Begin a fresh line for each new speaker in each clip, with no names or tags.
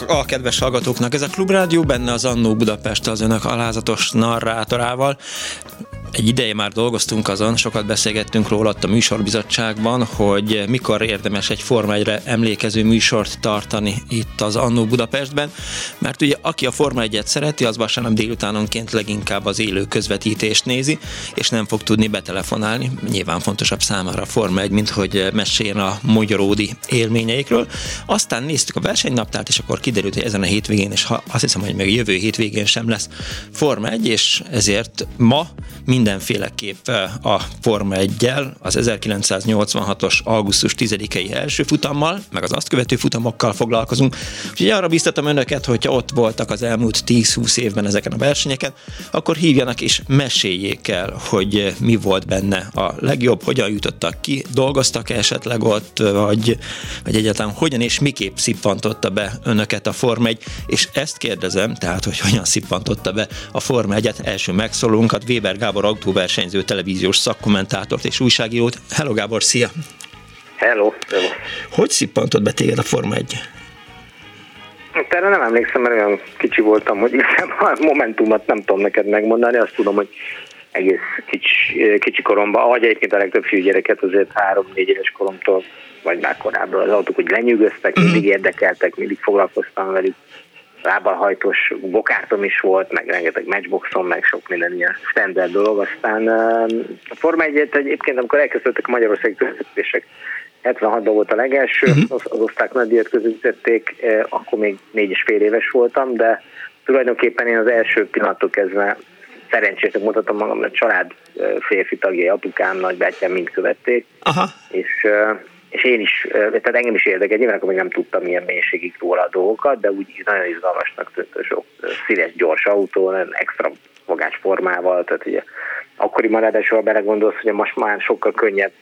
A kedves hallgatóknak! Ez a Klubrádió, benne az Annó Budapest az önök alázatos narrátorával egy ideje már dolgoztunk azon, sokat beszélgettünk róla a műsorbizottságban, hogy mikor érdemes egy Forma 1 emlékező műsort tartani itt az Annó Budapestben, mert ugye aki a Forma 1-et szereti, az vasárnap délutánonként leginkább az élő közvetítést nézi, és nem fog tudni betelefonálni. Nyilván fontosabb számára a Forma 1, mint hogy meséljen a magyaródi élményeikről. Aztán néztük a versenynaptárt, és akkor kiderült, hogy ezen a hétvégén, és ha, azt hiszem, hogy még jövő hétvégén sem lesz Forma 1, és ezért ma mind mindenféleképp a Forma 1 az 1986-os augusztus 10-i első futammal, meg az azt követő futamokkal foglalkozunk. Úgyhogy arra biztatom önöket, hogyha ott voltak az elmúlt 10-20 évben ezeken a versenyeken, akkor hívjanak és meséljék el, hogy mi volt benne a legjobb, hogyan jutottak ki, dolgoztak esetleg ott, vagy, vagy egyáltalán hogyan és miképp szippantotta be önöket a Forma 1, és ezt kérdezem, tehát, hogy hogyan szippantotta be a Forma 1-et, első megszólónkat, Weber Gábor autóversenyző televíziós szakkommentátort és újságírót. Hello Gábor, szia!
Hello, hello.
Hogy szippantott be téged a Forma 1?
Hát erre nem emlékszem, mert olyan kicsi voltam, hogy a momentumot nem tudom neked megmondani, azt tudom, hogy egész kicsi, kicsi koromban, ahogy egyébként a legtöbb fiúgyereket azért három-négy éves koromtól, vagy már korábban az autók, hogy lenyűgöztek, mindig mhm. érdekeltek, mindig foglalkoztam velük, lábalhajtós bokártom is volt, meg rengeteg matchboxom, meg sok minden ilyen standard dolog. Aztán a Forma 1 egyébként, amikor elkezdődtek a Magyarországi közvetítések, 76-ban volt a legelső, uh-huh. az, oszták nagydíjat közvetítették, akkor még négy és fél éves voltam, de tulajdonképpen én az első pillanattól kezdve szerencsésnek mutatom magam, mert a család férfi tagjai, apukám, nagybátyám mind követték, Aha. és és én is, tehát engem is érdekel, nyilván akkor még nem tudtam milyen mélységig róla a dolgokat, de úgy nagyon izgalmasnak tűnt sok színes, gyors autó, extra magás formával, tehát ugye akkori maradásról belegondolsz, hogy most már sokkal könnyebb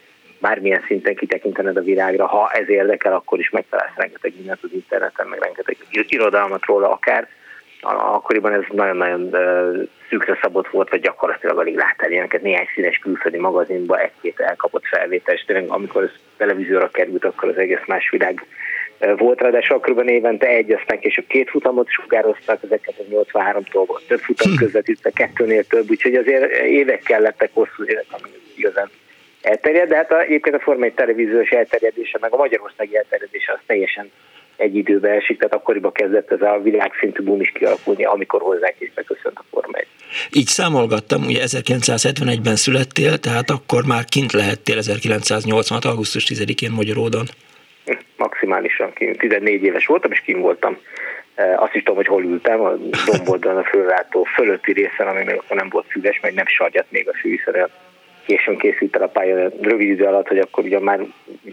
bármilyen szinten kitekintened a világra, ha ez érdekel, akkor is megtalálsz rengeteg mindent az interneten, meg rengeteg irodalmat róla akár. Akkoriban ez nagyon-nagyon szűkre szabott volt, vagy gyakorlatilag alig láttál ilyeneket néhány színes külföldi magazinban egy-két elkapott felvételt, tényleg amikor ez televízióra került, akkor az egész más világ volt, ráadásul akkoriban évente egy, aztán később két futamot sugároztak, 1983-tól volt több futam hm. közvetítve, kettőnél több, úgyhogy azért évek kellettek hosszú évek, amíg igazán elterjed, de hát a, egyébként a Forma 1 televíziós elterjedése, meg a magyarországi elterjedése az teljesen egy időbe esik, tehát akkoriban kezdett ez a világszintű boom is kialakulni, amikor hozzánk is beköszönt a 1.
Így számolgattam, ugye 1971-ben születtél, tehát akkor már kint lehettél 1986. augusztus 10-én Magyaródon.
Maximálisan kint. 14 éves voltam, és kint voltam. E, azt is tudom, hogy hol ültem, a domboldalon a fölváltó fölötti részen, ami még akkor nem volt füves, meg nem sagyat még a fű, későn készült el a pálya rövid idő alatt, hogy akkor ugye már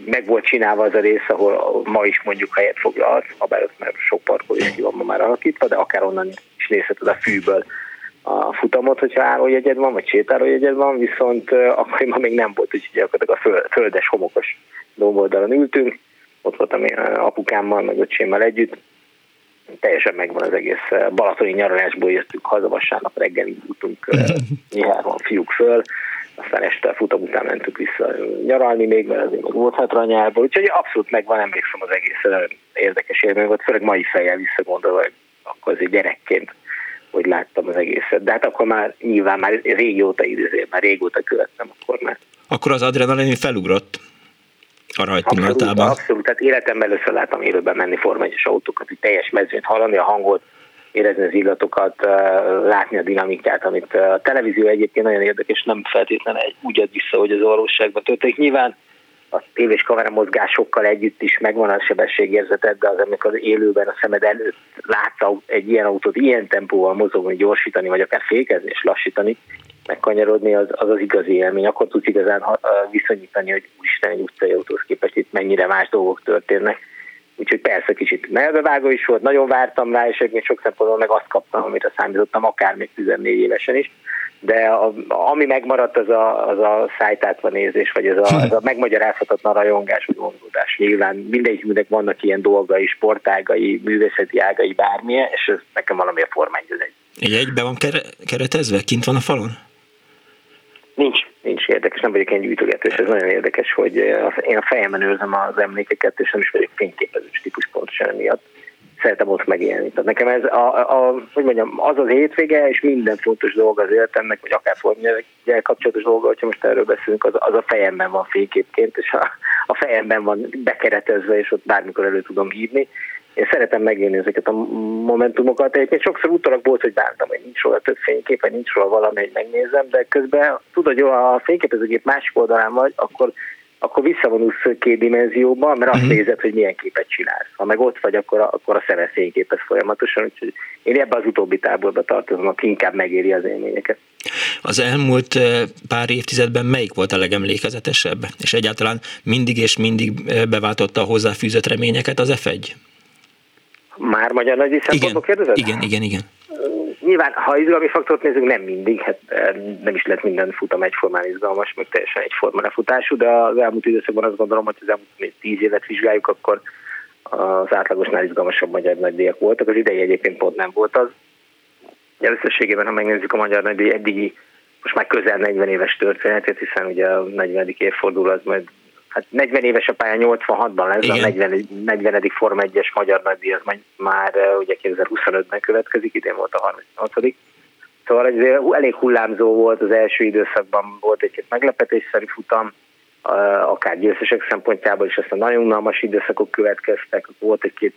meg volt csinálva az a rész, ahol ma is mondjuk helyet foglalhat, ha bár ott már sok parkolás ki van ma már alakítva, de akár onnan is nézheted a fűből a futamot, hogyha állójegyed van, vagy sétálójegyed van, viszont akkor ma még nem volt, úgyhogy gyakorlatilag a földes, homokos domboldalon ültünk, ott voltam én apukámmal, meg öcsémmel együtt, teljesen megvan az egész balatoni nyaralásból jöttünk haza, vasárnap reggel indultunk nyilván fiúk föl, aztán este a futam után mentünk vissza nyaralni még, mert azért még volt hátra a nyárból, úgyhogy abszolút megvan, emlékszem az egész érdekes élmény volt, főleg mai fejjel visszagondolva, hogy akkor azért gyerekként hogy láttam az egészet. De hát akkor már nyilván már régóta időzél, már régóta követtem akkor már.
Akkor az adrenalin felugrott a rajtpillanatában.
Abszolút, abszolút, tehát életemben először láttam élőben menni 1 autókat, hogy teljes mezőnyt hallani, a hangot, érezni az illatokat, látni a dinamikát, amit a televízió egyébként nagyon érdekes, nem feltétlenül egy úgy ad vissza, hogy az valóságban történik. Nyilván a tévés kamera mozgásokkal együtt is megvan a sebességérzeted, de az, amikor élőben a szemed előtt látsz egy ilyen autót ilyen tempóval mozogni, gyorsítani, vagy akár fékezni és lassítani, megkanyarodni, az, az az igazi élmény. Akkor tudsz igazán viszonyítani, hogy úristen egy utcai autóhoz képest itt mennyire más dolgok történnek. Úgyhogy persze kicsit melbevágó is volt, nagyon vártam rá, és egyébként sok szempontból meg azt kaptam, amit a számítottam, akár még 14 évesen is de a, ami megmaradt, az a, az a szájtátva nézés, vagy ez a, az a megmagyarázhatatlan rajongás, vagy vonzódás. Nyilván mindegyiknek vannak ilyen dolgai, sportágai, művészeti ágai, bármilyen, és ez nekem valamilyen formány ez egy.
Egy egybe van keretezve? Kint van a falon?
Nincs, nincs érdekes, nem vagyok ilyen gyűjtögetős, ez nagyon érdekes, hogy én a fejemben őrzem az emlékeket, és nem is vagyok fényképezős típus pontosan emiatt szeretem ott megélni. Tehát nekem ez a, a, hogy mondjam, az az hétvége, és minden fontos dolog az életemnek, vagy akár formanyelekkel kapcsolatos dolga, hogyha most erről beszélünk, az, az a fejemben van fényképként, és a, a fejemben van bekeretezve, és ott bármikor elő tudom hívni. Én szeretem megélni ezeket a momentumokat. Egyébként sokszor utólag volt, hogy bántam, hogy nincs róla több fénykép, vagy nincs róla valami, hogy megnézem, de közben tudod, hogy ha a fényképezőgép másik oldalán vagy, akkor akkor visszavonulsz két dimenzióba, mert azt uh-huh. nézed, hogy milyen képet csinálsz. Ha meg ott vagy, akkor a, akkor a szeme fényképez folyamatosan, úgyhogy én ebbe az utóbbi táborba tartozom, aki inkább megéri az élményeket.
Az elmúlt pár évtizedben melyik volt a legemlékezetesebb? És egyáltalán mindig és mindig beváltotta a hozzáfűzött reményeket az F1?
Már magyar nagy szempontból kérdezed?
Igen, igen, igen
nyilván, ha izgalmi faktort nézzük, nem mindig, hát eh, nem is lett minden futam egyformán izgalmas, meg teljesen egyforma lefutású, de az elmúlt időszakban azt gondolom, hogy az elmúlt tíz évet vizsgáljuk, akkor az átlagosnál izgalmasabb magyar nagydíjak voltak. Az idei egyébként pont nem volt az. Összességében, ha megnézzük a magyar nagydíj eddigi, most már közel 40 éves történetét, hiszen ugye a 40. évfordul az majd hát 40 éves a pálya 86-ban lesz, Igen. a 40. 40. Forma 1-es magyar nagydíj, az már ugye 2025-ben következik, idén volt a 38 Szóval ez elég hullámzó volt az első időszakban, volt egy meglepetésszerű futam, akár győztesek szempontjából is aztán nagyon unalmas időszakok következtek, volt egy-két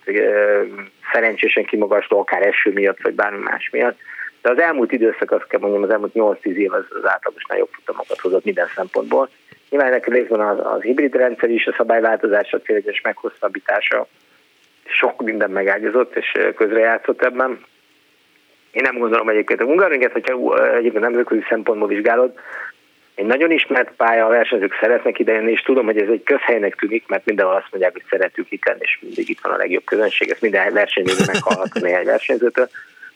szerencsésen kimagasló, akár eső miatt, vagy bármi más miatt. De az elmúlt időszak, azt kell mondjam, az elmúlt 8-10 év az, az átlagosnál jobb futamokat hozott minden szempontból. Nyilván ennek részben az, az hibrid rendszer is, a szabályváltozás, a célegyes meghosszabbítása sok minden megágyazott és közrejátszott ebben. Én nem gondolom egyébként a Hungaringet, hogyha egyébként nemzetközi szempontból vizsgálod, egy nagyon ismert pálya, a versenyzők szeretnek idejönni, és tudom, hogy ez egy közhelynek tűnik, mert mindenhol azt mondják, hogy szeretünk itt lenni, és mindig itt van a legjobb közönség, ezt minden versenyző meghallhat néhány versenyzőtől.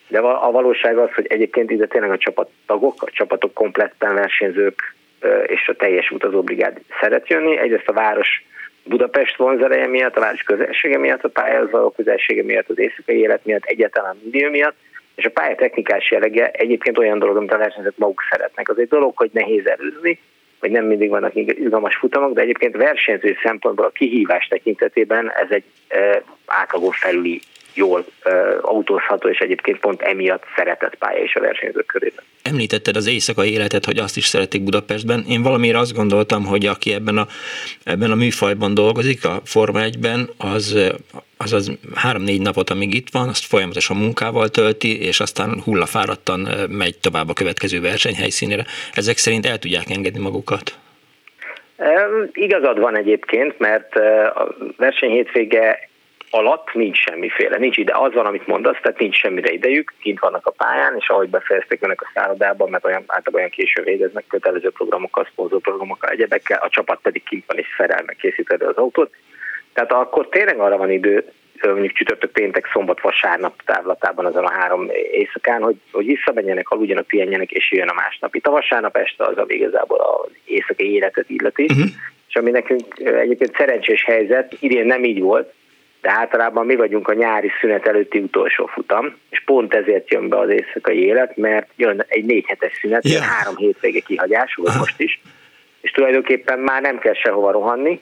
De a valóság az, hogy egyébként ide tényleg a csapattagok, a csapatok kompletten versenyzők és a teljes utazóbrigád szeret jönni. Egyrészt a város Budapest vonzereje miatt, a város közelsége miatt, a pályához való közelsége miatt, az éjszakai élet miatt, egyáltalán millió miatt, és a pálya technikás jellege egyébként olyan dolog, amit a versenyzők maguk szeretnek. Az egy dolog, hogy nehéz előzni, vagy nem mindig vannak izgalmas futamok, de egyébként versenyző szempontból a kihívás tekintetében ez egy e, átlagon felüli jól autózható, és egyébként pont emiatt szeretett pálya is a versenyzők körében.
Említetted az éjszakai életet, hogy azt is szeretik Budapestben. Én valamiért azt gondoltam, hogy aki ebben a, ebben a műfajban dolgozik, a Forma 1-ben, az, az, az három-négy napot, amíg itt van, azt folyamatosan munkával tölti, és aztán hullafáradtan megy tovább a következő versenyhelyszínére. Ezek szerint el tudják engedni magukat?
Igazad van egyébként, mert a verseny hétvége alatt nincs semmiféle, nincs ide, az van, amit mondasz, tehát nincs semmire idejük, kint vannak a pályán, és ahogy befejezték önök a szállodában, mert olyan, általában olyan későn végeznek kötelező programokkal, szponzorprogramokkal, egyebekkel, a csapat pedig kint van és szerelme készíteni az autót. Tehát akkor tényleg arra van idő, mondjuk csütörtök, péntek, szombat, vasárnap távlatában azon a három éjszakán, hogy, hogy visszamenjenek, aludjanak, pihenjenek, és jön a másnap. Itt a vasárnap este az a igazából az éjszakai életet illeti, uh-huh. és ami nekünk egyébként szerencsés helyzet, idén nem így volt, de általában mi vagyunk a nyári szünet előtti utolsó futam, és pont ezért jön be az éjszakai élet, mert jön egy négy hetes szünet, yeah. három hétvége kihagyás volt most is, és tulajdonképpen már nem kell sehova rohanni,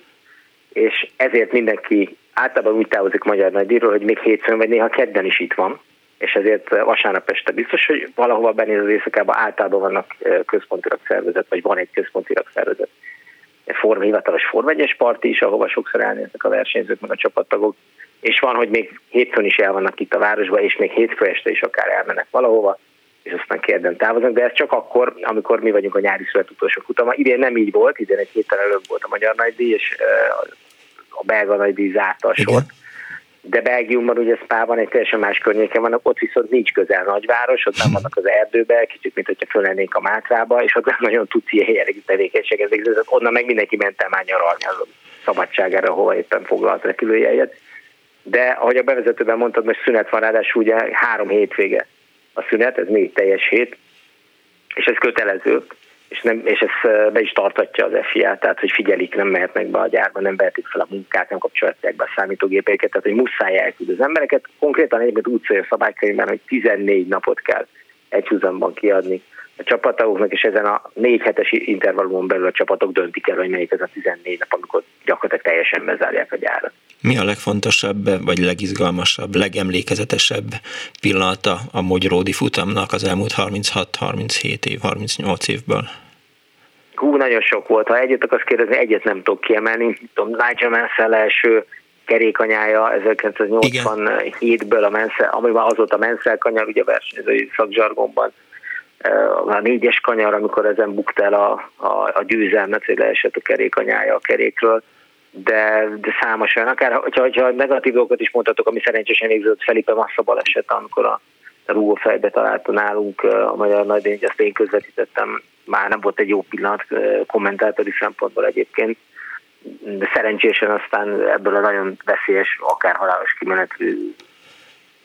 és ezért mindenki általában úgy távozik Magyar Nagydíjról, hogy még hétfőn vagy néha kedden is itt van, és ezért vasárnap este biztos, hogy valahova benéz az éjszakába, általában vannak központilag szervezet, vagy van egy központilag szervezet form, hivatalos Form 1 parti is, ahova sokszor elnéznek a versenyzők, meg a csapattagok, és van, hogy még hétfőn is el vannak itt a városban, és még hétfő este is akár elmennek valahova, és aztán kérdem távoznak, de ez csak akkor, amikor mi vagyunk a nyári szület utolsó futama. Idén nem így volt, idén egy héttel előbb volt a Magyar Nagydíj, és a belga nagydíj zárta a sort. De Belgiumban, ugye Spában egy teljesen más környéken vannak, ott viszont nincs közel nagyváros, ott nem vannak az erdőbe, kicsit, mint hogyha föllennénk a Mátrába, és ott nem nagyon tudsz ilyen jellegű tevékenység, ezek, onnan meg mindenki ment el már nyaralni az szabadságára, hova éppen foglalt repülőjegyet. De ahogy a bevezetőben mondtad, most szünet van, ráadásul ugye három hétvége a szünet, ez négy teljes hét, és ez kötelező, és, nem, és ez be is tartatja az FIA, tehát hogy figyelik, nem mehetnek be a gyárba, nem vehetik fel a munkát, nem kapcsolják be a számítógépeiket, tehát hogy muszáj elküld az embereket. Konkrétan egyébként úgy szól a szabálykönyvben, hogy 14 napot kell egyhuzamban kiadni a csapatoknak, és ezen a négy hetes intervallumon belül a csapatok döntik el, hogy melyik ez a 14 nap, amikor gyakorlatilag teljesen bezárják a gyárat.
Mi a legfontosabb, vagy legizgalmasabb, legemlékezetesebb pillanata a Magyaródi futamnak az elmúlt 36-37 év, 38 évből?
Hú, nagyon sok volt. Ha egyet akarsz kérdezni, egyet nem tudok kiemelni. Tudom, Nigel Mansell első kerékanyája 1987-ből a Mansell, ami már azóta Mansell kanyar, ugye versenyzői szakzsargonban a négyes kanyar, amikor ezen bukt el a, a, a győzelmet, hogy leesett a kerékanyája a kerékről, de, de számos olyan, akár hogyha, hogyha negatív dolgokat is mondhatok, ami szerencsésen végződött Felipe Massa baleset, amikor a, a rúgó fejbe találta nálunk a Magyar Nagydíj, azt én közvetítettem, már nem volt egy jó pillanat kommentátori szempontból egyébként, de szerencsésen aztán ebből a nagyon veszélyes, akár halálos kimenetű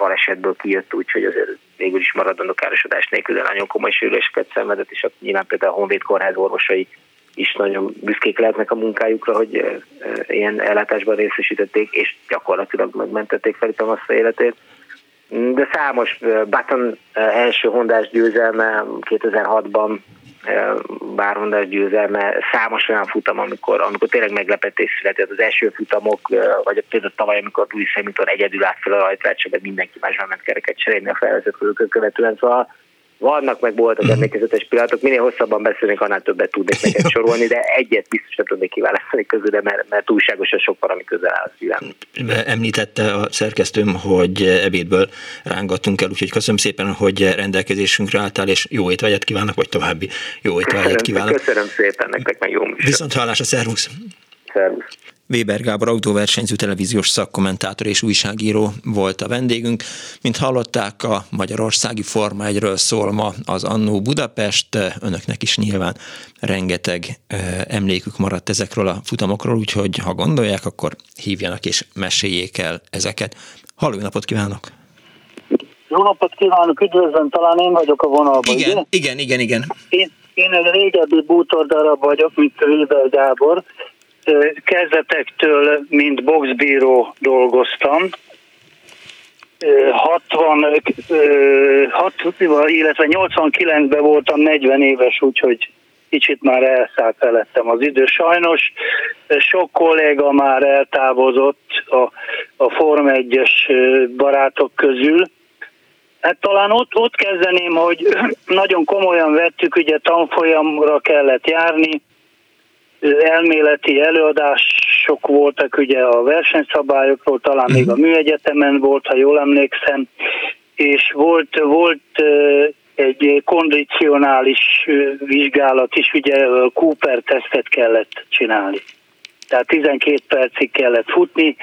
balesetből kijött, úgyhogy azért végül is maradandó károsodás nélkül, de nagyon komoly sérüléseket szenvedett, és nyilván például a Honvéd kórház orvosai is nagyon büszkék lehetnek a munkájukra, hogy ilyen ellátásban részesítették, és gyakorlatilag megmentették fel a massza életét. De számos Button első hondás győzelme 2006-ban bárhondás győzelme, számos olyan futam, amikor, amikor tényleg meglepetés született. Az első futamok, vagy például tavaly, amikor Louis Hamilton egyedül állt fel a rajtrácsot, mindenki másban ment kereket cserélni a felvezetőkön követően, szóval vannak meg voltak mhm. emlékezetes pillanatok, minél hosszabban beszélnék, annál többet tudnék neked sorolni, de egyet biztosan tudnék kiválasztani közül, mert, mert túlságosan sok van, ami közel áll a szívem.
Említette a szerkesztőm, hogy ebédből rángattunk el, úgyhogy köszönöm szépen, hogy rendelkezésünkre álltál, és jó étvágyat kívánok, vagy további jó étvágyat kívánok.
Köszönöm szépen, nektek meg jó
Viszont hallásra, szervusz!
Szervusz!
Weber Gábor autóversenyző televíziós szakkommentátor és újságíró volt a vendégünk. Mint hallották, a Magyarországi Forma 1 szól ma az Annó Budapest. Önöknek is nyilván rengeteg emlékük maradt ezekről a futamokról, úgyhogy ha gondolják, akkor hívjanak és meséljék el ezeket. Halló, napot kívánok!
Jó napot kívánok, üdvözlöm, talán én vagyok a vonalban,
Igen,
ugye?
igen, igen, igen.
Én, én egy régebbi bútordarab vagyok, mint Weber Gábor, kezdetektől, mint boxbíró dolgoztam. 60, 60 illetve 89-ben voltam 40 éves, úgyhogy kicsit már elszállt felettem az idő. Sajnos sok kolléga már eltávozott a, a Form 1-es barátok közül. Hát talán ott, ott kezdeném, hogy nagyon komolyan vettük, ugye tanfolyamra kellett járni, elméleti előadások voltak ugye a versenyszabályokról, talán még a műegyetemen volt, ha jól emlékszem, és volt, volt egy kondicionális vizsgálat is, ugye Cooper tesztet kellett csinálni. Tehát 12 percig kellett futni,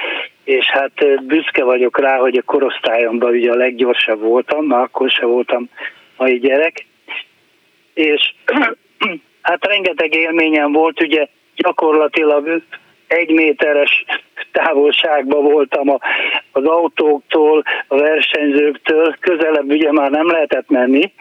és hát büszke vagyok rá, hogy a korosztályomban ugye a leggyorsabb voltam, már akkor sem voltam mai gyerek. És hát rengeteg élményem volt, ugye gyakorlatilag egy méteres távolságban voltam az autóktól, a versenyzőktől, közelebb ugye már nem lehetett menni,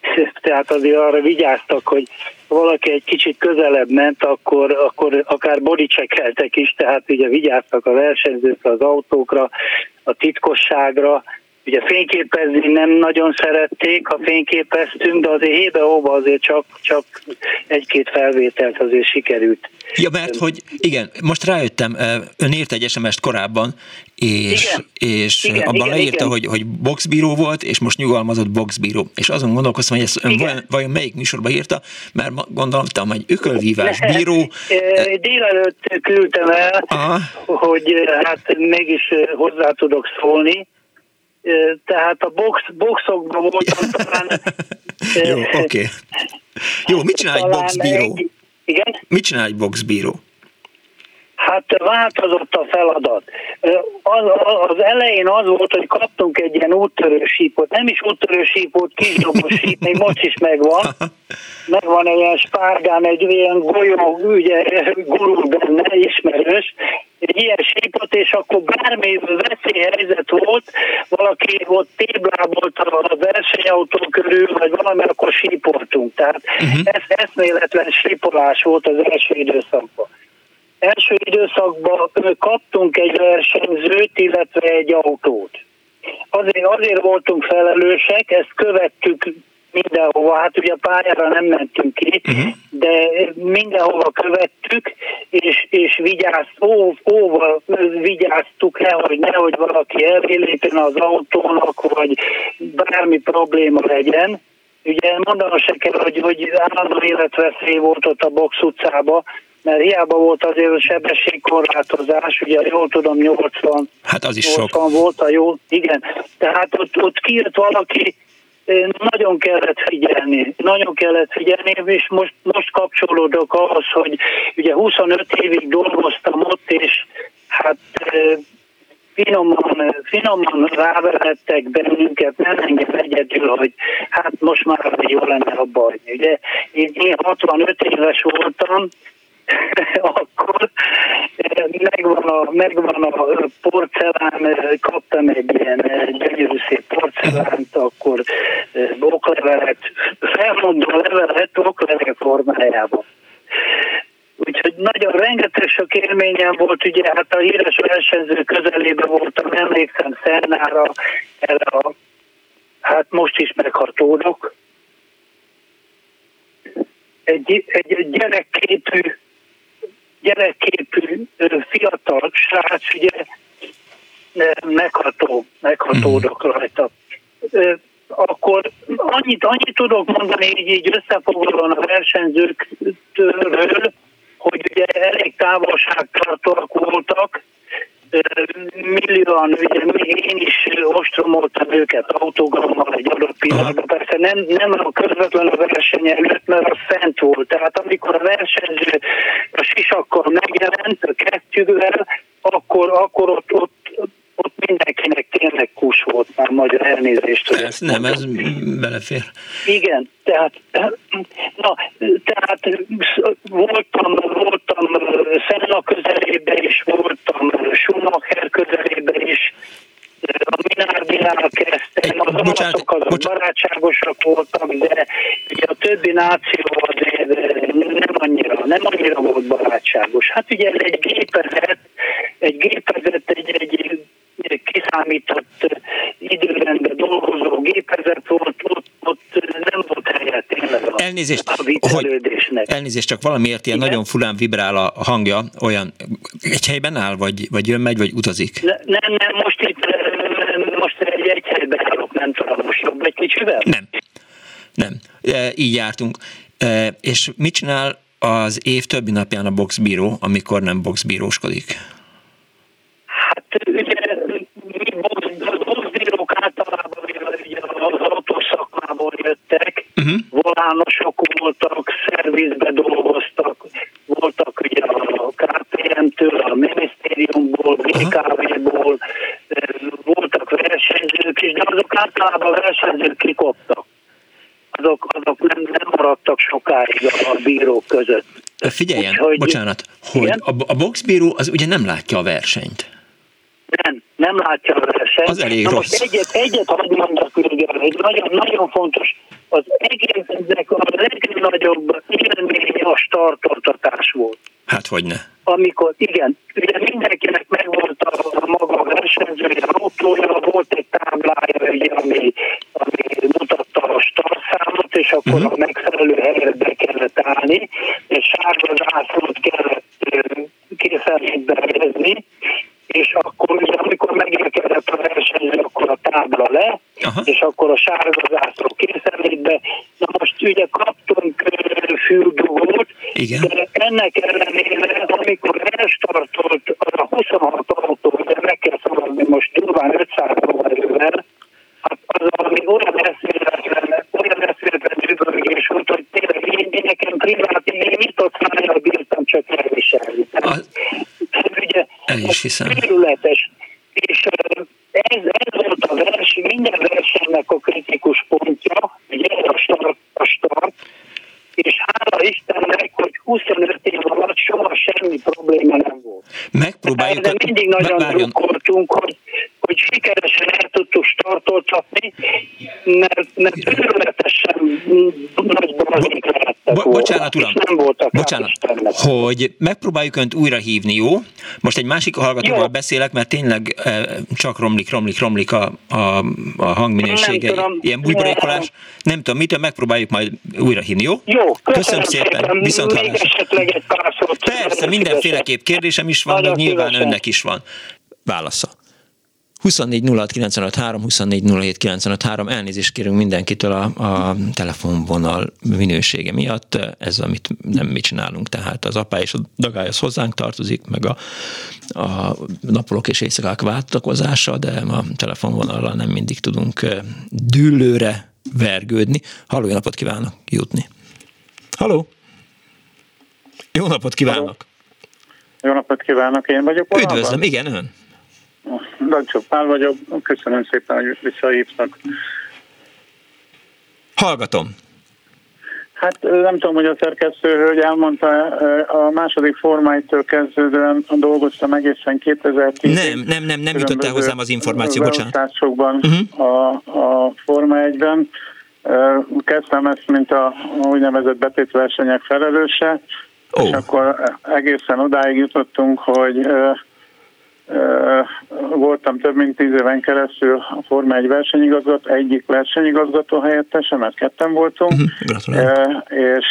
tehát azért arra vigyáztak, hogy valaki egy kicsit közelebb ment, akkor, akkor akár bodycheckeltek is, tehát ugye vigyáztak a versenyzőkre, az autókra, a titkosságra, Ugye fényképezni nem nagyon szerették, ha fényképeztünk, de azért hébe-óba azért csak, csak egy-két felvételt azért sikerült.
Ja, mert hogy igen, most rájöttem, ön írt egy SMS-t korábban, és, igen. és igen, abban igen, leírta, igen. Hogy, hogy boxbíró volt, és most nyugalmazott boxbíró. És azon gondolkoztam, hogy ezt ön vajon, vajon melyik műsorba írta, mert gondoltam, hogy ökölvívás bíró.
Délelőtt küldtem el, Aha. hogy hát mégis hozzá tudok szólni, tehát a box, boxokban voltam talán...
Jó, oké. Okay. Jó, mit csinál egy boxbíró? Egy,
igen?
Mit csinál egy boxbíró?
Hát változott a feladat. Az, az elején az volt, hogy kaptunk egy ilyen úttörő sípot. Nem is úttörő sípot, kisdobos síp, még most is megvan. Megvan egy ilyen spárgán, egy ilyen golyó, ugye, gurul benne, ismerős. Egy ilyen sípot, és akkor bármi veszélyhelyzet volt, valaki ott téblábolt a versenyautó körül, vagy valami, akkor sípoltunk. Tehát uh-huh. ez eszméletlen sípolás volt az első időszakban első időszakban kaptunk egy versenyzőt, illetve egy autót. Azért, azért voltunk felelősek, ezt követtük mindenhova, hát ugye a pályára nem mentünk ki, uh-huh. de mindenhova követtük, és, és vigyázt, ó, óva vigyáztuk le, hogy nehogy valaki elvélépjen az autónak, vagy bármi probléma legyen. Ugye mondanom se kell, hogy, hogy állandó életveszély volt ott a box utcába, mert hiába volt azért a sebességkorlátozás, ugye jól tudom 80,
hát az is
80
sok.
volt a jó, igen, tehát ott, ott kiírt valaki, nagyon kellett figyelni, nagyon kellett figyelni, és most, most kapcsolódok ahhoz, hogy ugye 25 évig dolgoztam ott, és hát finoman, finoman rávehettek bennünket, nem engem egyedül, hogy hát most már jó lenne a baj. Ugye én 65 éves voltam, akkor eh, megvan a, megvan a porcelán, eh, kaptam egy ilyen eh, gyönyörű szép porcelánt, akkor oklevelet, felmondó levelet oklevelet formájában. Úgyhogy nagyon rengeteg sok élményem volt, ugye hát a híres versenyző közelében voltam, emlékszem Szernára, erre a, hát most is meghatódok. Egy, egy gyerekképű gyerekképű fiatal srác, ugye megható, meghatódok mm. rajta. Akkor annyit, annyit tudok mondani, így, így összefoglalóan a versenyzőkről, hogy ugye elég távolságtartóak voltak, millióan, ugye én is ostromoltam őket autógrammal egy adott pillanatban. Persze nem, nem a közvetlen a verseny előtt, mert az szent volt. Tehát amikor a versenyző a sisakkal megjelent a kesztyűvel, akkor, akkor ott, ott, ott mindenkinek tényleg kus volt már magyar elnézést.
Ez, nem, ez belefér.
Igen, tehát, na, tehát voltam, voltam Szenna közelébe is, voltam Schumacher közelébe is, a Minardinál kezdtem, az barátságosak voltak, de ugye a többi náció azért nem annyira, nem annyira volt barátságos. Hát ugye egy gépezet, egy gépezet, egy, egy kiszámított időrendben dolgozó gépezet volt, ott, ott nem volt helye tényleg a,
elnézést, a hogy, elnézést, csak valamiért ilyen Igen? nagyon fulán vibrál a hangja, olyan egy helyben áll, vagy, vagy jön, megy, vagy utazik?
Ne, nem, nem, most itt most egy, egy helyben állok, nem tudom, most jobb egy kicsivel?
Nem, nem, e, így jártunk. E, és mit csinál az év többi napján a boxbíró, amikor nem boxbíróskodik?
Hát ugye buszbírók általában ugye az autószakmából jöttek, uh-huh. volánosok voltak, szervizbe dolgoztak, voltak ugye a KPM-től, a minisztériumból, BKV-ból, voltak versenyzők is, de azok általában versenyzők kikoptak. Azok, azok nem, nem maradtak sokáig a bírók között.
Figyeljen, Úgyhogy, bocsánat, hogy a, a boxbíró az ugye nem látja a versenyt.
Nem, nem látja a versenyt.
Az elég Na rossz.
most egyet, egyet hadd mondjak még egy nagyon, nagyon fontos, az egésznek a legnagyobb élmény a startoltatás volt.
Hát hogy ne.
Amikor, igen, ugye mindenkinek megvolt a, a maga versenyzője, autója, volt egy táblája, ugye, ami, ami mutatta a startszámot, és akkor uh-huh. a megfelelő helyre be kellett állni, és sárga zászlót kellett készenlétbe helyezni, és akkor ugye amikor megérkezett a versenyző, akkor a tábla le, Aha. és akkor a sárga zászló készenlétbe. Na most ugye kaptunk fürdugót, Igen. de ennek ellenére, amikor elstartolt az a 26 autó, de meg kell szabadni most durván 500 lóerővel, hát az valami olyan eszméletlen, olyan eszméletlen üvölgés volt, hogy tényleg én, én nekem privát, én mit ott már bírtam csak elviselni. A,
Ugye, el is hiszem.
Területes. És ez, ez volt a verseny, minden versenynek a kritikus pontja, ugye a start, a start, és hála Istennek, hogy 25 év alatt soha semmi probléma nem volt.
Megpróbáljuk. De
mindig nagyon drukkoltunk, hogy, hogy sikeresen el tudtuk startoltatni, mert, mert őrületesen nagy
balzik bo- Bocsánat, uram, nem voltak bocsánat, hogy megpróbáljuk önt újra hívni, jó? Most egy másik hallgatóval jó. beszélek, mert tényleg e, csak romlik, romlik, romlik a, a, a hangminősége. Ilyen bújborékolás. Nem tudom, mitől megpróbáljuk majd újra hívni, jó?
Jó,
köszönöm, köszönöm szépen. szépen. Viszont
Még esetleg egy pár szót.
Persze, mindenféleképp kérdésem is van, nyilván szívesen. önnek is van. Válasza. 24 24 elnézést kérünk mindenkitől a, a telefonvonal minősége miatt, ez amit nem mi csinálunk, tehát az apá és a dagály az hozzánk tartozik, meg a, a napolók és éjszakák váltakozása, de a telefonvonallal nem mindig tudunk dűlőre vergődni. Halló, napot kívánok jutni! Halló! Jó napot kívánok! Halló.
Jó napot kívánok, én vagyok.
Valában? Üdvözlöm, igen, ön.
Dancsó Pál vagyok, köszönöm szépen, hogy visszahívtak.
Hallgatom.
Hát nem tudom, hogy a szerkesztő hogy elmondta, a második formáitől kezdődően dolgoztam egészen 2010
Nem, nem, nem, nem jutott el hozzám az információ, bocsánat.
Uh-huh. A, a Forma 1-ben. Kezdtem ezt, mint a úgynevezett betétversenyek felelőse, oh. és akkor egészen odáig jutottunk, hogy voltam több mint tíz éven keresztül a Forma 1 versenyigazgató, egyik versenyigazgató helyettese, mert ketten voltunk, uh-huh. és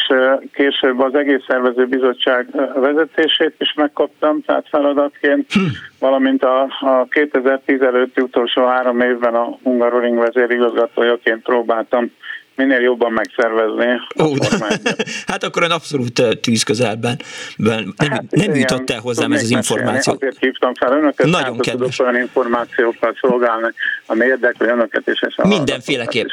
később az egész szervező bizottság vezetését is megkaptam, tehát feladatként, uh-huh. valamint a, a 2010 előtti utolsó három évben a Hungaroring vezérigazgatójaként próbáltam minél jobban megszervezni. Ó,
hát akkor ön abszolút tűz közelben nem, hát, nem jutott el hozzám ez az információ.
Azért hívtam fel önöket, Nagyon kedves. tudok olyan információkkal szolgálni, ami érdekli önöket is. És
Mindenféleképp.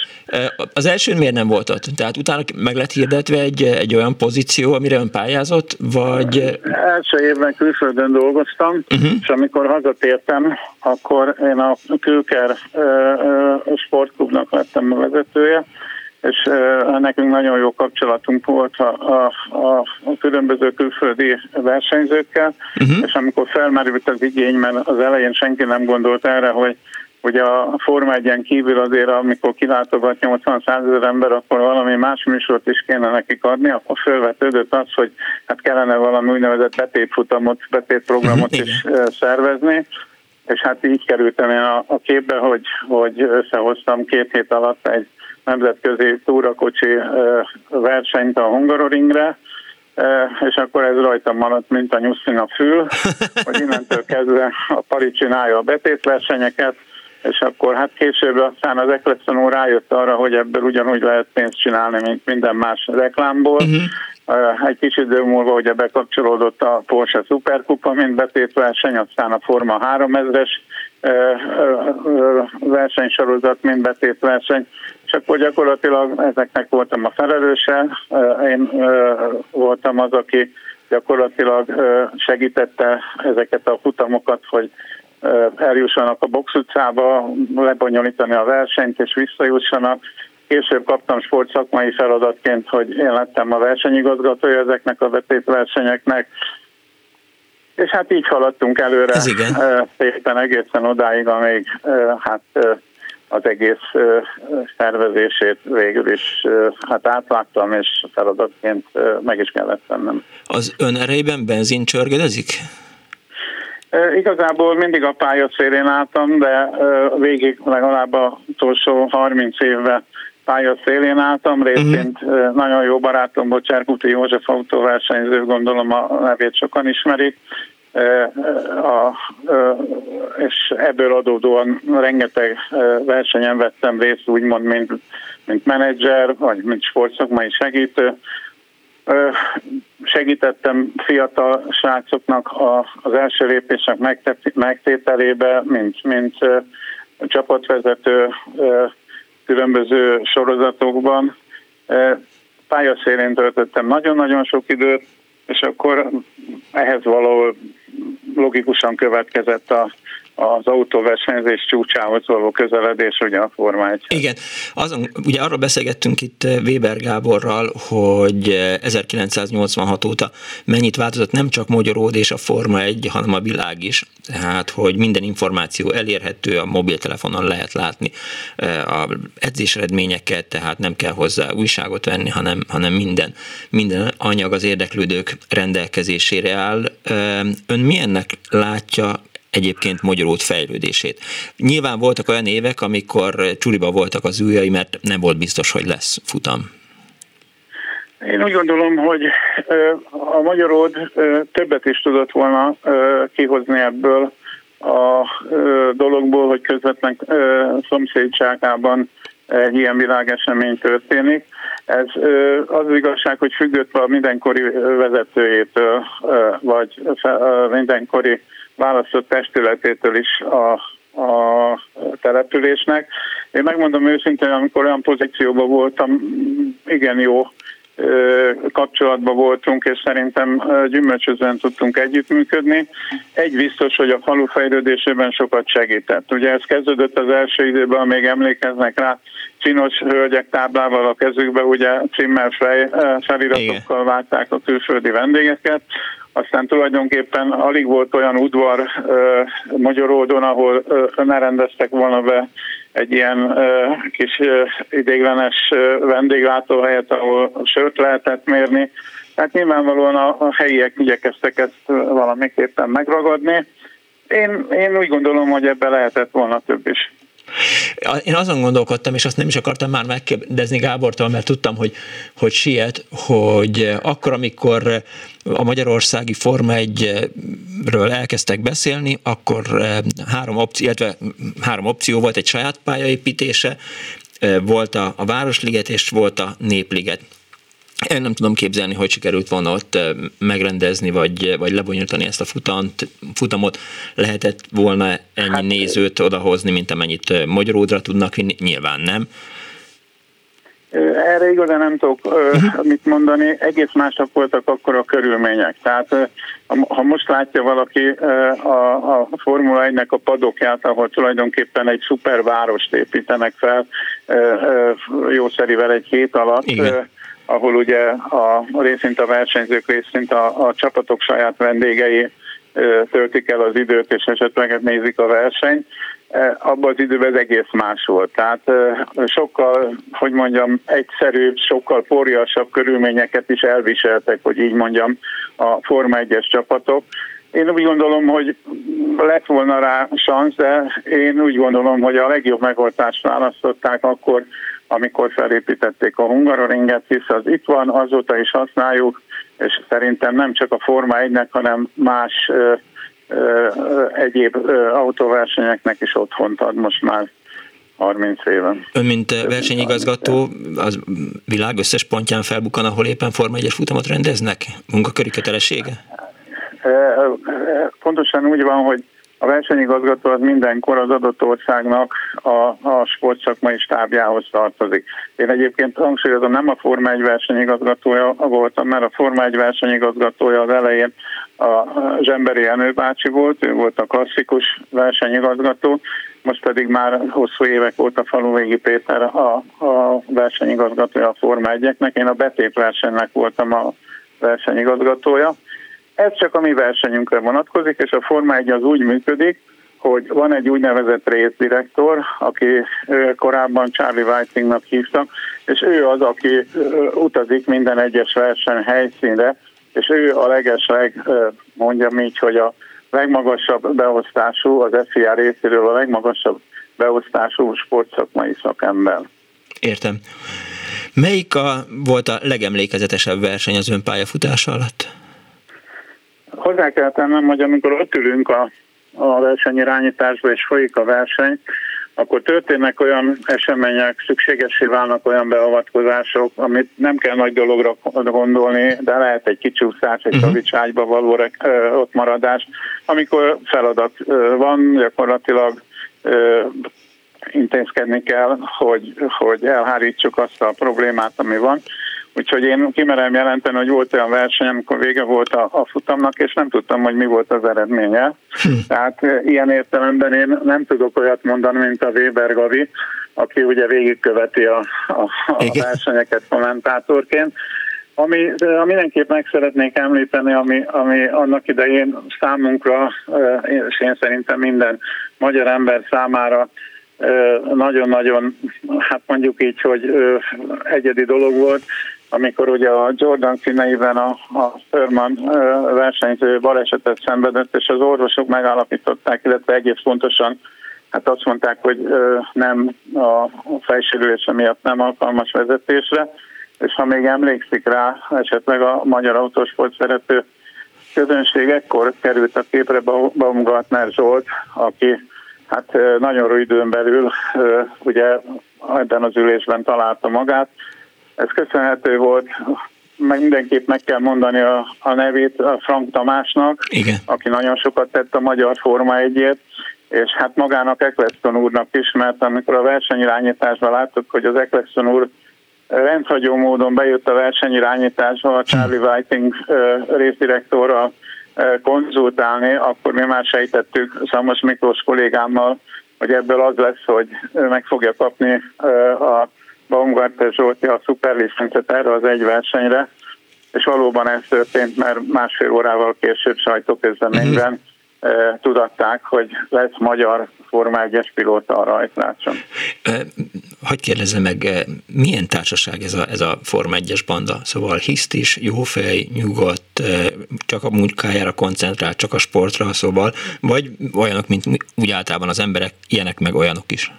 Az első miért nem volt ott? Tehát utána meg lett hirdetve egy, egy olyan pozíció, amire ön pályázott, vagy...
Első évben külföldön dolgoztam, uh-huh. és amikor hazatértem, akkor én a Kőker sportklubnak lettem a vezetője, és nekünk nagyon jó kapcsolatunk volt a, a, a, a különböző külföldi versenyzőkkel, uh-huh. és amikor felmerült az igény, mert az elején senki nem gondolt erre, hogy hogy a Forma 1 kívül azért, amikor kilátogat 80 ezer ember, akkor valami más műsort is kéne nekik adni, akkor felvetődött az, hogy hát kellene valami úgynevezett betétfutamot, betétprogramot is szervezni, és hát így kerültem én a, a képbe, hogy, hogy összehoztam két hét alatt egy nemzetközi túrakocsi versenyt a Hungaroringre, és akkor ez rajtam maradt, mint a nyuszin a fül, hogy innentől kezdve a Pari csinálja a betétversenyeket, és akkor hát később aztán az Eccleston rájött arra, hogy ebből ugyanúgy lehet pénzt csinálni, mint minden más reklámból. Uh-huh. Egy kis idő múlva ugye bekapcsolódott a Porsche Superkupa, mint betétverseny, aztán a Forma 3000-es versenysorozat, mint betétverseny, és akkor gyakorlatilag ezeknek voltam a felelőse. Én voltam az, aki gyakorlatilag segítette ezeket a futamokat, hogy eljussanak a box utcába, lebonyolítani a versenyt és visszajussanak. Később kaptam sportszakmai feladatként, hogy én lettem a versenyigazgatója ezeknek a vetétversenyeknek, és hát így haladtunk előre
Ez igen.
szépen egészen odáig, amíg hát az egész szervezését végül is hát átláttam, és feladatként meg is kellett tennem.
Az ön erejében benzin csörgedezik?
Igazából mindig a pályaszélén álltam, de végig legalább a utolsó 30 évben pályaszélén álltam, részint uh-huh. nagyon jó barátom, Bocsárkuti József autóversenyző, gondolom a nevét sokan ismerik, a, és ebből adódóan rengeteg versenyen vettem részt, úgymond, mint, mint menedzser, vagy mint sportszakmai segítő. Segítettem fiatal srácoknak az első lépések megtételébe, mint, mint csapatvezető különböző sorozatokban pályaszélén töltöttem nagyon-nagyon sok időt, és akkor ehhez való logikusan következett a, az autóversenyzés csúcsához való közeledés, ugye a Forma 1.
Igen, azon, ugye arról beszélgettünk itt eh, Weber Gáborral, hogy 1986 eh, óta mennyit változott nem csak Magyaród és a Forma 1, hanem a világ is. Tehát, hogy minden információ elérhető, a mobiltelefonon lehet látni eh, a edzés eredményeket, tehát nem kell hozzá újságot venni, hanem, hanem minden, minden anyag az érdeklődők rendelkezésére áll. Ön milyennek látja egyébként magyarót fejlődését. Nyilván voltak olyan évek, amikor csuliba voltak az ujjai, mert nem volt biztos, hogy lesz futam.
Én úgy gondolom, hogy a magyaród többet is tudott volna kihozni ebből a dologból, hogy közvetlen szomszédságában egy ilyen világesemény történik. Ez az igazság, hogy függött a mindenkori vezetőjétől, vagy mindenkori választott testületétől is a, a településnek. Én megmondom őszintén, amikor olyan pozícióban voltam, igen jó kapcsolatban voltunk, és szerintem gyümölcsözően tudtunk együttműködni. Egy biztos, hogy a falu fejlődésében sokat segített. Ugye ez kezdődött az első időben, még emlékeznek rá, csinos hölgyek táblával a kezükbe, ugye címmel fej, feliratokkal várták a külföldi vendégeket, aztán tulajdonképpen alig volt olyan udvar uh, ahol uh, ne rendeztek volna be egy ilyen kis uh, idéglenes vendéglátóhelyet, ahol sört lehetett mérni. Tehát nyilvánvalóan a, a helyiek igyekeztek ezt valamiképpen megragadni. Én, én úgy gondolom, hogy ebbe lehetett volna több is.
Én azon gondolkodtam, és azt nem is akartam már megkérdezni Gábortól, mert tudtam, hogy, hogy siet, hogy akkor, amikor a magyarországi Forma 1-ről elkezdtek beszélni, akkor eh, három opció, illetve három opció volt, egy saját pályaépítése, eh, volt a, a Városliget és volt a Népliget. Én nem tudom képzelni, hogy sikerült volna ott megrendezni, vagy, vagy lebonyolítani ezt a futant, futamot. Lehetett volna ennyi hát, nézőt odahozni, mint amennyit Magyaródra tudnak vinni? Nyilván nem.
Erre igazán nem tudok uh-huh. mit mondani, egész mások voltak akkor a körülmények. Tehát ha most látja valaki a, a Formula 1-nek a padokját, ahol tulajdonképpen egy szupervárost építenek fel, jószerivel egy hét alatt, Igen ahol ugye a részint a versenyzők, részint a, a csapatok saját vendégei töltik el az időt, és esetleg nézik a versenyt. Abban az időben ez egész más volt. Tehát sokkal, hogy mondjam, egyszerűbb, sokkal porjasabb körülményeket is elviseltek, hogy így mondjam, a Forma 1-es csapatok. Én úgy gondolom, hogy lett volna rá szansz, de én úgy gondolom, hogy a legjobb megoldást választották akkor, amikor felépítették a Hungaroringet, hisz az itt van, azóta is használjuk, és szerintem nem csak a Forma 1-nek, hanem más ö, ö, egyéb ö, autóversenyeknek is otthont ad most már 30 éven.
Ön, mint versenyigazgató, az világ összes pontján felbukkan, ahol éppen Forma 1-es futamot rendeznek? Munkaköri kötelessége?
Pontosan úgy van, hogy a versenyigazgató az mindenkor az adott országnak a, a sportszakmai stábjához tartozik. Én egyébként hangsúlyozom, nem a Forma 1 versenyigazgatója voltam, mert a Forma 1 versenyigazgatója az elején a Zsemberi Jenő bácsi volt, ő volt a klasszikus versenyigazgató, most pedig már hosszú évek óta Faluvégi Péter a, a versenyigazgatója a Forma 1-eknek, én a betét versenynek voltam a versenyigazgatója. Ez csak a mi versenyünkre vonatkozik, és a Forma 1 az úgy működik, hogy van egy úgynevezett részdirektor, aki korábban Charlie Whitingnak hívtak, és ő az, aki utazik minden egyes verseny helyszínre, és ő a legesleg, mondjam így, hogy a legmagasabb beosztású, az FIA részéről a legmagasabb beosztású sportszakmai szakember.
Értem. Melyik a, volt a legemlékezetesebb verseny az ön pályafutása alatt?
Hozzá kell tennem, hogy amikor ott ülünk a, a versenyirányításba és folyik a verseny, akkor történnek olyan események, szükségesé válnak olyan beavatkozások, amit nem kell nagy dologra gondolni, de lehet egy kicsúszás, egy uh-huh. való ott maradás, amikor feladat van, gyakorlatilag intézkedni kell, hogy, hogy elhárítsuk azt a problémát, ami van. Úgyhogy én kimerem jelenteni, hogy volt olyan verseny, amikor vége volt a, a futamnak, és nem tudtam, hogy mi volt az eredménye. Hm. Tehát ilyen értelemben én nem tudok olyat mondani, mint a Weber Gavi, aki ugye végigköveti a, a, a versenyeket kommentátorként. Ami, mindenképp meg szeretnék említeni, ami, ami annak idején számunkra, és én szerintem minden magyar ember számára nagyon-nagyon, hát mondjuk így, hogy egyedi dolog volt, amikor ugye a Jordan színeiben a, a Thurman versenyző balesetet szenvedett, és az orvosok megállapították, illetve egész pontosan hát azt mondták, hogy nem a fejsérülése miatt nem alkalmas vezetésre, és ha még emlékszik rá, esetleg a magyar autósport szerető közönség ekkor került a képre Baumgartner Zsolt, aki hát nagyon rövid időn belül ugye ebben az ülésben találta magát. Ez köszönhető volt, meg mindenképp meg kell mondani a, a nevét a Frank Tamásnak, Igen. aki nagyon sokat tett a magyar Forma egyért, és hát magának Eccleston úrnak is, mert amikor a versenyirányításban láttuk, hogy az Eccleston úr rendhagyó módon bejött a versenyirányításba a Charlie Whiting részdirektorral konzultálni, akkor mi már sejtettük Szamos Miklós kollégámmal, hogy ebből az lesz, hogy meg fogja kapni a Baumgartner Zsolti a szuperlicencet erre az egy versenyre, és valóban ez történt, mert másfél órával később sajtóközleményben uh-huh tudatták, hogy lesz magyar Forma 1-es pilóta a rajtrácson.
Hogy kérdezem meg, milyen társaság ez a, ez a Forma 1-es banda? Szóval hiszt is, jófej, nyugodt, csak a munkájára koncentrál, csak a sportra, szóval, vagy olyanok, mint úgy általában az emberek, ilyenek meg olyanok is?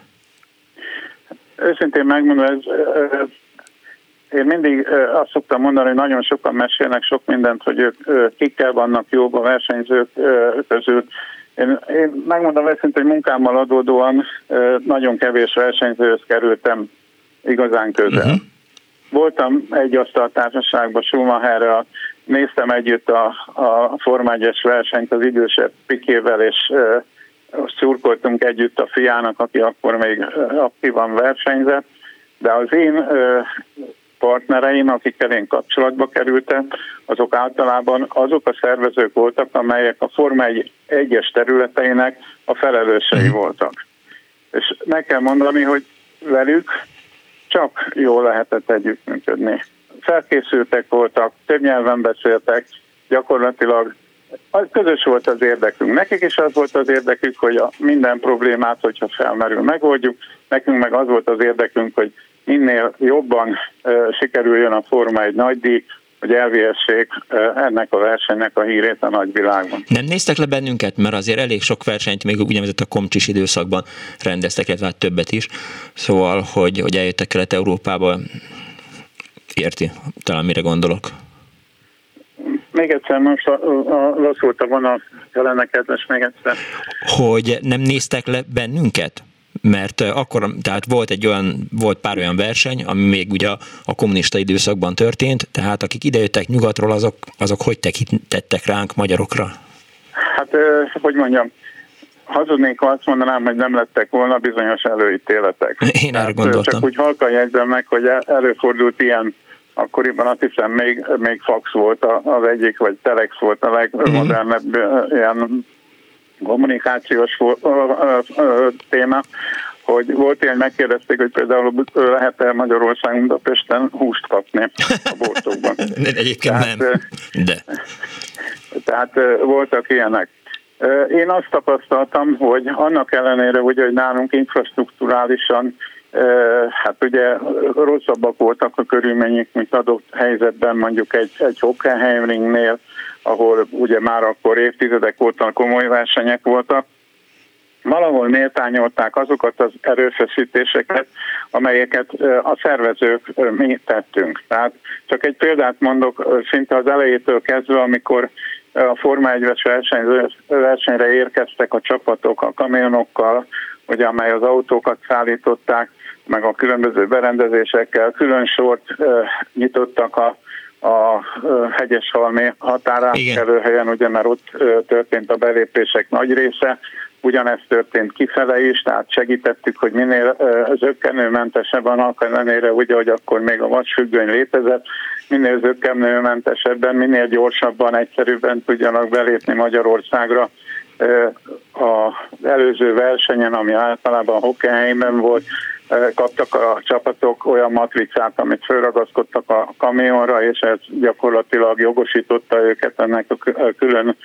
Őszintén megmondom, ez én mindig azt szoktam mondani, hogy nagyon sokan mesélnek sok mindent, hogy ők kikkel vannak jók a versenyzők között. Én, én megmondom őszintén, hogy munkámmal adódóan nagyon kevés versenyzőhöz kerültem igazán közel. Uh-huh. Voltam egy asztaltársaságban Schumacherrel, néztem együtt a, a Forma 1 versenyt az idősebb Pikével, és szurkoltunk együtt a fiának, aki akkor még aktívan versenyzett, de az én partnereim, akikkel én kapcsolatba kerültem, azok általában azok a szervezők voltak, amelyek a Forma 1-es területeinek a felelősei mhm. voltak. És meg kell mondani, hogy velük csak jól lehetett együttműködni. Felkészültek voltak, több nyelven beszéltek, gyakorlatilag az közös volt az érdekünk. Nekik is az volt az érdekük, hogy a minden problémát, hogyha felmerül, megoldjuk. Nekünk meg az volt az érdekünk, hogy minél jobban sikerüljön a Forma egy nagy díj, hogy elvihessék ennek a versenynek a hírét a nagyvilágban.
Nem néztek le bennünket, mert azért elég sok versenyt még úgynevezett a komcsis időszakban rendeztek, illetve hát többet is. Szóval, hogy, hogy eljöttek Kelet-Európába, érti talán mire gondolok.
Még egyszer, most a, a, lassult a vonal, kellene kedves még egyszer.
Hogy nem néztek le bennünket? mert akkor, tehát volt egy olyan, volt pár olyan verseny, ami még ugye a kommunista időszakban történt, tehát akik idejöttek nyugatról, azok, azok hogy tekintettek ránk magyarokra?
Hát, hogy mondjam, hazudnék, ha azt mondanám, hogy nem lettek volna bizonyos előítéletek.
Én erre gondoltam.
Csak úgy halkan jegyzem meg, hogy előfordult ilyen akkoriban azt hiszem még, még fax volt az egyik, vagy telex volt a legmodernebb uh-huh. ilyen kommunikációs téma, hogy volt ilyen, megkérdezték, hogy például lehet-e Magyarországon Budapesten húst kapni a boltokban.
Egyébként tehát, nem, de.
Tehát voltak ilyenek. Én azt tapasztaltam, hogy annak ellenére, hogy, hogy nálunk infrastruktúrálisan hát ugye rosszabbak voltak a körülmények, mint adott helyzetben mondjuk egy, egy Hockenheimringnél, ahol ugye már akkor évtizedek óta komoly versenyek voltak, valahol méltányolták azokat az erőfeszítéseket, amelyeket a szervezők mi tettünk. Tehát csak egy példát mondok, szinte az elejétől kezdve, amikor a Forma 1-es versenyre érkeztek a csapatok a kamionokkal, ugye, amely az autókat szállították, meg a különböző berendezésekkel, külön sort nyitottak a a Hegyeshalmi határán helyen, ugye mert ott történt a belépések nagy része, ugyanezt történt kifele is, tehát segítettük, hogy minél zöggenőmentesebb annak ellenére, ugye, hogy akkor még a vasfüggöny létezett, minél zöggenőmentesebben, minél gyorsabban, egyszerűbben tudjanak belépni Magyarországra az előző versenyen, ami általában Hockenheimben volt, kaptak a csapatok olyan matricát, amit felragaszkodtak a kamionra, és ez gyakorlatilag jogosította őket ennek a külön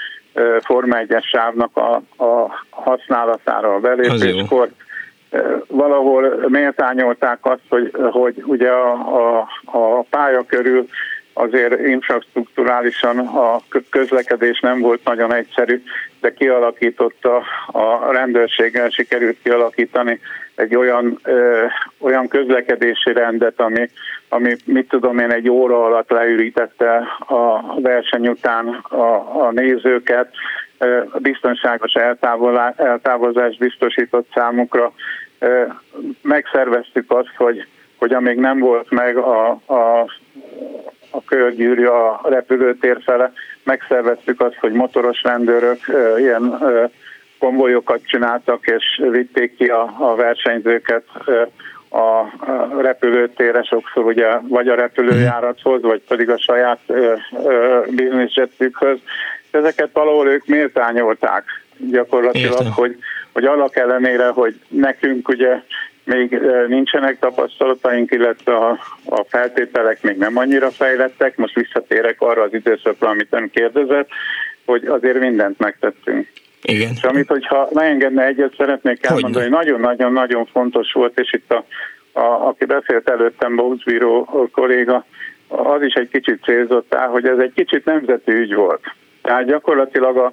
Forma 1-es sávnak a, a használatára a belépéskor. Valahol méltányolták azt, hogy, hogy ugye a, a, a pálya körül azért infrastruktúrálisan a közlekedés nem volt nagyon egyszerű, de kialakította a rendőrséggel sikerült kialakítani egy olyan, ö, olyan közlekedési rendet, ami, ami mit tudom én egy óra alatt leürítette a verseny után a, a nézőket, ö, biztonságos eltávozást biztosított számukra. Ö, megszerveztük azt, hogy, hogy amíg nem volt meg a, a a körgyűrű a repülőtér fele. Megszerveztük azt, hogy motoros rendőrök ilyen konvojokat csináltak, és vitték ki a, a versenyzőket a repülőtérre sokszor ugye vagy a repülőjárathoz, vagy pedig a saját bizniszjetükhöz. Ezeket valahol ők méltányolták gyakorlatilag, hogy, hogy annak ellenére, hogy nekünk ugye még nincsenek tapasztalataink, illetve a, a feltételek még nem annyira fejlettek. Most visszatérek arra az időszakra, amit ön kérdezett, hogy azért mindent megtettünk.
Igen.
És amit, hogyha megengedne egyet, szeretnék elmondani, hogy nagyon-nagyon-nagyon fontos volt, és itt a, a, aki beszélt előttem, Bózbíró kolléga, az is egy kicsit célzott el, hogy ez egy kicsit nemzeti ügy volt. Tehát gyakorlatilag a,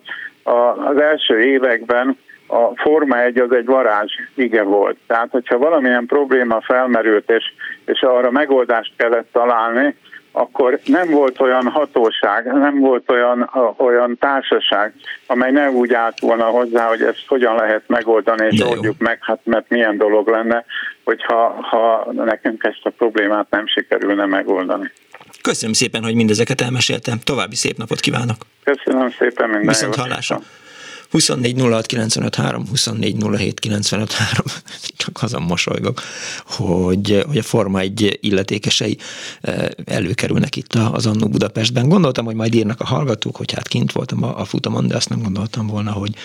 a, az első években a Forma 1 az egy varázs ige volt. Tehát, hogyha valamilyen probléma felmerült, és, és arra megoldást kellett találni, akkor nem volt olyan hatóság, nem volt olyan, olyan társaság, amely ne úgy állt volna hozzá, hogy ezt hogyan lehet megoldani, és oldjuk meg, hát mert milyen dolog lenne, hogyha ha nekünk ezt a problémát nem sikerülne megoldani.
Köszönöm szépen, hogy mindezeket elmeséltem. További szép napot kívánok!
Köszönöm szépen, minden
Viszont hallásra! 24 06 95 3, 24 07 95 3, csak azon mosolygok, hogy, hogy a Forma egy illetékesei eh, előkerülnek itt az Annó Budapestben. Gondoltam, hogy majd írnak a hallgatók, hogy hát kint voltam a, a futamon, de azt nem gondoltam volna, hogy,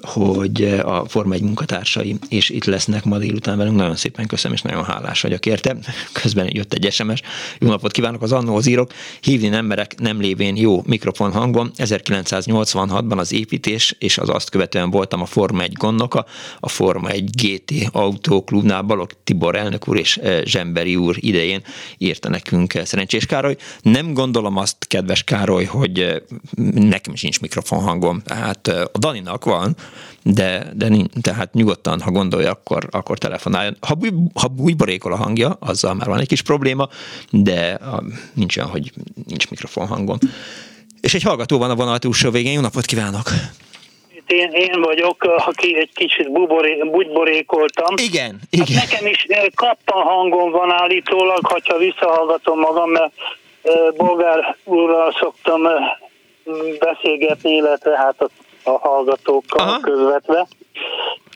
hogy a Forma egy munkatársai és itt lesznek ma délután velünk. Nagyon szépen köszönöm, és nagyon hálás vagyok érte. Közben jött egy SMS. Jó napot kívánok az Annóhoz írok. Hívni emberek nem lévén jó mikrofon hangon. 1986-ban az építés és az azt követően voltam a Forma 1 gondnoka, a Forma 1 GT autóklubnál Balog Tibor elnök úr és eh, Zsemberi úr idején írta nekünk eh, Szerencsés Károly. Nem gondolom azt, kedves Károly, hogy eh, nekem sincs mikrofon hangom. Tehát a Daninak van, de, de tehát nyugodtan, ha gondolja, akkor, akkor telefonáljon. Ha, búj, ha bújborékol a hangja, azzal már van egy kis probléma, de nincs olyan, hogy nincs mikrofon hangom. És egy hallgató van a vonal túlsó végén. Jó napot kívánok!
Én, én vagyok, aki egy kicsit bugyborékoltam.
Igen,
hát
igen.
Hát nekem is kappan hangom van állítólag, ha visszahallgatom magam, mert bolgár úrral szoktam beszélgetni, illetve hát a, a hallgatókkal Aha. közvetve.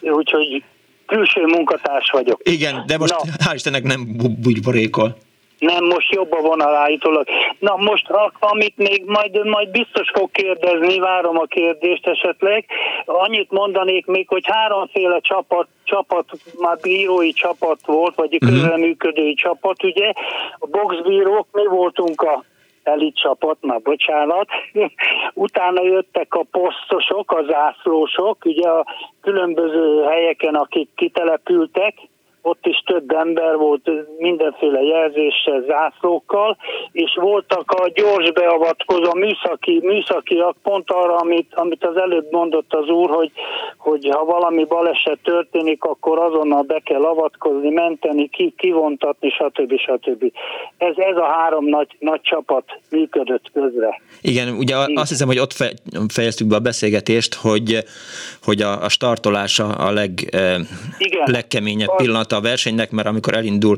Úgyhogy külső munkatárs vagyok.
Igen, de most Na. hál' Istennek nem bugyborékol.
Nem, most jobb a vonal állítólag. Na most, amit még majd, majd biztos fog kérdezni, várom a kérdést esetleg. Annyit mondanék még, hogy háromféle csapat, csapat már bírói csapat volt, vagy mhm. közreműködői csapat, ugye. A boxbírók, mi voltunk a elit csapat, már bocsánat. Utána jöttek a posztosok, a zászlósok, ugye a különböző helyeken, akik kitelepültek, ott is több ember volt mindenféle jelzéssel, zászlókkal, és voltak a gyors beavatkozó műszaki, műszakiak, pont arra, amit, amit az előbb mondott az úr, hogy, hogy ha valami baleset történik, akkor azonnal be kell avatkozni, menteni, ki, kivontatni, stb. stb. Ez, ez a három nagy, nagy csapat működött közre.
Igen, ugye Igen. azt hiszem, hogy ott fejeztük be a beszélgetést, hogy, hogy a, a startolása a leg, Igen. legkeményebb pillanat feladata a versenynek, mert amikor elindul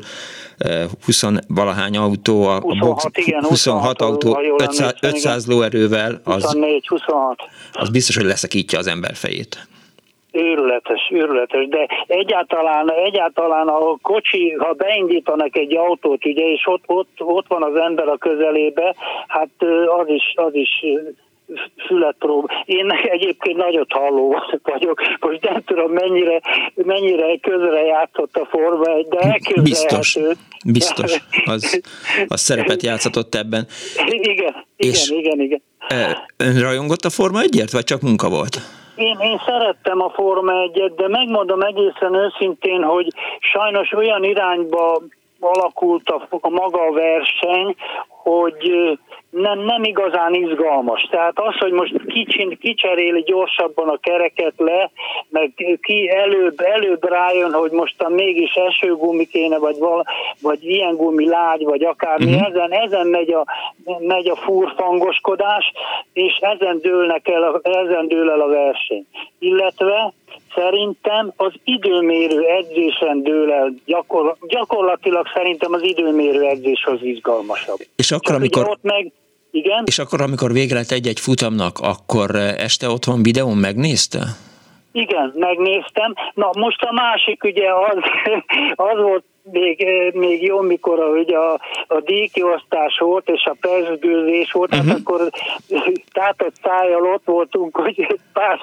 20 eh, valahány autó, a, 26, box,
igen,
26, 26 autó, 500, 500 lóerővel, az,
24, 26.
az biztos, hogy leszekítja az ember fejét.
Őrületes, őrületes, de egyáltalán, egyáltalán a kocsi, ha beindítanak egy autót, ugye, és ott, ott, ott van az ember a közelébe, hát az is, az is születprób. Én egyébként nagyot halló vagyok, most nem tudom mennyire, mennyire közre játszott a Forma egy, de
Biztos, biztos. Az, az szerepet játszott ebben.
Igen, és igen, igen, igen.
Ön rajongott a Forma egyért, vagy csak munka volt?
Én, én szerettem a Forma 1 de megmondom egészen őszintén, hogy sajnos olyan irányba alakult a, a maga a verseny, hogy nem, nem igazán izgalmas. Tehát az, hogy most kicsin, kicseréli gyorsabban a kereket le, meg ki előbb, előbb rájön, hogy most mégis esőgumi kéne, vagy, val, vagy ilyen gumi lágy, vagy akármi, uh-huh. ezen, ezen megy, a, megy a furfangoskodás, és ezen, dőlnek el, ezen dől el a verseny. Illetve Szerintem az időmérő edzésen dől el, gyakor, gyakorlatilag szerintem az időmérő edzés az izgalmasabb.
És akkor, amikor... Ott meg, igen? És akkor, amikor vége lett egy-egy futamnak, akkor este otthon videón megnézte?
Igen, megnéztem. Na most a másik ugye az, az volt még, még jó, mikor a, ugye a, a díjkiosztás volt, és a percgőzés volt, uh-huh. hát mhm. akkor tátott szájjal ott voltunk, hogy pár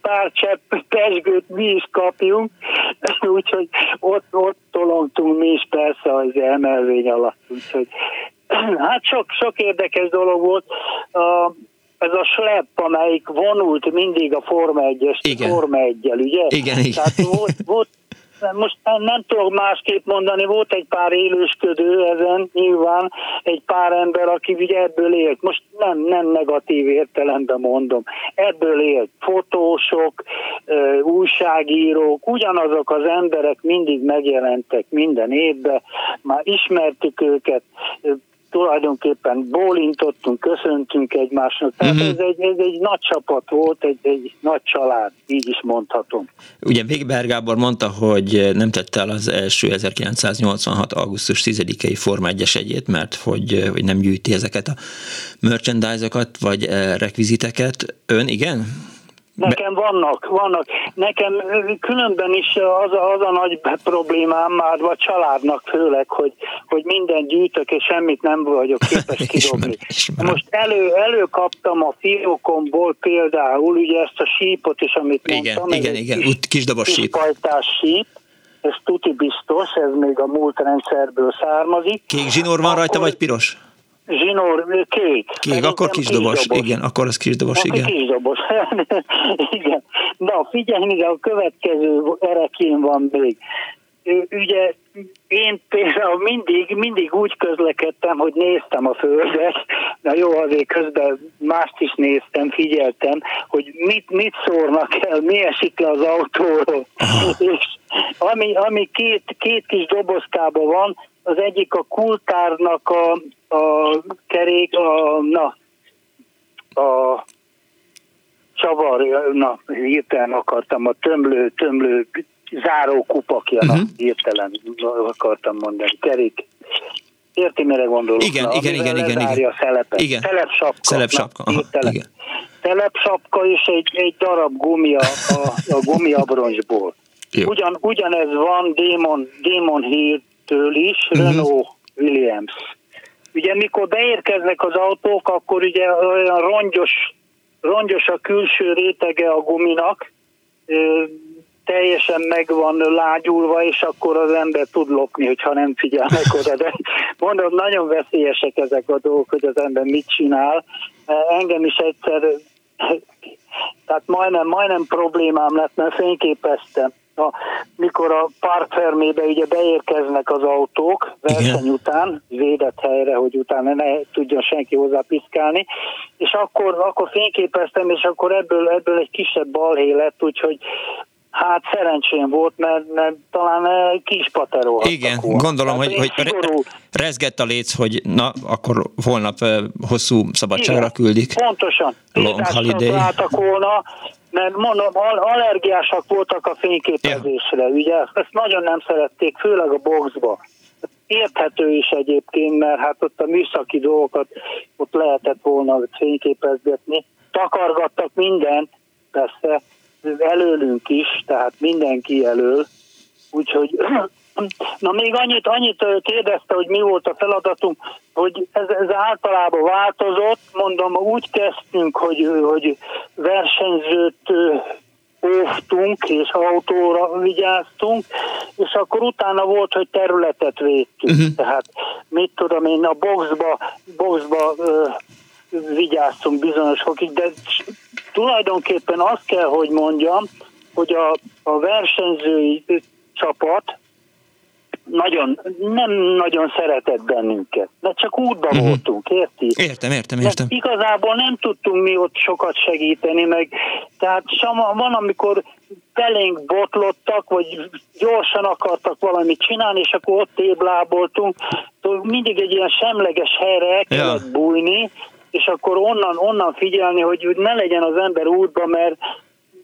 pár csepp pesgőt mi is kapjunk, úgyhogy ott, ott tolongtunk mi is persze az emelvény alatt, úgyhogy hát sok, sok érdekes dolog volt. Uh, ez a slep, amelyik vonult mindig a Forma 1-es, Forma 1 ugye?
Igen, igen.
Tehát volt, volt most nem tudok másképp mondani, volt egy pár élősködő ezen, nyilván egy pár ember, aki ugye ebből élt. Most nem, nem negatív értelemben mondom. Ebből élt fotósok, újságírók, ugyanazok az emberek mindig megjelentek minden évben, már ismertük őket, tulajdonképpen bólintottunk, köszöntünk egymásnak. Tehát uh-huh. ez, egy, ez egy nagy csapat volt, egy, egy nagy család, így is mondhatom.
Ugye Végber Gábor mondta, hogy nem tette el az első 1986. augusztus 10-i Forma 1 egyét, mert hogy, hogy nem gyűjti ezeket a merchandise-okat, vagy eh, rekviziteket. Ön igen?
Nekem vannak, vannak. Nekem különben is az a, az a nagy problémám már, vagy családnak főleg, hogy, hogy minden gyűjtök, és semmit nem vagyok képes kidobni. Most elő, előkaptam a fiókomból például ugye ezt a sípot is, amit
igen, mondtam. Igen, igen, igen, kis dobos síp.
síp ez tuti biztos, ez még a múlt rendszerből származik.
Kék zsinór van rajta, vagy piros?
Zsinór kék.
Kék, akkor kisdobos, kis igen, akkor az kisdobos, akkor igen.
Kisdobos, igen. Na figyelj, a következő erekén van még. Ugye én például mindig, mindig úgy közlekedtem, hogy néztem a földet, na jó, azért közben mást is néztem, figyeltem, hogy mit, mit szórnak el, mi esik le az autóról. És ami, ami két, két kis dobozkában van, az egyik a kultárnak a, a kerék, a, na, a csavar, na, hirtelen akartam, a tömlő, tömlő záró kupakja, uh-huh. na, mhm. hirtelen akartam mondani, kerék. Érti, mire gondolok?
Igen, na, igen, igen, igen, igen.
A szelepet. igen. Szelepsapka.
Szelepsapka, aha, igen.
Telepsapka és egy, egy darab gumi a, a, gumiabroncsból. Ugyan, ugyanez van Demon, Demon Hill-től is, uh-huh. Renault Williams Ugye mikor beérkeznek az autók, akkor ugye olyan rongyos, rongyos a külső rétege a guminak, teljesen meg van lágyulva, és akkor az ember tud lopni, hogyha nem figyelnek oda. De mondom, nagyon veszélyesek ezek a dolgok, hogy az ember mit csinál. Engem is egyszer, tehát majdnem, majdnem problémám lett, mert fényképeztem a, mikor a parkfermébe ugye beérkeznek az autók verseny Igen. után, védett helyre, hogy utána ne tudjon senki hozzá piszkálni, és akkor, akkor fényképeztem, és akkor ebből, ebből egy kisebb balhé lett, úgyhogy Hát szerencsém volt, mert, mert talán kis pateró.
Igen, volna. gondolom, hogy, hogy szigorú... rezgett a léc, hogy na, akkor holnap hosszú szabadságra Igen, küldik.
Pontosan. Long holiday. volna, mert mondom, allergiásak voltak a fényképezésre, ja. ugye? Ezt nagyon nem szerették, főleg a boxba. Érthető is egyébként, mert hát ott a műszaki dolgokat ott lehetett volna fényképezgetni. Takargattak mindent, persze, előlünk is, tehát mindenki elől, úgyhogy Na még annyit, annyit kérdezte, hogy mi volt a feladatunk, hogy ez, ez általában változott, mondom, úgy kezdtünk, hogy, hogy versenyzőt óvtunk, és autóra vigyáztunk, és akkor utána volt, hogy területet védtünk. Uh-huh. Tehát mit tudom én, a boxba, boxba ö, vigyáztunk bizonyos fokig, de tulajdonképpen azt kell, hogy mondjam, hogy a, a versenyzői csapat nagyon, nem nagyon szeretett bennünket, mert csak útban uh-huh. voltunk, érti?
Értem, értem, értem.
De igazából nem tudtunk mi ott sokat segíteni, meg tehát van, amikor belénk botlottak, vagy gyorsan akartak valamit csinálni, és akkor ott ébláboltunk. Mindig egy ilyen semleges helyre el kellett ja. bújni, és akkor onnan, onnan figyelni, hogy ne legyen az ember útba, mert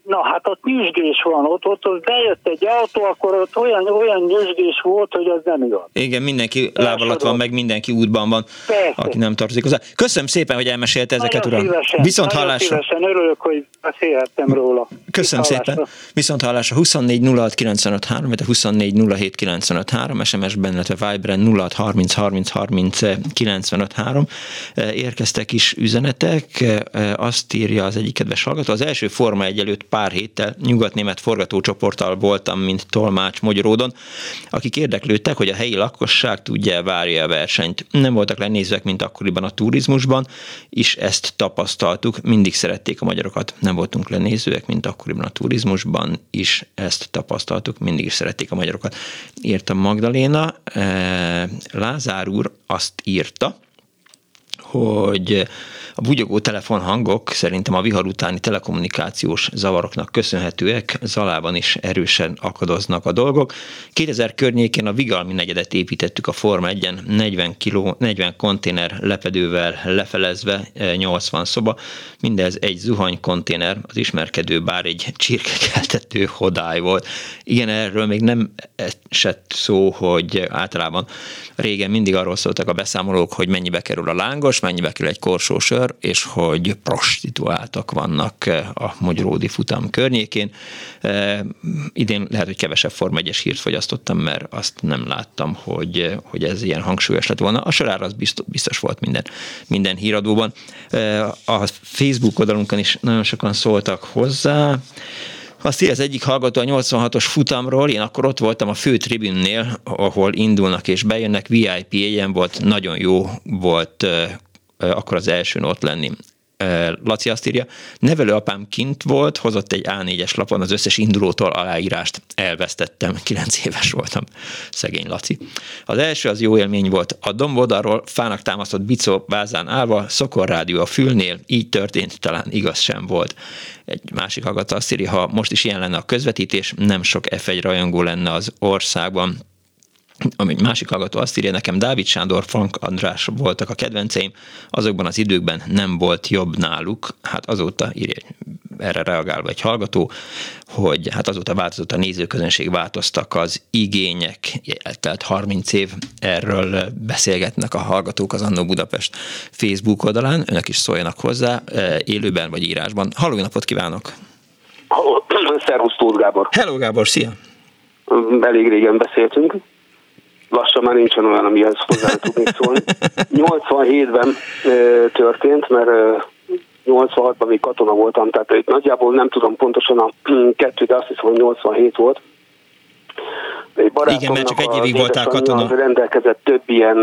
Na hát ott nyüzsgés van, ott, ott, ott bejött egy autó, akkor ott olyan, olyan nyüzsgés volt, hogy az nem igaz.
Igen, mindenki láb alatt van, meg mindenki útban van, Persze. aki nem tartozik hozzá. Köszönöm szépen, hogy elmesélte ezeket,
nagyon
uram.
Szívesen,
Viszont hallásra.
Szívesen, örülök, hogy beszélhettem róla.
Köszönöm szépen. Viszont hallásra 24 06 95 3, 24 07 95 3, SMS-ben, illetve Viberen 06 30 30 30 95 3. Érkeztek is üzenetek, azt írja az egyik kedves hallgató. Az első Forma egy előtt pár héttel nyugatnémet forgatócsoporttal voltam, mint tolmács Magyaródon, akik érdeklődtek, hogy a helyi lakosság tudja várja a versenyt. Nem voltak lenézőek, mint akkoriban a turizmusban, és ezt tapasztaltuk, mindig szerették a magyarokat. Nem voltunk lenézőek, mint akkoriban a turizmusban, is ezt tapasztaltuk, mindig is szerették a magyarokat. Írta Magdaléna, eh, Lázár úr azt írta, hogy a bugyogó telefonhangok szerintem a vihar utáni telekommunikációs zavaroknak köszönhetőek, Zalában is erősen akadoznak a dolgok. 2000 környékén a Vigalmi negyedet építettük a Forma 1 40, kiló, 40 konténer lepedővel lefelezve, 80 eh, szoba, mindez egy zuhany konténer, az ismerkedő bár egy csirkekeltető hodály volt. Igen, erről még nem esett szó, hogy általában régen mindig arról szóltak a beszámolók, hogy mennyibe kerül a lángos, mennyibe kerül egy korsósör, sör, és hogy prostituáltak vannak eh, a Magyaródi futam környékén. Eh, idén lehet, hogy kevesebb Forma 1 hírt fogyasztottam, mert azt nem láttam, hogy, hogy ez ilyen hangsúlyos lett volna. A sorár az biztos, volt minden, minden híradóban. Eh, a Facebook oldalunkon is nagyon sokan szóltak hozzá. Azt írja az egyik hallgató a 86-os futamról, én akkor ott voltam a fő tribünnél, ahol indulnak és bejönnek, VIP egyen volt, nagyon jó volt akkor az elsőn ott lenni. Laci azt írja, nevelőapám kint volt, hozott egy A4-es lapon az összes indulótól aláírást, elvesztettem, 9 éves voltam, szegény Laci. Az első az jó élmény volt, a domboldalról fának támasztott bicó vázán állva, szokorrádió a fülnél, így történt, talán igaz sem volt. Egy másik hallgató azt írja, ha most is ilyen lenne a közvetítés, nem sok F1 rajongó lenne az országban, ami egy másik hallgató azt írja nekem, Dávid Sándor, Frank András voltak a kedvenceim, azokban az időkben nem volt jobb náluk, hát azóta írja erre reagálva egy hallgató, hogy hát azóta változott a nézőközönség, változtak az igények, eltelt 30 év, erről beszélgetnek a hallgatók az Annó Budapest Facebook oldalán, önök is szóljanak hozzá, eh, élőben vagy írásban. Halló, napot kívánok!
Szervusz, Tóth Gábor!
Hello, Gábor, szia!
Elég régen beszéltünk lassan már nincsen olyan, amihez hozzá tudnék szólni. 87-ben történt, mert 86-ban még katona voltam, tehát itt nagyjából nem tudom pontosan a kettő, de azt hiszem, hogy 87 volt.
Egy Igen, mert csak egy évig voltál katona.
Rendelkezett több ilyen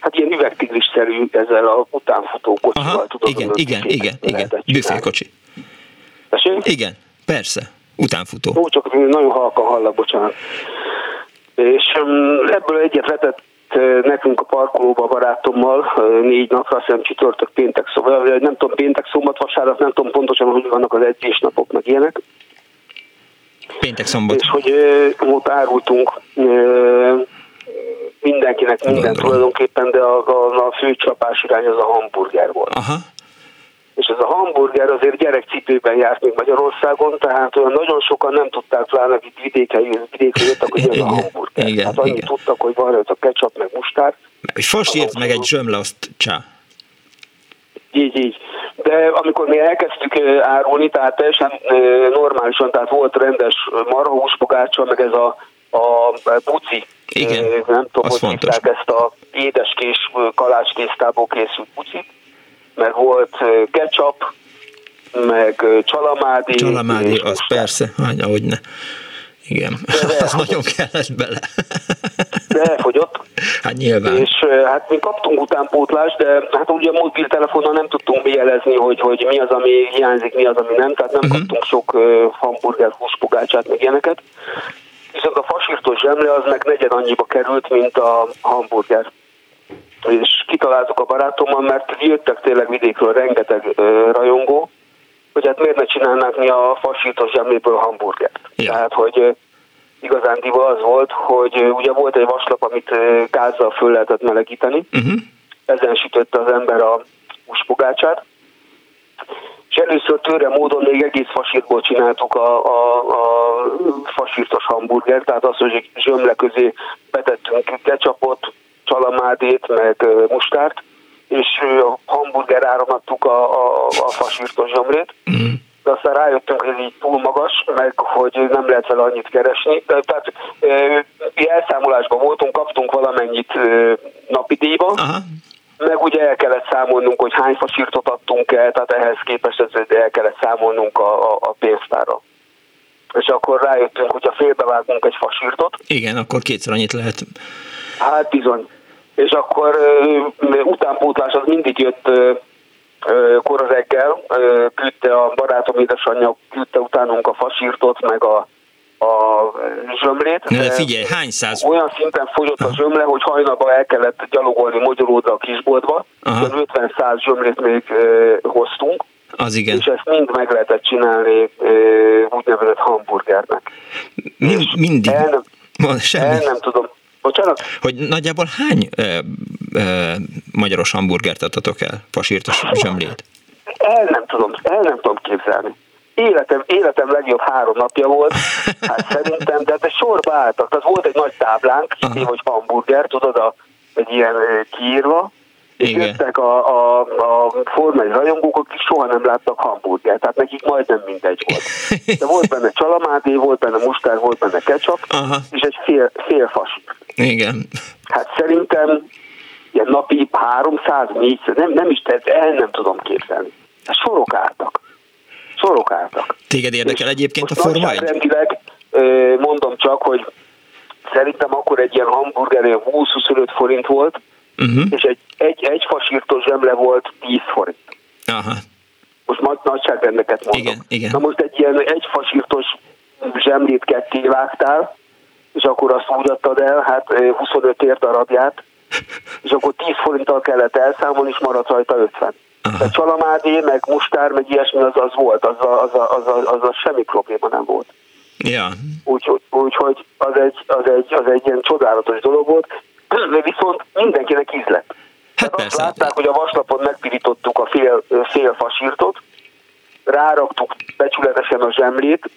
hát ilyen üvegtigris-szerű ezzel a utánfutó kocsival. Aha,
tudod, igen, igen, igen, igen, büfélkocsi. Igen, persze, utánfutó.
Ó, csak nagyon halkan hallak, bocsánat. És ebből egyet vetett nekünk a parkolóba a barátommal négy napra, azt hiszem csütörtök, péntek, szóval nem tudom, péntek, szombat, vasárnap, nem tudom pontosan, hogy vannak az edzésnapok, meg ilyenek.
Péntek, szombat.
És hogy ott árultunk mindenkinek minden tulajdonképpen, de a, a, a fő csapás irány az a hamburger volt. Aha és ez a hamburger azért gyerekcipőben járt még Magyarországon, tehát olyan nagyon sokan nem tudták, pláne akik vidéken, vidéken jöttek, hogy ez a hamburger. Igen, hát annyit igen. tudtak, hogy van rajta ketchup, meg mustár.
És fasírt meg egy zsömle, azt csá.
Így, így. de amikor mi elkezdtük árulni, tehát teljesen normálisan, tehát volt rendes marhahúspogácsa, meg ez a, a buci,
Igen,
nem tudom, hogy fontos. ezt a édeskés kalácstésztából készült bucit, meg volt ketchup, meg csalamádi.
Csalamádi, az persze, hogy ne. Igen, de az nagyon kellett bele.
De elfogyott.
Hát nyilván.
És hát mi kaptunk utánpótlást, de hát ugye a mobiltelefonnal nem tudtunk jelezni, hogy, hogy mi az, ami hiányzik, mi az, ami nem, tehát nem uh-huh. kaptunk sok uh, hamburger, húspogácsát, meg ilyeneket. Viszont a fasírtos zsemle az meg negyed annyiba került, mint a hamburger. És kitaláltuk a barátommal, mert jöttek tényleg vidékről rengeteg uh, rajongó, hogy hát miért ne csinálnánk mi a fasítos zsemléből hamburgert. Ja. Tehát, hogy igazándiból az volt, hogy ugye volt egy vaslap, amit gázzal föl lehetett melegíteni, uh-huh. ezen sütötte az ember a húspogácsát, és először tőre módon még egész fasírból csináltuk a, a, a fasírtos hamburger, tehát az, hogy zsömle közé betettünk ketchupot, csalamádét, meg mustárt, és a hamburger áramlattuk a, a, a fasírtos zsömlét. Mm. De aztán rájöttünk, hogy ez így túl magas, meg hogy nem lehet vele annyit keresni. Tehát mi elszámolásban voltunk, kaptunk valamennyit napi díjba, Aha. meg ugye el kellett számolnunk, hogy hány fasírtot adtunk el, tehát ehhez képest el kellett számolnunk a, a, a pénztárra. És akkor rájöttünk, hogy ha félbevágunk egy fasírtot.
Igen, akkor kétszer annyit lehet.
Hát bizony és akkor utánpótlás az mindig jött kora reggel, küldte a barátom édesanyja, küldte utánunk a fasírtot, meg a, a zsömlét.
Ne, de figyelj, hány száz?
Olyan szinten fogyott a zsömle, hogy hajnalban el kellett gyalogolni magyaródra a kisboltba, 50-100 zsömlét még hoztunk.
Az igen.
És ezt mind meg lehetett csinálni úgynevezett hamburgernek.
Mind, mindig. El nem,
el nem tudom, Bocsánat?
Hogy nagyjából hány ö, ö, magyaros hamburgert adtatok el, pasírtos zsömlét?
El nem tudom, el nem tudom képzelni. Életem, életem legjobb három napja volt, hát szerintem, de hát sorba álltak. Tehát volt egy nagy táblánk, hogy hamburger, tudod, a, egy ilyen kiírva, és Igen. jöttek a, a, a formai rajongók, akik soha nem láttak hamburgert, tehát nekik majdnem mindegy volt. De volt benne csalamádé, volt benne mustár, volt benne ketchup, Aha. és egy fél, fél fas.
Igen.
Hát szerintem ilyen napi 300, 400, nem, nem is, tehát el nem tudom képzelni. Hát sorok álltak. Sorok álltak.
Téged érdekel és egyébként a Forma 1?
mondom csak, hogy szerintem akkor egy ilyen hamburger 20-25 forint volt, uh-huh. és egy, egy, egy fasírtos zsemle volt 10 forint.
Aha.
Most nagy nagyságrendeket mondok.
Igen, igen.
Na most egy ilyen egy fasírtos zsemlét ketté vágtál, és akkor azt úgy adtad el, hát 25 ért darabját, és akkor 10 forinttal kellett elszámolni, és maradt rajta 50. Aha. Tehát csalamádé, meg mustár, meg ilyesmi az, az volt, az, az, az, az, az, az semmi probléma nem volt.
Ja.
Úgyhogy úgy, úgy, az, egy, az, egy, az egy ilyen csodálatos dolog volt, de viszont mindenkinek ízlet. Hát persze. Azt látták, hogy a vaslapon megpirítottuk a fél, fél fasírtot, ráraktuk becsületesen a zsemlét,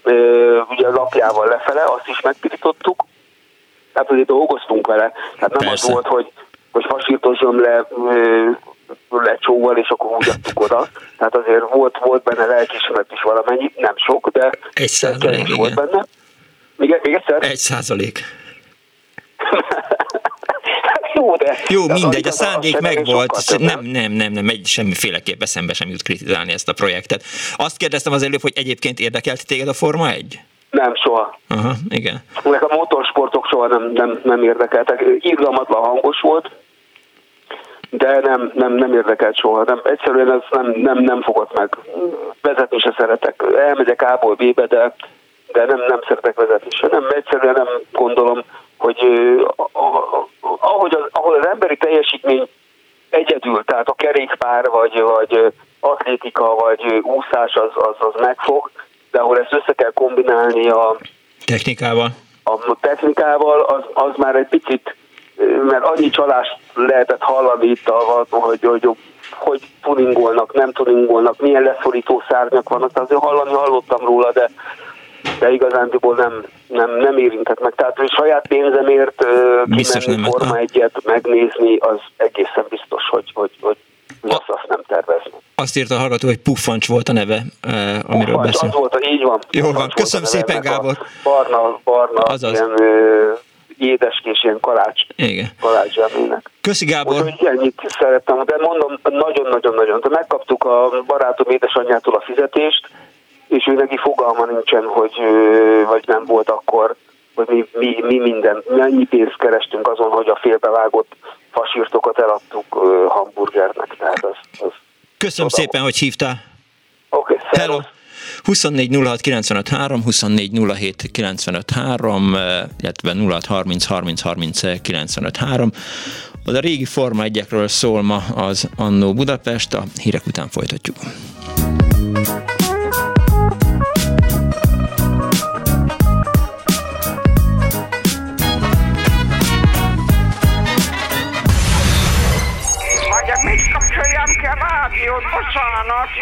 ugye a lapjával lefele, azt is megpirítottuk, tehát azért dolgoztunk vele. Tehát nem Persze. az volt, hogy, hogy fasírtos zsömle lecsóval, és akkor úgy adtuk oda. Tehát azért volt, volt benne lelkismeret is valamennyi, nem sok, de
egy százalék,
volt benne. Még, még egyszer?
Egy százalék.
jó, de...
Jó, de mindegy, a szándék megvolt, nem, nem, nem, nem, egy semmiféleképp eszembe sem jut kritizálni ezt a projektet. Azt kérdeztem az előbb, hogy egyébként érdekelt téged a Forma 1?
Nem, soha.
Aha, igen.
Nekem a motorsportok soha nem, nem, nem érdekeltek. Irgalmatlan hangos volt, de nem, nem, nem érdekelt soha. Nem, egyszerűen ez nem, nem, nem fogott meg. Vezetni se szeretek. Elmegyek A-ból B-be, de, de nem, nem szeretek vezetni se. Nem, egyszerűen nem gondolom, hogy ahogy az, ahol az emberi teljesítmény egyedül, tehát a kerékpár, vagy, vagy atlétika, vagy úszás az, az, az megfog, de ahol ezt össze kell kombinálni a
technikával,
a technikával az, az már egy picit, mert annyi csalást lehetett hallani itt, hogy, hogy, hogy tuningolnak, nem tuningolnak, milyen leszorító szárnyak vannak, azért hallani hallottam róla, de de igazándiból nem, nem, nem érintett meg. Tehát, hogy saját pénzemért biztos kimenni nem Forma egyet megnézni, az egészen biztos, hogy, hogy, hogy azt, azt nem tervezni.
Az azt írta a hallgató, hogy Puffancs volt a neve, amiről
Puffancs,
beszél.
az volt, így van.
Jó van, köszönöm szépen, Gábor.
Barna, barna,
Azaz.
ilyen édeskés, ilyen kalács,
Igen.
kalács zsemlének.
Köszi Gábor.
Úgyhogy ennyit szerettem, de mondom, nagyon-nagyon-nagyon. Megkaptuk a barátom édesanyjától a fizetést, és ő neki fogalma nincsen, hogy vagy nem volt akkor, hogy mi, mi, mi minden, mennyi pénzt kerestünk azon, hogy a félbevágott fasírtokat eladtuk hamburgernek. Tehát az, az
Köszönöm
oda.
szépen, hogy hívtál.
Oké, okay,
Hello! 24 06 95 3, 24 07 95 3, illetve 06 30 30 30 95 3. Az a régi Forma 1 szól ma az Annó Budapest, a hírek után folytatjuk.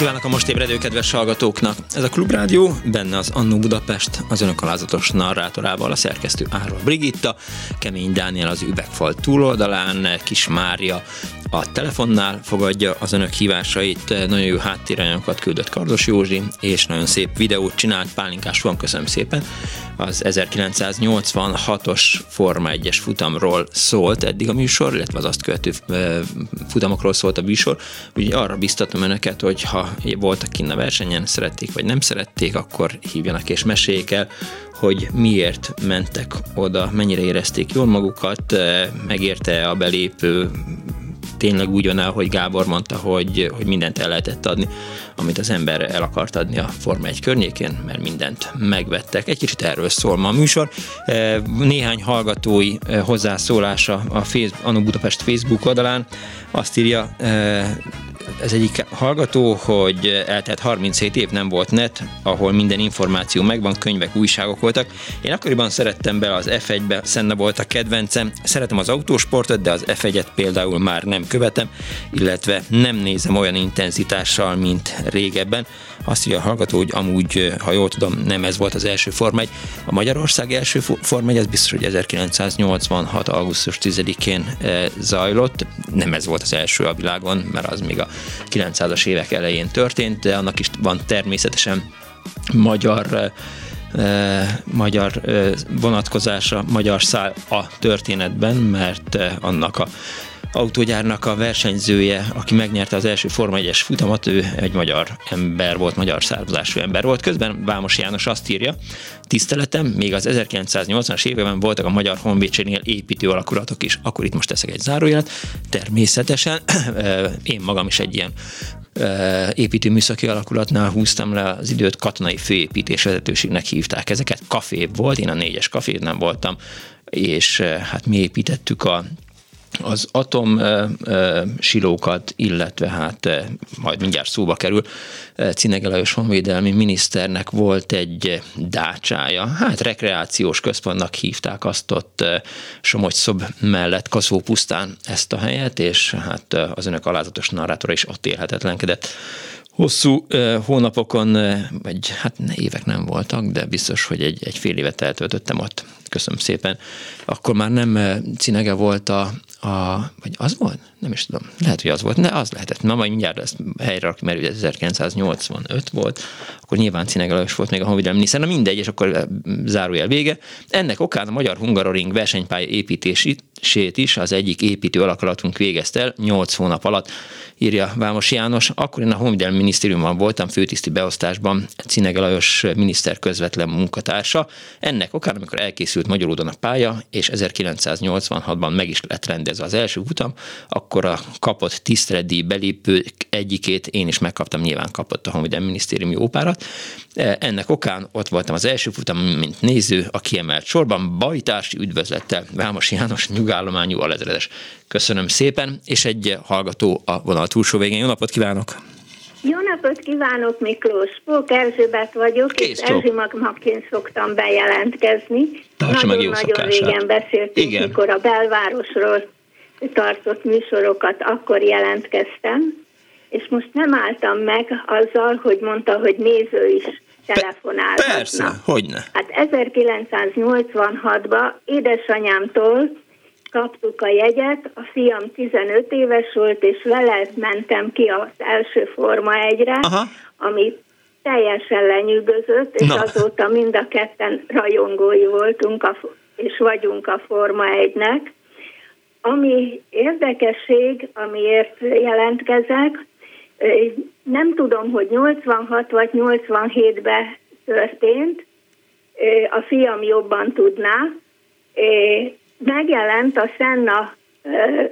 Kívánok a most ébredő kedves hallgatóknak! Ez a Klubrádió, benne az Annó Budapest, az önök alázatos narrátorával, a szerkesztő Árva Brigitta, Kemény Dániel az üvegfal túloldalán, Kis Mária a telefonnál fogadja az önök hívásait, nagyon jó háttéranyagokat küldött Kardos Józsi, és nagyon szép videót csinált. Pálinkás van, köszönöm szépen. Az 1986-os Forma 1-es futamról szólt eddig a műsor, illetve az azt követő futamokról szólt a műsor, úgyhogy arra biztatom önöket, hogy ha voltak kinn a versenyen, szerették vagy nem szerették, akkor hívjanak és meséljék el, hogy miért mentek oda, mennyire érezték jól magukat, megérte a belépő tényleg úgy jön el, hogy Gábor mondta, hogy, hogy mindent el lehetett adni, amit az ember el akart adni a Forma 1 környékén, mert mindent megvettek. Egy kicsit erről szól ma a műsor. Néhány hallgatói hozzászólása a Facebook, Anu Budapest Facebook oldalán azt írja ez egyik hallgató, hogy eltelt 37 év nem volt net, ahol minden információ megvan, könyvek, újságok voltak. Én akkoriban szerettem be az F1-be, Senna volt a kedvencem. Szeretem az autósportot, de az F1-et például már nem követem, illetve nem nézem olyan intenzitással, mint régebben. Azt írja a hallgató, hogy amúgy, ha jól tudom, nem ez volt az első Forma 1. A Magyarország első Forma 1, az biztos, hogy 1986. augusztus 10-én zajlott. Nem ez volt az első a világon, mert az még a 900-as évek elején történt, de annak is van természetesen magyar magyar vonatkozása, magyar szál a történetben, mert annak a autógyárnak a versenyzője, aki megnyerte az első Forma 1-es futamot, ő egy magyar ember volt, magyar származású ember volt. Közben Vámos János azt írja, tiszteletem, még az 1980-as években voltak a Magyar Honvédségnél építő alakulatok is. Akkor itt most teszek egy zárójelet. Természetesen én magam is egy ilyen építő műszaki alakulatnál húztam le az időt, katonai főépítés vezetőségnek hívták ezeket. Kafé volt, én a négyes kafé nem voltam, és hát mi építettük a az atom silókat, illetve hát majd mindjárt szóba kerül, Cinege Lajos honvédelmi miniszternek volt egy dácsája, hát rekreációs központnak hívták azt ott Somogy-szob mellett Kaszópusztán ezt a helyet, és hát az önök alázatos narrátora is ott élhetetlenkedett. Hosszú hónapokon, egy, hát évek nem voltak, de biztos, hogy egy, egy fél évet eltöltöttem ott. Köszönöm szépen. Akkor már nem Cinege volt a, a, vagy az volt? Nem is tudom. Lehet, hogy az volt. Ne, az lehetett. Na, majd mindjárt ezt helyre rakjuk, mert 1985 volt. Akkor nyilván Cinege Lajos volt még a honvédelmi miniszter. Na mindegy, és akkor zárójel vége. Ennek okán a Magyar Hungaroring versenypálya építését is az egyik építő alakulatunk végezte el 8 hónap alatt írja Vámos János. Akkor én a Honvédelmi Minisztériumban voltam főtiszti beosztásban, Cinege Lajos miniszter közvetlen munkatársa. Ennek okán, amikor elkészült Magyaródon a pálya, és 1986-ban meg is lett rendezve az első utam, akkor a kapott tisztreddi belépő egyikét én is megkaptam, nyilván kapott a Honvédelmi Minisztériumi ópárat. Ennek okán ott voltam az első futam, mint néző, a kiemelt sorban, bajtársi üdvözlettel Vámos János nyugállományú alezredes. Köszönöm szépen, és egy hallgató a vonal túlsó végén. Jó napot kívánok!
Jó napot kívánok, Miklós! Pók Erzsébet vagyok, Kész, és Erzsimagmaként szoktam bejelentkezni. Nagyon-nagyon régen beszéltünk, Igen. mikor a belvárosról tartott műsorokat, akkor jelentkeztem, és most nem álltam meg azzal, hogy mondta, hogy néző is telefonálhatna.
Persze, hogyne.
Hát 1986-ban édesanyámtól kaptuk a jegyet, a fiam 15 éves volt, és vele mentem ki az első Forma egyre, Aha. ami teljesen lenyűgözött, és Na. azóta mind a ketten rajongói voltunk, a, és vagyunk a Forma egynek. Ami érdekesség, amiért jelentkezek, nem tudom, hogy 86 vagy 87-ben történt, a fiam jobban tudná, megjelent a Senna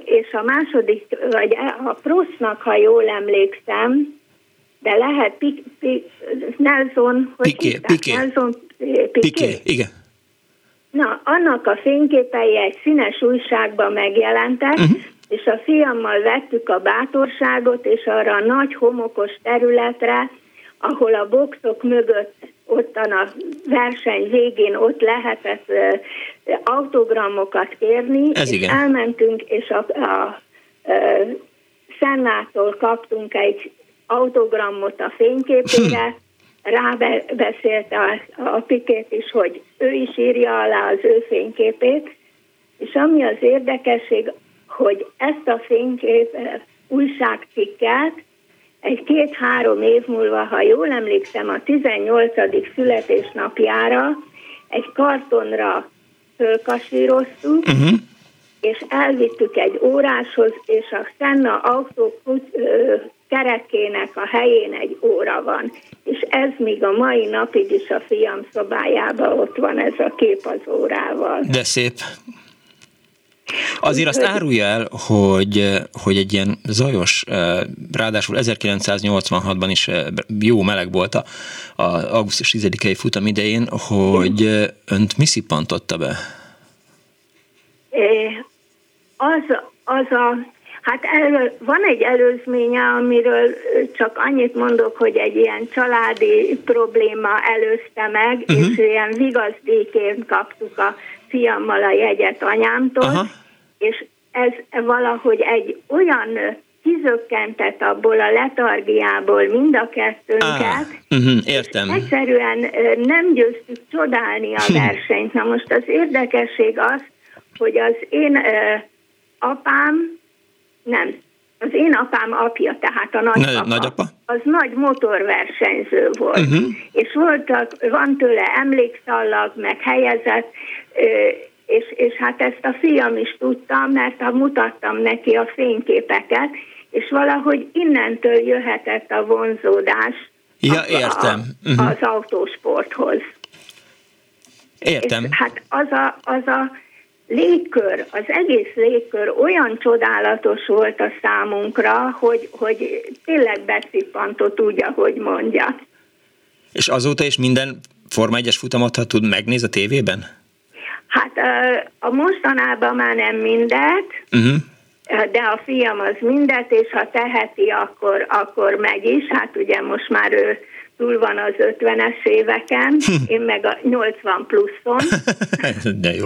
és a második, vagy a Prostnak, ha jól emlékszem, de lehet Pik, Pik, Nelson,
hogy Piqué, Piqué.
Nelson Piqué.
Piqué, igen.
Na, annak a fényképei egy színes újságban megjelentek, uh-huh. és a fiammal vettük a bátorságot, és arra a nagy homokos területre, ahol a boxok mögött ottan a verseny végén ott lehetett autogramokat kérni,
Ez
és
igen.
elmentünk, és a, a, a Szennától kaptunk egy autogramot a fényképére, rábeszélte a, a Pikét is, hogy ő is írja alá az ő fényképét, és ami az érdekesség, hogy ezt a fénykép újságcikket egy két-három év múlva, ha jól emlékszem, a 18. születésnapjára egy kartonra fölkasíroztuk, uh-huh. és elvittük egy óráshoz, és a Senna autó kerekének a helyén egy óra van. És ez még a mai napig is a fiam szobájában ott van ez a kép az órával.
De szép. Azért azt árulja el, hogy, hogy egy ilyen zajos, eh, ráadásul 1986-ban is eh, jó meleg volt a, a augusztus 10-i futam idején, hogy eh, önt mi szippantotta be?
Az, az a Hát elő, van egy előzménye, amiről csak annyit mondok, hogy egy ilyen családi probléma előzte meg, uh-huh. és ilyen vigazdékén kaptuk a fiammal a jegyet anyámtól, Aha. és ez valahogy egy olyan kizökkentett abból a letargiából mind a kettőnket.
Ah, uh-huh, értem.
Egyszerűen nem győztük csodálni a versenyt. Na most az érdekesség az, hogy az én apám nem. Az én apám apja, tehát a nagypapa,
nagyapa?
az nagy motorversenyző volt. Uh-huh. És voltak, van tőle emlékszallag, meg helyezett, és, és hát ezt a fiam is tudta, mert ha mutattam neki a fényképeket, és valahogy innentől jöhetett a vonzódás
ja, értem.
A, uh-huh. az autósporthoz.
Értem. És
hát az a, az a légkör, az egész légkör olyan csodálatos volt a számunkra, hogy, hogy tényleg beszippantott úgy, ahogy mondja.
És azóta is minden Forma 1-es futamot, ha tud, megnéz a tévében?
Hát a mostanában már nem mindet, uh-huh. de a fiam az mindet, és ha teheti, akkor, akkor megy is. Hát ugye most már ő túl van az 50-es éveken, én meg a 80 pluszon.
de jó.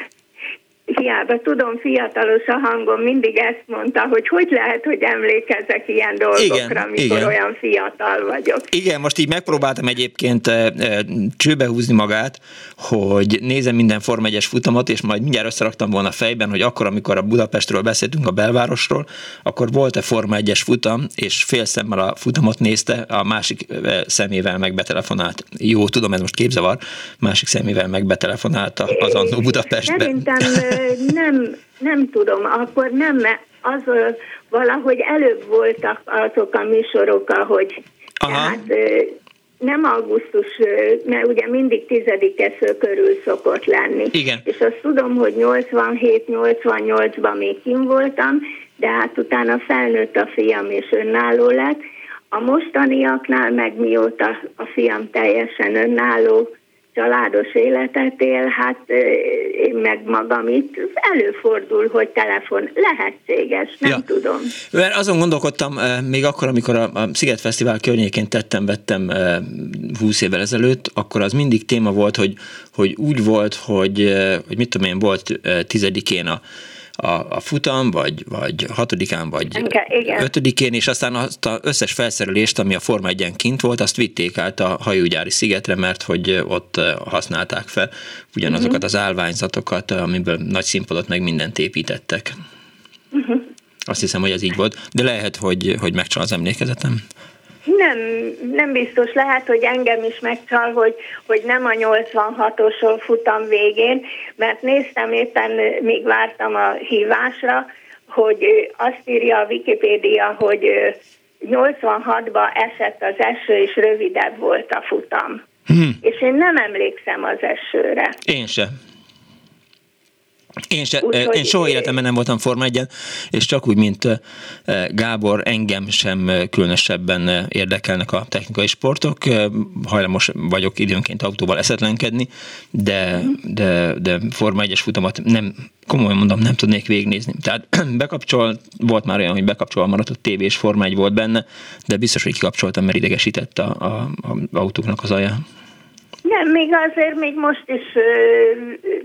hiába tudom, fiatalos a hangom, mindig ezt mondta, hogy hogy lehet, hogy emlékezek ilyen dolgokra, igen, amikor igen. olyan fiatal vagyok.
Igen, most így megpróbáltam egyébként e, e, csőbe húzni magát, hogy nézem minden Form 1 futamot, és majd mindjárt összeraktam volna fejben, hogy akkor, amikor a Budapestről beszéltünk, a belvárosról, akkor volt-e Forma 1 futam, és fél szemmel a futamot nézte, a másik szemével megbetelefonált. Jó, tudom, ez most képzavar, másik szemével megbetelefonált az Annó Budapestbe.
Szerintem nem, nem tudom, akkor nem, az valahogy előbb voltak azok a műsorok, ahogy Aha. tehát nem augusztus, mert ugye mindig tizedike körül szokott lenni.
Igen.
És azt tudom, hogy 87-88-ban még kim voltam, de hát utána felnőtt a fiam és önálló lett. A mostaniaknál meg mióta a fiam teljesen önálló, családos életet él, hát én meg magam itt előfordul, hogy telefon lehetséges, nem ja. tudom.
Mert azon gondolkodtam még akkor, amikor a, a Sziget Fesztivál környékén tettem, vettem 20 évvel ezelőtt, akkor az mindig téma volt, hogy, hogy úgy volt, hogy, hogy mit tudom én, volt tizedikén a a, a futam, vagy, vagy hatodikán, vagy Igen. ötödikén, és aztán azt az összes felszerelést, ami a Forma 1 kint volt, azt vitték át a hajógyári szigetre, mert hogy ott használták fel ugyanazokat uh-huh. az állványzatokat, amiből nagy színpadot meg mindent építettek. Uh-huh. Azt hiszem, hogy ez így volt, de lehet, hogy, hogy megcsal az emlékezetem.
Nem, nem biztos. Lehet, hogy engem is megcsal, hogy, hogy nem a 86-oson futam végén, mert néztem éppen, míg vártam a hívásra, hogy azt írja a Wikipédia, hogy 86-ba esett az eső, és rövidebb volt a futam. Hmm. És én nem emlékszem az esőre.
Én sem. Én, se, Úgyhogy én soha életemben nem voltam Forma 1 és csak úgy, mint Gábor, engem sem különösebben érdekelnek a technikai sportok. Hajlamos vagyok időnként autóval eszetlenkedni, de, de, de Forma 1-es futamat nem, komolyan mondom, nem tudnék végignézni. Tehát bekapcsol, volt már olyan, hogy bekapcsolva maradt a tévé és Forma 1 volt benne, de biztos, hogy kikapcsoltam, mert idegesített a, a, a autóknak az aja.
Nem, még azért még most is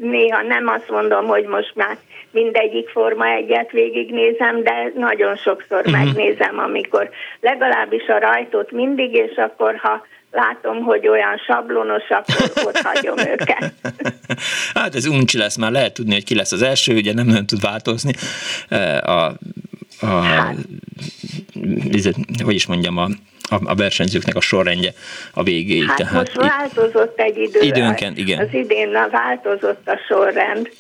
néha nem azt mondom, hogy most már mindegyik Forma egyet végignézem, de nagyon sokszor uh-huh. megnézem, amikor legalábbis a rajtot mindig, és akkor ha látom, hogy olyan sablonos, akkor ott hagyom őket.
Hát ez uncsi lesz, már lehet tudni, hogy ki lesz az első, ugye nem nagyon tud változni. A, a, hát. hogy is mondjam, a a, a versenyzőknek a sorrendje a végéig.
Hát tehát most változott egy idő.
Időnként, igen.
Az idén változott a sorrend.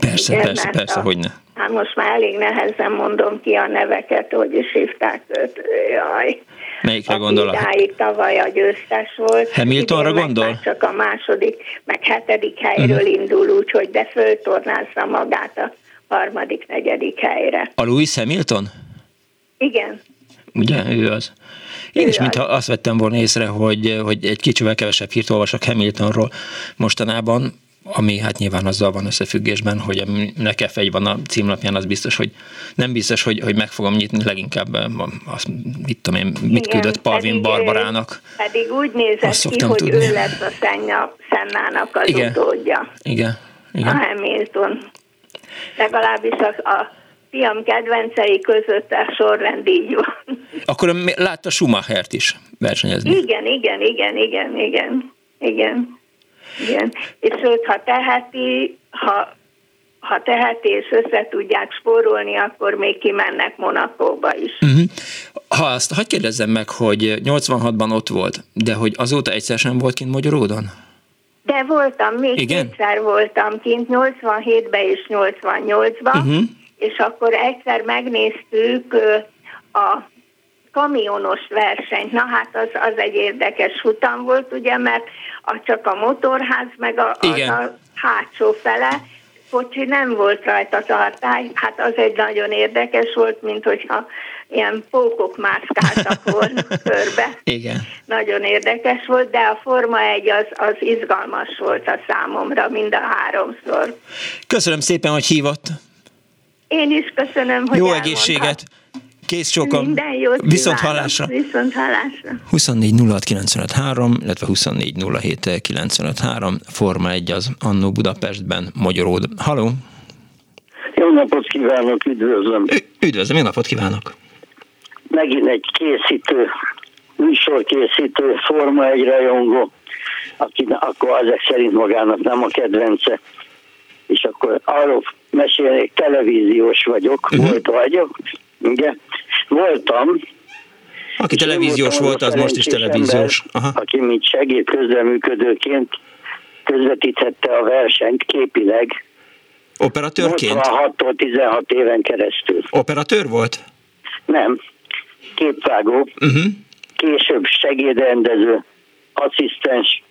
Persze, igen, persze, persze, a, hogy ne.
Hát most már elég nehezen mondom ki a neveket, hogy is hívták őt. Jaj.
Melyikre gondolok?
Idáig tavaly a győztes volt.
Hamiltonra gondol?
csak a második, meg hetedik helyről uh-huh. indul, úgyhogy de föltornázza magát a harmadik, negyedik helyre.
A Lewis Hamilton?
Igen.
Ugye, ő az. Én is mintha azt vettem volna észre, hogy, hogy egy kicsivel kevesebb hírt olvasok Hamiltonról mostanában, ami hát nyilván azzal van összefüggésben, hogy nekem fegy van a címlapján, az biztos, hogy nem biztos, hogy, hogy meg fogom nyitni, leginkább azt, mit tudom én, mit Igen, küldött Palvin pedig, Barbarának.
Pedig úgy nézett ki, hogy tudni. ő lesz a Szenna, Szennának az Igen. utódja.
Igen. Igen.
A Hamilton. Legalábbis a, a fiam kedvencei között a sorrend így van.
Akkor látta Schumachert is versenyezni?
Igen, igen, igen, igen, igen, igen. igen. És sőt, ha teheti, ha, ha teheti és össze tudják spórolni, akkor még kimennek Monakóba is. Uh-huh.
Ha azt, hagyd kérdezzem meg, hogy 86-ban ott volt, de hogy azóta egyszer sem volt kint Magyaródon?
De voltam, még Igen? kétszer voltam kint, 87-ben és 88-ban. Uh-huh és akkor egyszer megnéztük a kamionos versenyt. Na hát az, az egy érdekes futam volt, ugye, mert a, csak a motorház, meg a, az a hátsó fele, kocsi nem volt rajta tartály, hát az egy nagyon érdekes volt, mint hogyha ilyen pókok mászkáltak volna körbe.
Igen.
Nagyon érdekes volt, de a Forma 1 az, az izgalmas volt a számomra mind a háromszor.
Köszönöm szépen, hogy hívott.
Én is köszönöm, hogy
Jó elmondhat. egészséget! Kész sokan.
Minden jót
Viszont hallásra.
Viszont hallásra.
24 illetve 24 07 Forma 1 az Annó Budapestben, Magyaród. Haló!
Jó napot kívánok, üdvözlöm.
Üdvözlöm, jó napot kívánok.
Megint egy készítő, műsorkészítő, Forma egy rajongó, aki akkor ezek szerint magának nem a kedvence. És akkor arról mesélnék, televíziós vagyok, uh-huh. volt vagyok, igen. Voltam,
aki televíziós volt, az most is televíziós.
Ember, Aha. Aki mint segéd közreműködőként közvetítette a versenyt képileg.
Operatőrként?
86-tól 16 éven keresztül.
Operatőr volt?
Nem. Képvágó. Uh-huh. Később segédrendező, asszisztens.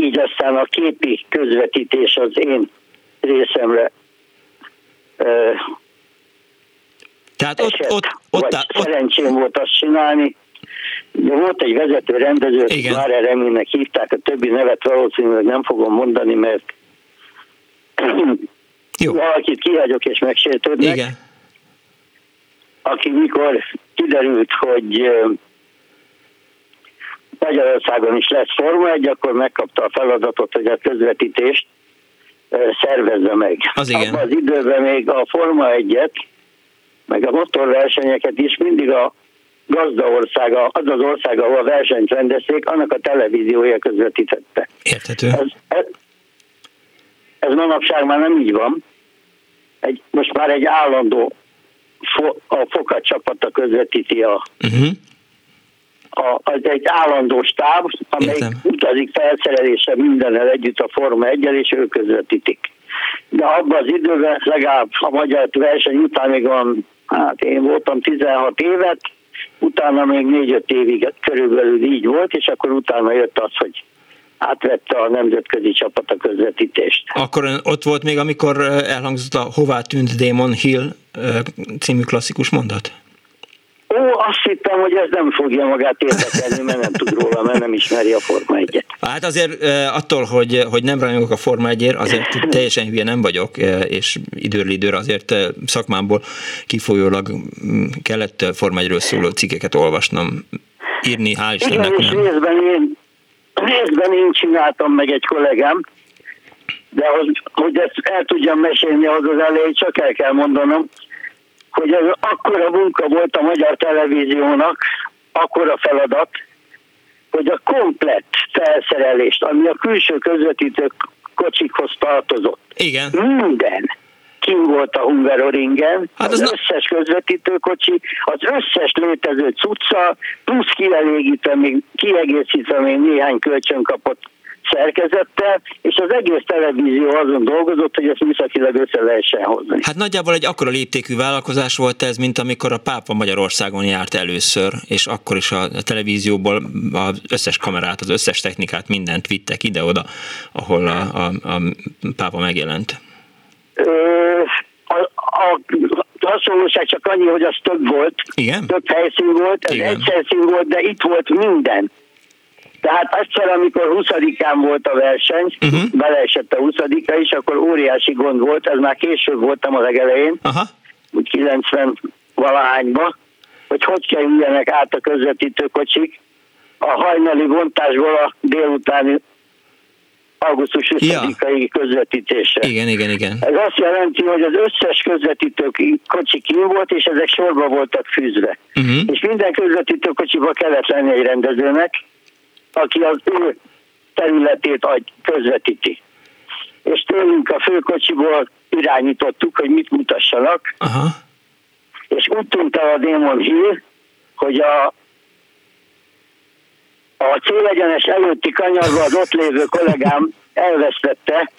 Így aztán a képi közvetítés az én részemre
tehát ott, eset, ott, ott,
ott, ott, szerencsém volt azt csinálni. De volt egy vezető rendező, már Reménynek hívták, a többi nevet valószínűleg nem fogom mondani, mert Jó. valakit kihagyok és megsértődnek. Igen. Aki mikor kiderült, hogy Magyarországon is lesz Forma egy, akkor megkapta a feladatot, hogy a közvetítést szervezze meg.
Az igen.
Abban az időben még a Forma egyet meg a motorversenyeket is mindig a gazda országa, az az ország, ahol a versenyt rendezték, annak a televíziója közvetítette.
Érthető.
Ez, ez, ez manapság már nem így van. Egy, most már egy állandó fo, a fokat csapata közvetíti a, uh-huh. A, az egy állandó stáb, amely Értem. utazik felszerelése mindennel együtt a Forma 1 és ők közvetítik. De abban az időben legalább a magyar verseny után még van Hát én voltam 16 évet, utána még 4-5 évig körülbelül így volt, és akkor utána jött az, hogy átvette a nemzetközi csapat a közvetítést.
Akkor ott volt még, amikor elhangzott a Hová tűnt Damon Hill című klasszikus mondat?
Ó, azt hittem, hogy ez nem fogja magát érdekelni, mert nem tud róla, mert nem ismeri a Forma 1
Hát azért attól, hogy, hogy nem rajongok a Forma 1 azért teljesen hülye nem vagyok, és időről időre azért szakmámból kifolyólag mm, kellett Forma 1 szóló cikkeket olvasnom, írni, hál' Istennek
Igen, és részben én, részben én csináltam meg egy kollégám, de hogy, hogy ezt el tudjam mesélni, az az elején csak el kell mondanom, hogy ez akkora munka volt a magyar televíziónak, akkora feladat, hogy a komplett felszerelést, ami a külső közvetítők kocsikhoz tartozott.
Igen.
Minden kim volt a Hungaroringen, hát az, az összes közvetítőkocsi, az összes létező cucca, plusz kielégítve még, kiegészítve még néhány kölcsön kapott szerkezettel, és az egész televízió azon dolgozott, hogy ezt műszakilag össze lehessen hozni.
Hát nagyjából egy akkora léptékű vállalkozás volt ez, mint amikor a pápa Magyarországon járt először, és akkor is a televízióból az összes kamerát, az összes technikát, mindent vittek ide-oda, ahol a, a, a pápa megjelent.
Ö, a, a, hasonlóság csak annyi, hogy az több volt,
Igen?
több helyszín volt, ez egy helyszín volt, de itt volt minden. Tehát egyszer, amikor 20-án volt a verseny, uh-huh. beleesett a 20 is, akkor óriási gond volt, ez már később voltam a legelején, Aha. úgy 90 valahányba, hogy hogy kerüljenek át a közvetítőkocsik a hajnali bontásból a délutáni augusztus 20-ai ja. közvetítésre.
Igen, igen, igen.
Ez azt jelenti, hogy az összes közvetítő kocsi kim volt, és ezek sorba voltak fűzve. Uh-huh. És minden közvetítő kocsiba kellett lenni egy rendezőnek, aki az ő területét közvetíti. És tőlünk a főkocsiból irányítottuk, hogy mit mutassanak, Aha. és úgy tűnt el a Démon Hill, hogy a a célegyenes előtti kanyarban az ott lévő kollégám elvesztette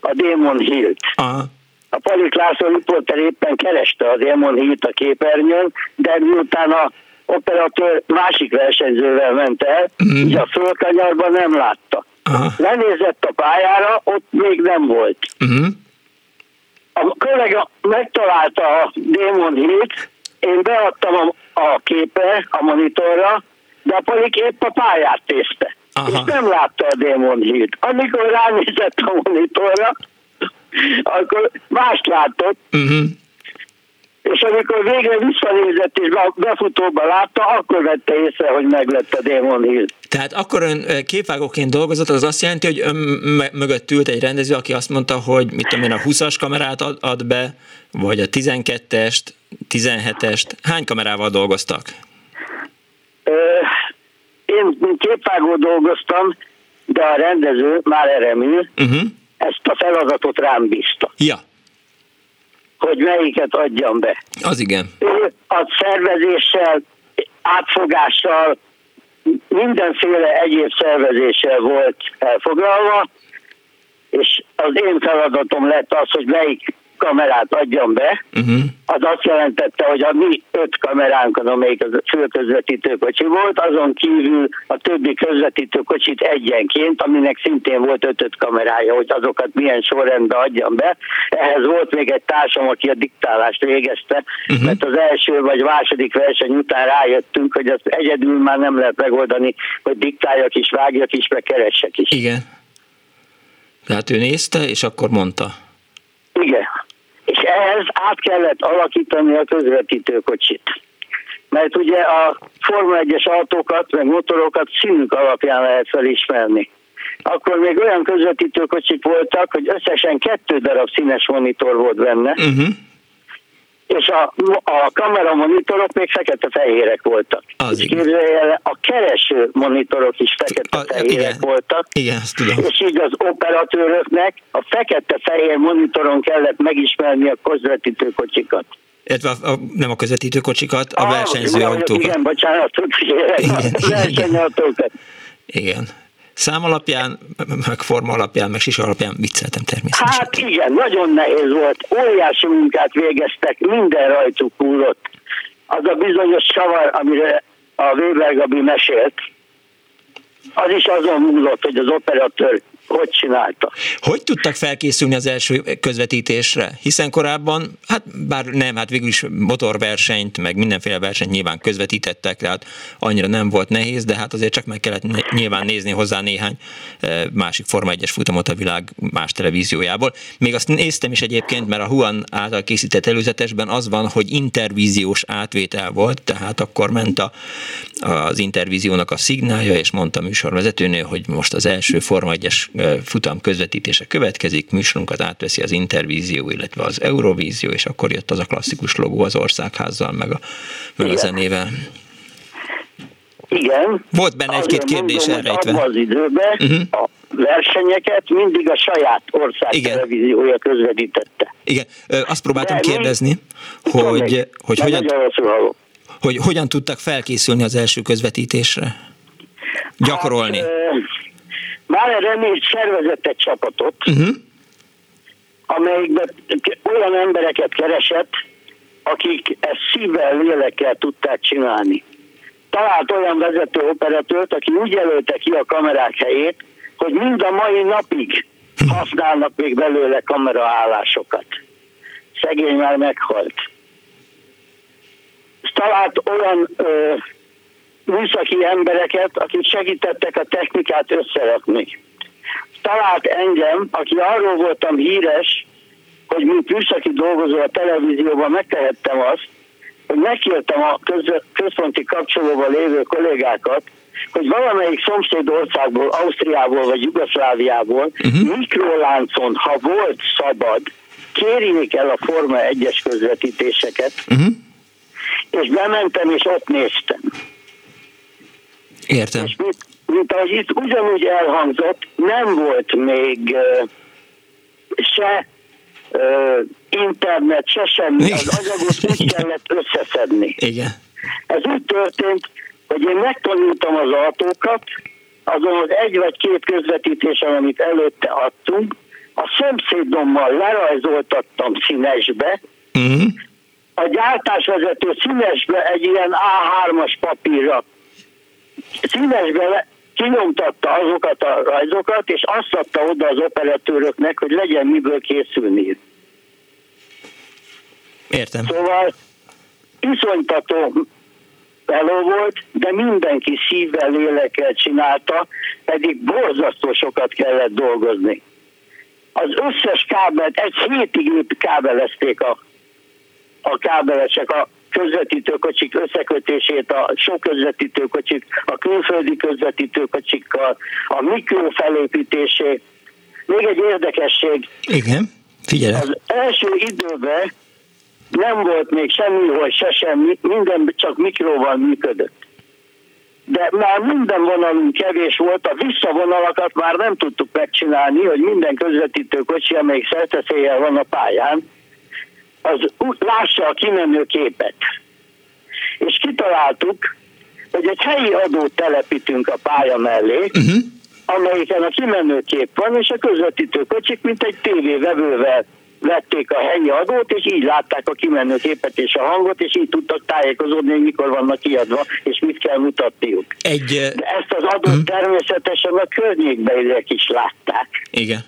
a Démon Hilt. Aha. A Palik László riporter éppen kereste a Démon Hilt a képernyőn, de miután a operatőr másik versenyzővel ment el, mm. így a fölkanyarban nem látta. Aha. Lenézett a pályára, ott még nem volt. Mm. A kollega megtalálta a Demon Hilt, én beadtam a, a képe a monitorra, de a polik épp a pályát tészte. Aha. És nem látta a Demon Hilt. Amikor ránézett a monitorra, akkor mást látott, uh-huh és amikor végre visszanézett és befutóba látta, akkor vette észre, hogy meglett a Demon Hill.
Tehát akkor ön képvágóként dolgozott, az azt jelenti, hogy ön mögött ült egy rendező, aki azt mondta, hogy mit tudom én, a 20-as kamerát ad, ad be, vagy a 12-est, 17-est. Hány kamerával dolgoztak?
Én képvágó dolgoztam, de a rendező már eremű, uh-huh. ezt a feladatot rám bízta.
Ja
hogy melyiket adjam be.
Az igen.
Ő a szervezéssel, átfogással, mindenféle egyéb szervezéssel volt elfoglalva, és az én feladatom lett az, hogy melyik kamerát adjam be, uh-huh. az azt jelentette, hogy a mi öt kameránkon, amelyik a főközvetítő kocsi volt, azon kívül a többi közvetítő kocsit egyenként, aminek szintén volt öt-öt kamerája, hogy azokat milyen sorrendben adjam be. Ehhez volt még egy társam, aki a diktálást végezte, uh-huh. mert az első vagy második verseny után rájöttünk, hogy azt egyedül már nem lehet megoldani, hogy diktáljak is, vágjak is, meg keressek is.
Igen. Tehát ő nézte, és akkor mondta.
Igen és ehhez át kellett alakítani a közvetítőkocsit. Mert ugye a Forma 1-es autókat, meg motorokat színük alapján lehet felismerni. Akkor még olyan közvetítőkocsik voltak, hogy összesen kettő darab színes monitor volt benne, uh-huh és a, a kameramonitorok még fekete-fehérek voltak. Az és a kereső monitorok is fekete-fehérek voltak.
Igen, ezt tudom.
És így az operatőröknek a fekete-fehér monitoron kellett megismerni a közvetítőkocsikat.
Illetve a, a, nem a közvetítőkocsikat, a, a versenyző autókat.
Igen, bocsánat, igen, a versenyautókat.
Igen. Szám alapján, meg forma alapján, meg sisa alapján vicceltem természetesen.
Hát igen, nagyon nehéz volt. Óriási munkát végeztek, minden rajtuk húlott. Az a bizonyos savar, amire a Weber Gabi mesélt, az is azon múlott, hogy az operatőr hogy csinálta.
Hogy tudtak felkészülni az első közvetítésre? Hiszen korábban, hát bár nem, hát végül is motorversenyt, meg mindenféle versenyt nyilván közvetítettek, tehát annyira nem volt nehéz, de hát azért csak meg kellett nyilván nézni hozzá néhány eh, másik Forma 1-es futamot a világ más televíziójából. Még azt néztem is egyébként, mert a Huan által készített előzetesben az van, hogy intervíziós átvétel volt, tehát akkor ment a, az intervíziónak a szignálja, és mondta a hogy most az első Forma 1-es futam közvetítése következik, műsorunkat átveszi az Intervízió, illetve az Eurovízió, és akkor jött az a klasszikus logó az országházzal, meg a, meg a zenével.
Igen.
Volt benne egy-két kérdés elrejtve.
Az időben uh-huh. a versenyeket mindig a saját ország Igen. televíziója közvetítette.
Igen, azt próbáltam De kérdezni, hogy, hogy, hogy, hogyan, hogy hogyan tudtak felkészülni az első közvetítésre? Gyakorolni? Hát,
már remélt szervezett egy csapatot, uh-huh. amelyikben olyan embereket keresett, akik ezt szívvel, lélekkel tudták csinálni. Talált olyan vezető operatőrt, aki úgy jelölte ki a kamerák helyét, hogy mind a mai napig használnak még belőle kameraállásokat. Szegény már meghalt. Talált olyan ö, műszaki embereket, akik segítettek a technikát összerakni. Talált engem, aki arról voltam híres, hogy mint műszaki dolgozó a televízióban megtehettem azt, hogy megkértem a köz- központi kapcsolóban lévő kollégákat, hogy valamelyik szomszéd országból, Ausztriából vagy Jugoszláviából uh-huh. mikroláncon, ha volt szabad, kérjék el a Forma 1-es közvetítéseket, uh-huh. és bementem és ott néztem.
Értem.
És mint, mint ahogy itt ugyanúgy elhangzott, nem volt még uh, se uh, internet, se semmi, az anyagot úgy kellett összeszedni.
Igen.
Ez úgy történt, hogy én megtanultam az autókat, azon az egy vagy két közvetítésen, amit előtte adtunk, a szomszédommal lerajzoltattam színesbe, uh-huh. a gyártásvezető színesbe egy ilyen A3-as papírra színesbe kinyomtatta azokat a rajzokat, és azt adta oda az operatőröknek, hogy legyen miből készülni.
Értem.
Szóval iszonytató meló volt, de mindenki szívvel, lélekkel csinálta, pedig borzasztó sokat kellett dolgozni. Az összes kábelt, egy hétig kábelezték a a kábelesek, a közvetítőkocsik összekötését, a sok közvetítőkocsik, a külföldi közvetítőkocsikkal, a mikró felépítését. Még egy érdekesség.
Igen, figyelj.
Az első időben nem volt még semmihol se semmi, minden csak mikróval működött. De már minden vonalunk kevés volt, a visszavonalakat már nem tudtuk megcsinálni, hogy minden közvetítő kocsi, amelyik szerteszéjjel van a pályán, az lássa a kimenő képet. És kitaláltuk, hogy egy helyi adót telepítünk a pálya mellé, uh-huh. amelyiken a kimenő kép van, és a közvetítő kocsik, mint egy tévévevővel vették a helyi adót, és így látták a kimenő képet és a hangot, és így tudtak tájékozódni, hogy mikor vannak kiadva, és mit kell mutatniuk.
Egy,
De ezt az adót uh-huh. természetesen a környékbeliek is látták.
Igen.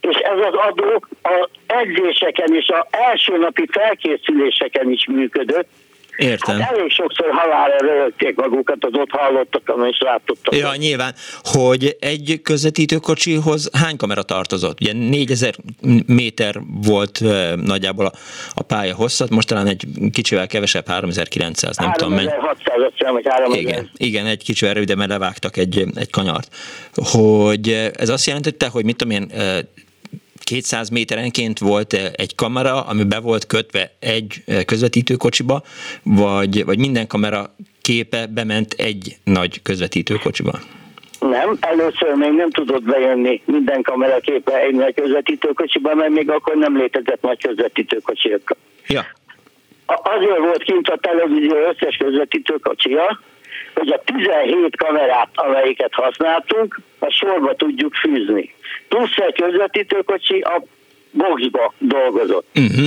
És ez az adó a edzéseken és az első napi felkészüléseken is működött,
Értem.
Hát elég sokszor halálra rögték magukat, az ott hallottak, és látottak.
Ja, nyilván, hogy egy közvetítőkocsihoz hány kamera tartozott? Ugye 4000 méter volt nagyjából a, a pálya hosszat, most talán egy kicsivel kevesebb, 3900, nem
3600, tudom vagy 3000.
Igen, igen, egy kicsivel röviden, mert levágtak egy, egy kanyart. Hogy ez azt jelentette, hogy mit tudom én, 200 méterenként volt eh, egy kamera, ami be volt kötve egy eh, közvetítőkocsiba, vagy, vagy minden kamera képe bement egy nagy közvetítőkocsiba?
Nem, először még nem tudott bejönni minden kamera képe egy nagy közvetítőkocsiba, mert még akkor nem létezett nagy közvetítőkocsi.
Ja.
Azért volt kint a televízió összes közvetítőkocsia, hogy a 17 kamerát, amelyiket használtunk, a sorba tudjuk fűzni plusz egy közvetítőkocsi a boxba dolgozott. Uh-huh.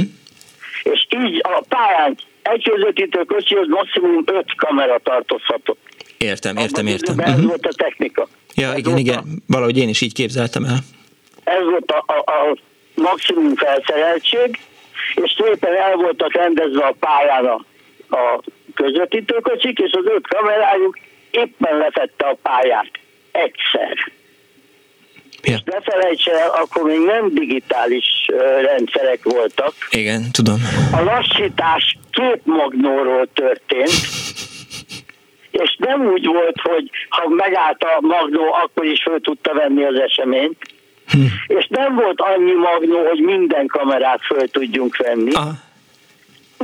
És így a pályán egy közvetítőkocsi az maximum öt kamera tartozhatott.
Értem, értem, értem.
Ez uh-huh. volt a technika.
Ja, ez igen, igen. A, valahogy én is így képzeltem el.
Ez volt a, a, a maximum felszereltség, és szépen el voltak rendezve a pályán a, a közvetítőkocsik, és az öt kamerájuk éppen lefette a pályát egyszer. Ja. És ne felejts el, akkor még nem digitális rendszerek voltak.
Igen, tudom.
A lassítás két magnóról történt, és nem úgy volt, hogy ha megállt a magnó, akkor is föl tudta venni az eseményt, hm. és nem volt annyi magnó, hogy minden kamerát föl tudjunk venni. Aha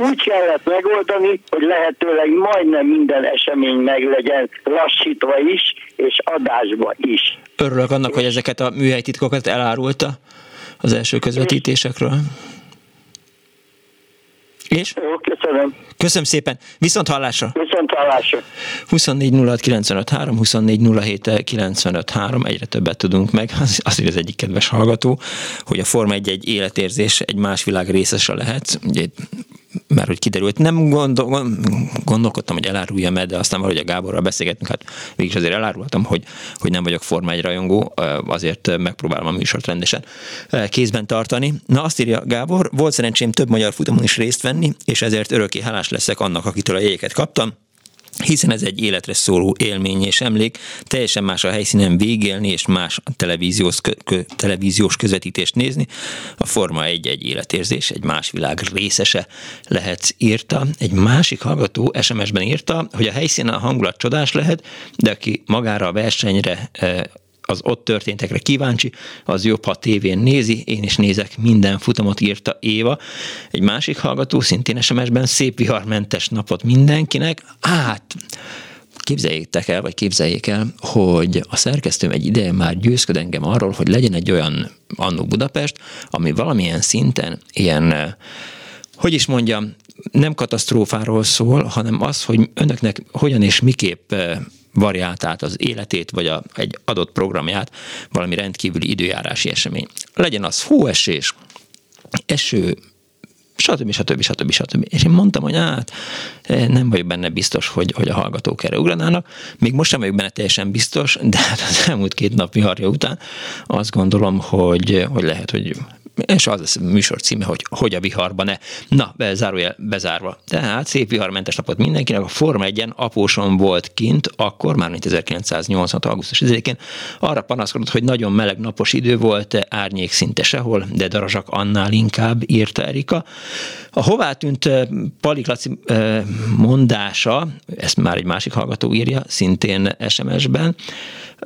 úgy kellett megoldani, hogy lehetőleg majdnem minden esemény meg legyen lassítva is, és adásba is.
Örülök annak, hogy ezeket a műhelytitkokat elárulta az első közvetítésekről. És?
Jó, köszönöm.
Köszönöm szépen. Viszont hallásra.
Viszont hallásra.
24 06 egyre többet tudunk meg. Az, az az egyik kedves hallgató, hogy a Forma egy egy életérzés, egy más világ részese lehet. Ugye mert hogy kiderült, nem gondol, gondolkodtam, hogy eláruljam el, de aztán valahogy a Gáborral beszélgetünk, hát mégis azért elárultam, hogy, hogy nem vagyok Forma 1 rajongó, azért megpróbálom a műsort rendesen kézben tartani. Na azt írja Gábor, volt szerencsém több magyar futamon is részt venni, és ezért örökké hálás leszek annak, akitől a jegyeket kaptam hiszen ez egy életre szóló élmény és emlék, teljesen más a helyszínen végélni, és más a televíziós, kö, televíziós közvetítést nézni. A Forma egy egy életérzés, egy más világ részese lehetsz írta. Egy másik hallgató SMS-ben írta, hogy a helyszínen a hangulat csodás lehet, de aki magára a versenyre eh, az ott történtekre kíváncsi, az jobb, ha tévén nézi, én is nézek minden futamot, írta Éva. Egy másik hallgató, szintén SMS-ben, szép viharmentes napot mindenkinek. Hát, képzeljétek el, vagy képzeljék el, hogy a szerkesztőm egy ideje már győzköd engem arról, hogy legyen egy olyan Annó Budapest, ami valamilyen szinten ilyen, hogy is mondjam, nem katasztrófáról szól, hanem az, hogy önöknek hogyan és miképp variált az életét, vagy a, egy adott programját valami rendkívüli időjárási esemény. Legyen az hóesés, eső, stb. stb. stb. stb. És én mondtam, hogy hát nem vagyok benne biztos, hogy, hogy a hallgatók erre ugranának. Még most sem vagyok benne teljesen biztos, de hát az elmúlt két nap viharja után azt gondolom, hogy, hogy lehet, hogy és az lesz a műsor címe, hogy hogy a viharban ne. Na, zárójel bezárva. Tehát szép viharmentes napot mindenkinek. A Forma 1 apóson volt kint, akkor már mint 1986. augusztus 10-én. Arra panaszkodott, hogy nagyon meleg napos idő volt, árnyék szinte sehol, de darazsak annál inkább, írta Erika. A hová tűnt eh, Palik Laci eh, mondása, ezt már egy másik hallgató írja, szintén SMS-ben,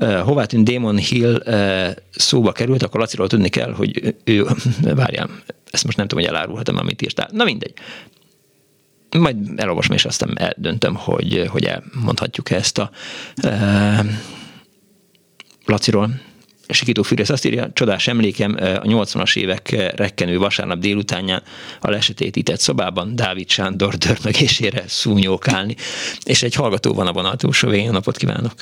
hová tűnt Damon Hill szóba került, akkor Laciról tudni kell, hogy ő, várjál, ezt most nem tudom, hogy elárulhatom, amit írtál. Na mindegy. Majd elolvasom, és aztán eldöntöm, hogy, hogy elmondhatjuk ezt a e, Laciról. Sikító Fűrész azt írja, csodás emlékem, a 80-as évek rekkenő vasárnap délutánján a lesetétített szobában Dávid Sándor dörmögésére szúnyókálni. És egy hallgató van a vonal túlsó végén, napot kívánok!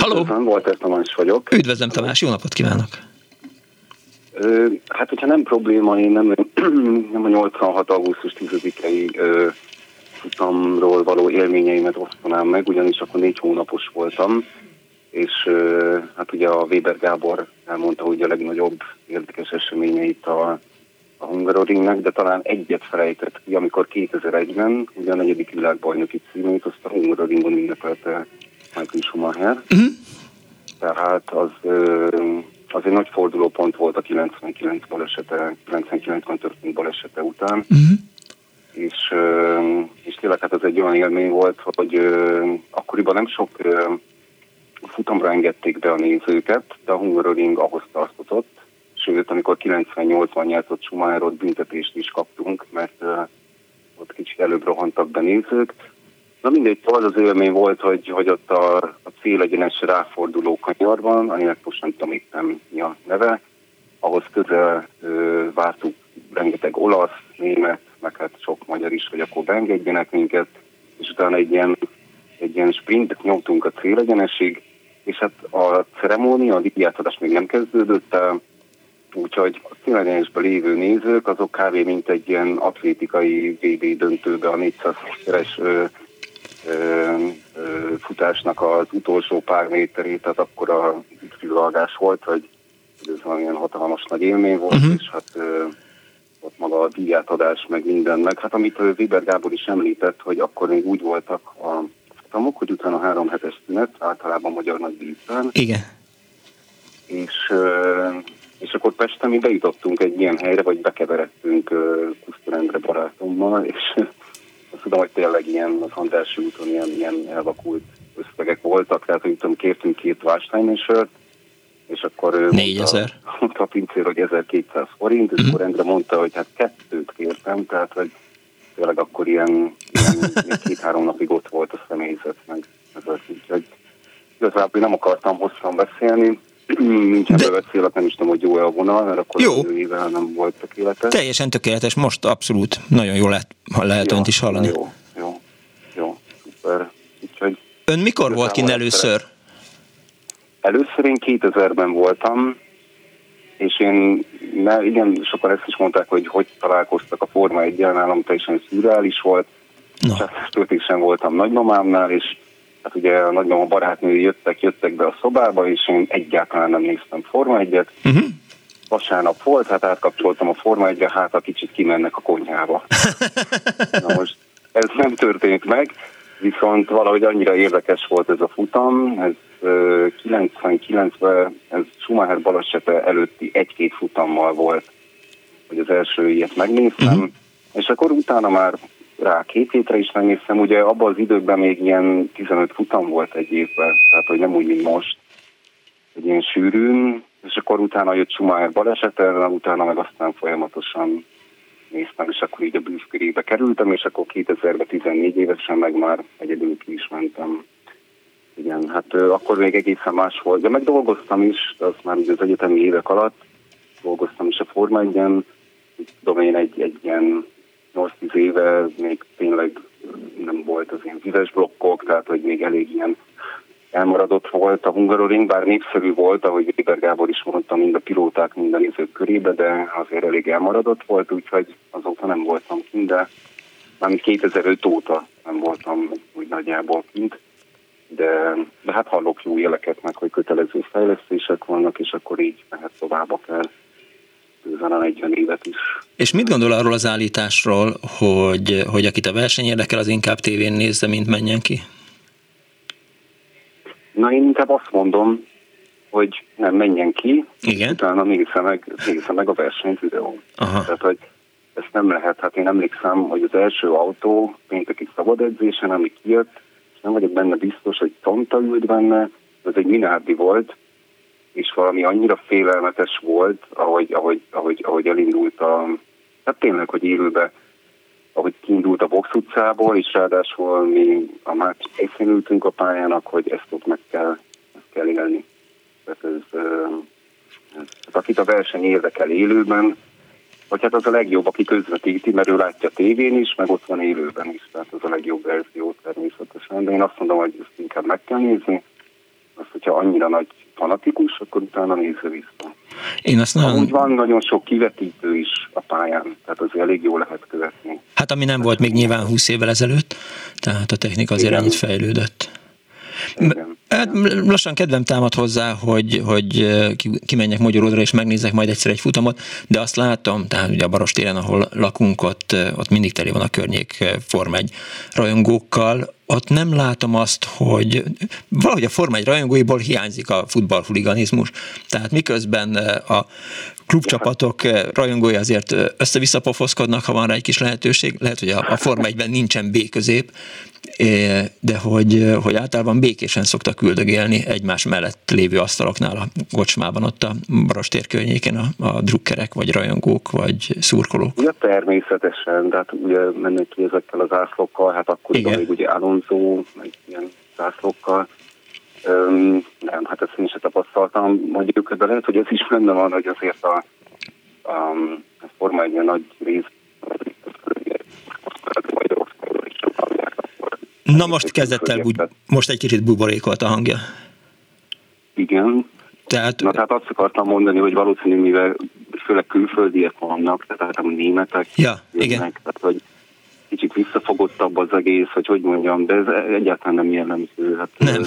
Halló!
Volt ezt Tamás vagyok.
Üdvözlöm Tamás, jó napot kívánok!
Hát, hogyha nem probléma, én nem, nem a 86. augusztus 10-i futamról való élményeimet osztanám meg, ugyanis akkor négy hónapos voltam, és hát ugye a Weber Gábor elmondta, hogy a legnagyobb érdekes eseményeit a, a Hungaroringnek, de talán egyet felejtett ki, amikor 2001-ben, ugye a negyedik világbajnoki címét, azt a Hungaroringon ünnepelte Michael Schumacher. Uh-huh. Tehát az, az egy nagy fordulópont volt a 99 balesete, 99-ben történt balesete után. Uh-huh. És, és tényleg hát ez egy olyan élmény volt, hogy akkoriban nem sok futamra engedték be a nézőket, de a Hungaroring ahhoz tartozott, sőt, amikor 98-ban nyertott Schumacherot büntetést is kaptunk, mert ott kicsit előbb rohantak be nézők, Na mindegy, az az élmény volt, hogy, hogy ott a, a célegyenes ráforduló kanyarban, aminek most nem tudom éppen mi a neve, ahhoz közel ö, vártuk rengeteg olasz, német, meg hát sok magyar is, hogy akkor beengedjenek minket, és utána egy ilyen, egy ilyen sprintet nyomtunk a célegyenesig, és hát a ceremónia, a díjátadás még nem kezdődött úgyhogy a célegyenesben lévő nézők, azok kb. mint egy ilyen atlétikai VB döntőbe a 400 méteres futásnak az utolsó pár méterét, tehát akkor a üdvillagás volt, hogy ez valamilyen hatalmas nagy élmény volt, uh-huh. és hát ott maga a díjátadás, meg minden, meg hát amit Weber Gábor is említett, hogy akkor még úgy voltak a futamok, hogy utána három hetes szünet, általában magyar nagy díjban.
Igen.
És, és akkor Pesten mi bejutottunk egy ilyen helyre, vagy bekeveredtünk Kusztor Endre barátommal, és azt tudom, hogy tényleg ilyen az Andrássy úton ilyen, ilyen elvakult összegek voltak, tehát hogy tudom, kértünk két vásárlánysört, és akkor ő
4000.
Mondta, mondta a pincér, hogy 1200 forint, és mm. akkor Endre mondta, hogy hát kettőt kértem, tehát hogy tényleg akkor ilyen, ilyen két-három napig ott volt a személyzet, meg ez az, úgyhogy igazából nem akartam hosszan beszélni, nincsen bevett nem is tudom, hogy jó-e a vonal, mert akkor jó. az nem volt tökéletes.
Teljesen tökéletes, most abszolút nagyon jó lehet, ha lehet ja, önt is hallani.
Jó, jó, jó, szuper. Úgyhogy
Ön mikor volt kint először?
Először én 2000-ben voltam, és én, mert igen, sokan ezt is mondták, hogy hogy találkoztak a Forma 1 nálam teljesen szürreális volt. No. És sem voltam nagymamámnál, és Hát ugye a nagymama barátnői jöttek, jöttek be a szobába, és én egyáltalán nem néztem Forma 1-et. Uh-huh. Vasárnap volt, hát átkapcsoltam a Forma 1 hát a kicsit kimennek a konyhába. Na most ez nem történt meg, viszont valahogy annyira érdekes volt ez a futam, ez 99-ben, ez Schumacher balesete előtti egy-két futammal volt, hogy az első ilyet megnéztem, uh-huh. és akkor utána már rá két hétre is megnéztem, ugye abban az időkben még ilyen 15 futam volt egy évben, tehát hogy nem úgy, mint most, egy ilyen sűrűn, és akkor utána jött Schumacher balesete, utána meg aztán folyamatosan néztem, és akkor így a bűzkörébe kerültem, és akkor 2014 14 évesen meg már egyedül ki is mentem. Igen, hát akkor még egészen más volt, de meg dolgoztam is, az már az egyetemi évek alatt, dolgoztam is a Forma 1 tudom én egy, egy ilyen 8-10 éve még tényleg nem volt az ilyen vizes blokkok, tehát hogy még elég ilyen elmaradott volt a Hungaroring, bár népszerű volt, ahogy Weber Gábor is mondta, mind a pilóták, mind a nézők körébe, de azért elég elmaradott volt, úgyhogy azóta nem voltam kint, de mármint 2005 óta nem voltam úgy nagyjából kint, de, de hát hallok jó éleket meg, hogy kötelező fejlesztések vannak, és akkor így mehet tovább akár. Bőven a 40 évet is.
És mit gondol arról az állításról, hogy, hogy akit a verseny érdekel, az inkább tévén nézze, mint menjen ki?
Na én inkább azt mondom, hogy nem menjen ki,
Igen.
utána nézze meg, nézze meg a versenyt videón. Aha. Tehát, hogy ezt nem lehet. Hát én emlékszem, hogy az első autó pénteki szabad edzésen, ami kijött, és nem vagyok benne biztos, hogy Tonta ült benne, ez egy Minardi volt, és valami annyira félelmetes volt, ahogy, ahogy, ahogy, ahogy elindult a, hát tényleg, hogy élőbe, ahogy kiindult a box utcából, és ráadásul mi a másik részén ültünk a pályának, hogy ezt ott meg kell, meg kell élni. Tehát ez, ez, ez, akit a verseny érdekel élőben, vagy hát az a legjobb, aki közvetíti, mert ő látja tévén is, meg ott van élőben is, tehát az a legjobb verzió természetesen. De én azt mondom, hogy ezt inkább meg kell nézni, azt, hogyha annyira nagy fanatikus, akkor utána nézze vissza.
Én azt nagyon...
Úgy van nagyon sok kivetítő is a pályán, tehát az elég jó lehet követni.
Hát ami nem volt még nyilván 20 évvel ezelőtt, tehát a technika azért ennyit fejlődött. Igen. Hát lassan kedvem támad hozzá, hogy, hogy kimenjek Magyaródra és megnézek majd egyszer egy futamot, de azt látom, tehát ugye a Barostéren, ahol lakunk, ott, ott mindig teli van a környék Form 1 rajongókkal, ott nem látom azt, hogy valahogy a Forma 1 rajongóiból hiányzik a futballhuliganizmus. Tehát miközben a klubcsapatok rajongói azért össze-vissza pofoszkodnak, ha van rá egy kis lehetőség. Lehet, hogy a, a Forma 1-ben nincsen B-közép, de hogy, hogy általában békésen szoktak üldögélni egymás mellett lévő asztaloknál a kocsmában, ott a Barostér környékén a, a drukkerek, vagy rajongók, vagy szurkolók.
Ja, természetesen, de hát ugye mennek ki ezekkel az ászlókkal, hát akkor Igen. még ugye Alonso, meg ilyen zászlókkal. Öm, nem, hát ezt én sem tapasztaltam mondjuk, de lehet, hogy ez is benne van, hogy azért a, a, a Forma egy nagy rész
Na most kezdett el, bugy, most egy kicsit buborékolt a hangja.
Igen. Tehát, Na tehát azt akartam mondani, hogy valószínű, mivel főleg külföldiek vannak, tehát a németek
ja, jönnek, igen.
tehát hogy kicsit visszafogottabb az egész, hogy hogy mondjam, de ez egyáltalán nem jellemző. Hát,
nem.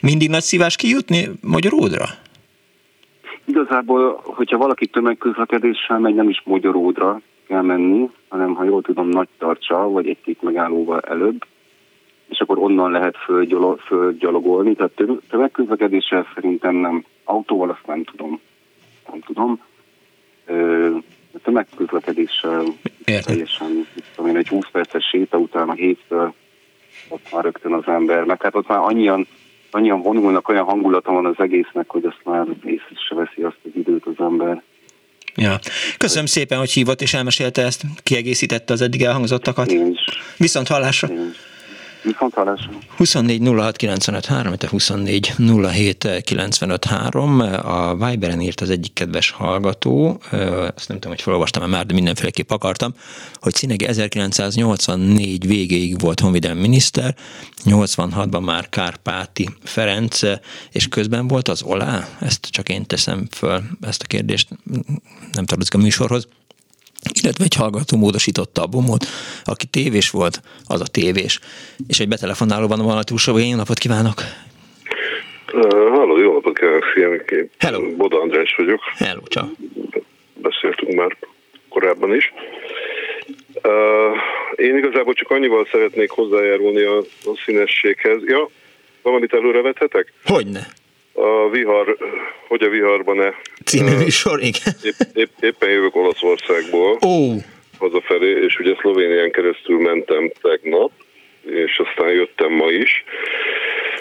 Mindig nagy szívás kijutni Magyaródra?
Igazából, hogyha valaki tömegközlekedéssel megy, nem is Magyaródra kell menni, hanem ha jól tudom, nagy tartsa, vagy egy-két megállóval előbb, és akkor onnan lehet fölgyalogolni. Tehát tömegközlekedéssel szerintem nem, autóval azt nem tudom. Nem tudom. A tömegközlekedéssel teljesen, tudom én, egy 20 perces séta után a hétről ott már rögtön az ember, meg hát ott már annyian, annyian vonulnak, olyan hangulata van az egésznek, hogy azt már észre se veszi azt az időt az ember.
Ja. Köszönöm szépen, hogy hívott és elmesélte ezt, kiegészítette az eddig elhangzottakat. Viszont hallásra.
Én is. Viszont hallásra.
24 06 95 3, 24 07 95 3. A Viberen írt az egyik kedves hallgató, azt nem tudom, hogy felolvastam-e már, de mindenféleképp akartam, hogy Színegi 1984 végéig volt honvédelmi miniszter, 86-ban már Kárpáti Ferenc, és közben volt az Olá? Ezt csak én teszem föl, ezt a kérdést nem tartozik a műsorhoz illetve egy hallgató módosította a bomot, aki tévés volt, az a tévés. És egy betelefonáló van a túlsóban. Én napot kívánok!
Halló, jó napot kívánok, szia,
Hello.
Boda András vagyok.
Hello, csak.
Beszéltünk már korábban is. Uh, én igazából csak annyival szeretnék hozzájárulni a, a színességhez. Ja, valamit előrevethetek?
Hogyne
a vihar, hogy a viharban-e.
Című műsor, igen.
Épp, épp, éppen jövök Olaszországból.
Ó.
Hazafelé, és ugye Szlovénián keresztül mentem tegnap, és aztán jöttem ma is.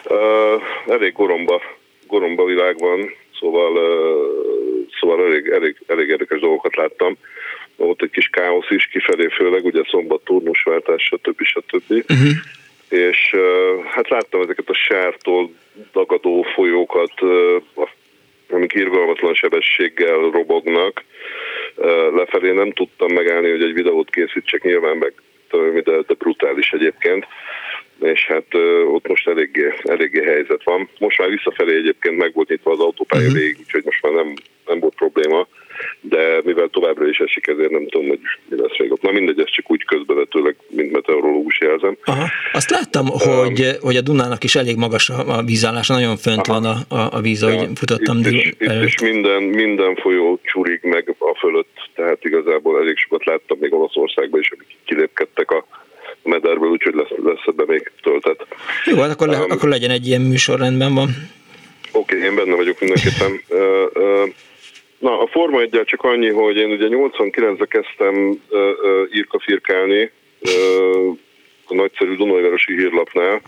Uh, elég goromba, goromba világ van, szóval, uh, szóval elég, elég, elég érdekes dolgokat láttam. Volt egy kis káosz is kifelé, főleg ugye szombat turnusváltás, stb. stb. Uh-huh és hát láttam ezeket a sártól dagadó folyókat, amik irgalmatlan sebességgel robognak. Lefelé nem tudtam megállni, hogy egy videót készítsek, nyilván meg de, de brutális egyébként és hát ott most eléggé, eléggé helyzet van. Most már visszafelé egyébként meg volt nyitva az autópálya uh-huh. végig, úgyhogy most már nem, nem volt probléma, de mivel továbbra is esik, ezért nem tudom, hogy mi lesz még ott. Na mindegy, ez csak úgy közbevetőleg, mint meteorológus jelzem.
Aha. Azt láttam, um, hogy hogy, a Dunának is elég magas a vízállása, nagyon fönt Aha. van a, a, a víz, ahogy futottam.
Itt, is, itt is minden, minden folyó csurig meg a fölött, tehát igazából elég sokat láttam még Olaszországban is, amik kilépkedtek a mederből, úgyhogy lesz, lesz ebben még töltet.
Jó, hát akkor, le, um, akkor legyen egy ilyen műsor, rendben van.
Oké, okay, én benne vagyok mindenképpen. uh, uh, Forma 1 csak annyi, hogy én ugye 89-re kezdtem írkafirkálni, a nagyszerű Dunajvárosi hírlapnál,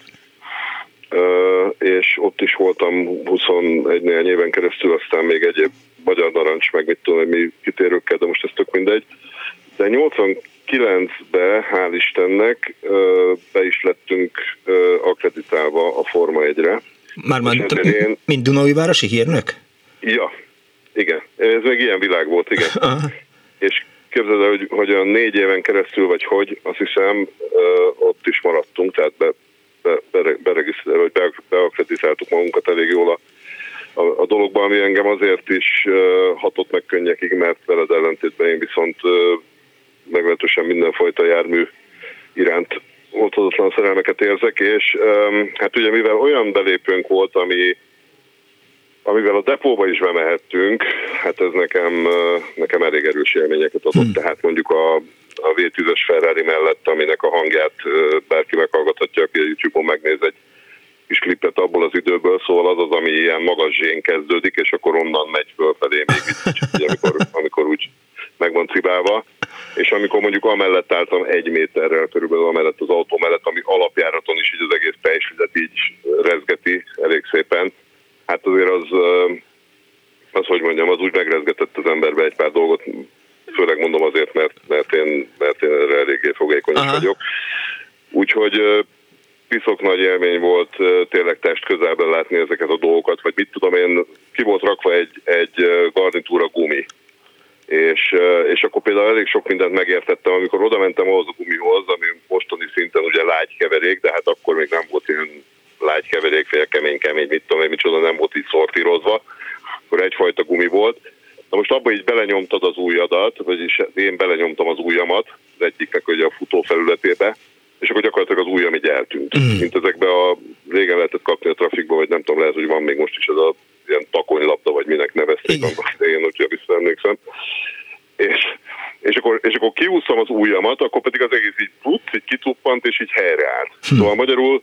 és ott is voltam 21 néhány éven keresztül, aztán még egyéb magyar narancs, meg mit tudom, mi kitérőkkel, de most ez tök mindegy. De 89-ben, hál' Istennek, be is lettünk akreditálva a Forma 1-re.
Már már, én... mint Dunajvárosi hírnök?
Ja, igen. Ez még ilyen világ volt, igen. és Képzeld el, hogy, hogy a négy éven keresztül, vagy hogy, azt hiszem, ott is maradtunk, tehát be, be, be, beregisztráltuk, vagy beakreditáltuk magunkat elég jól a, a, a dologban, ami engem azért is hatott meg könnyekig, mert veled ellentétben én viszont meglehetősen mindenfajta jármű iránt oltozatlan szerelmeket érzek, és hát ugye mivel olyan belépőnk volt, ami amivel a depóba is bemehettünk, hát ez nekem, nekem elég erős élményeket adott. Hmm. Tehát mondjuk a, a V10-es Ferrari mellett, aminek a hangját bárki meghallgathatja, aki a YouTube-on megnéz egy kis klipet abból az időből, szóval az az, ami ilyen magas zsén kezdődik, és akkor onnan megy fölfelé még így, amikor, amikor úgy meg van cibálva. És amikor mondjuk amellett álltam egy méterrel körülbelül amellett az autó mellett, ami alapjáraton is így az egész pejsvizet így rezgeti elég szépen, hát azért az, az, hogy mondjam, az úgy megrezgetett az emberbe egy pár dolgot, főleg mondom azért, mert, mert, én, mert én erre eléggé fogékony vagyok. Úgyhogy piszok nagy élmény volt tényleg test közelben látni ezeket a dolgokat, vagy mit tudom én, ki volt rakva egy, egy garnitúra gumi, és, és akkor például elég sok mindent megértettem, amikor oda mentem ahhoz a gumihoz, ami mostani szinten ugye lágy keverék, de hát akkor még nem volt ilyen lágy keverékfél, kemény, kemény, mit tudom én, micsoda nem volt így szortírozva, akkor egyfajta gumi volt. Na most abban így belenyomtad az ujjadat, vagyis én belenyomtam az ujjamat az egyiknek ugye a futó felületébe, és akkor gyakorlatilag az ujjam így eltűnt. Mm. Mint ezekbe a régen lehetett kapni a trafikba, vagy nem tudom, lehet, hogy van még most is ez a ilyen takonylabda, vagy minek nevezték annak én, hogyha visszaemlékszem. És, és, akkor, és akkor kiúszom az ujjamat, akkor pedig az egész így putz, így kituppant, és így helyreállt. Hm. Szóval magyarul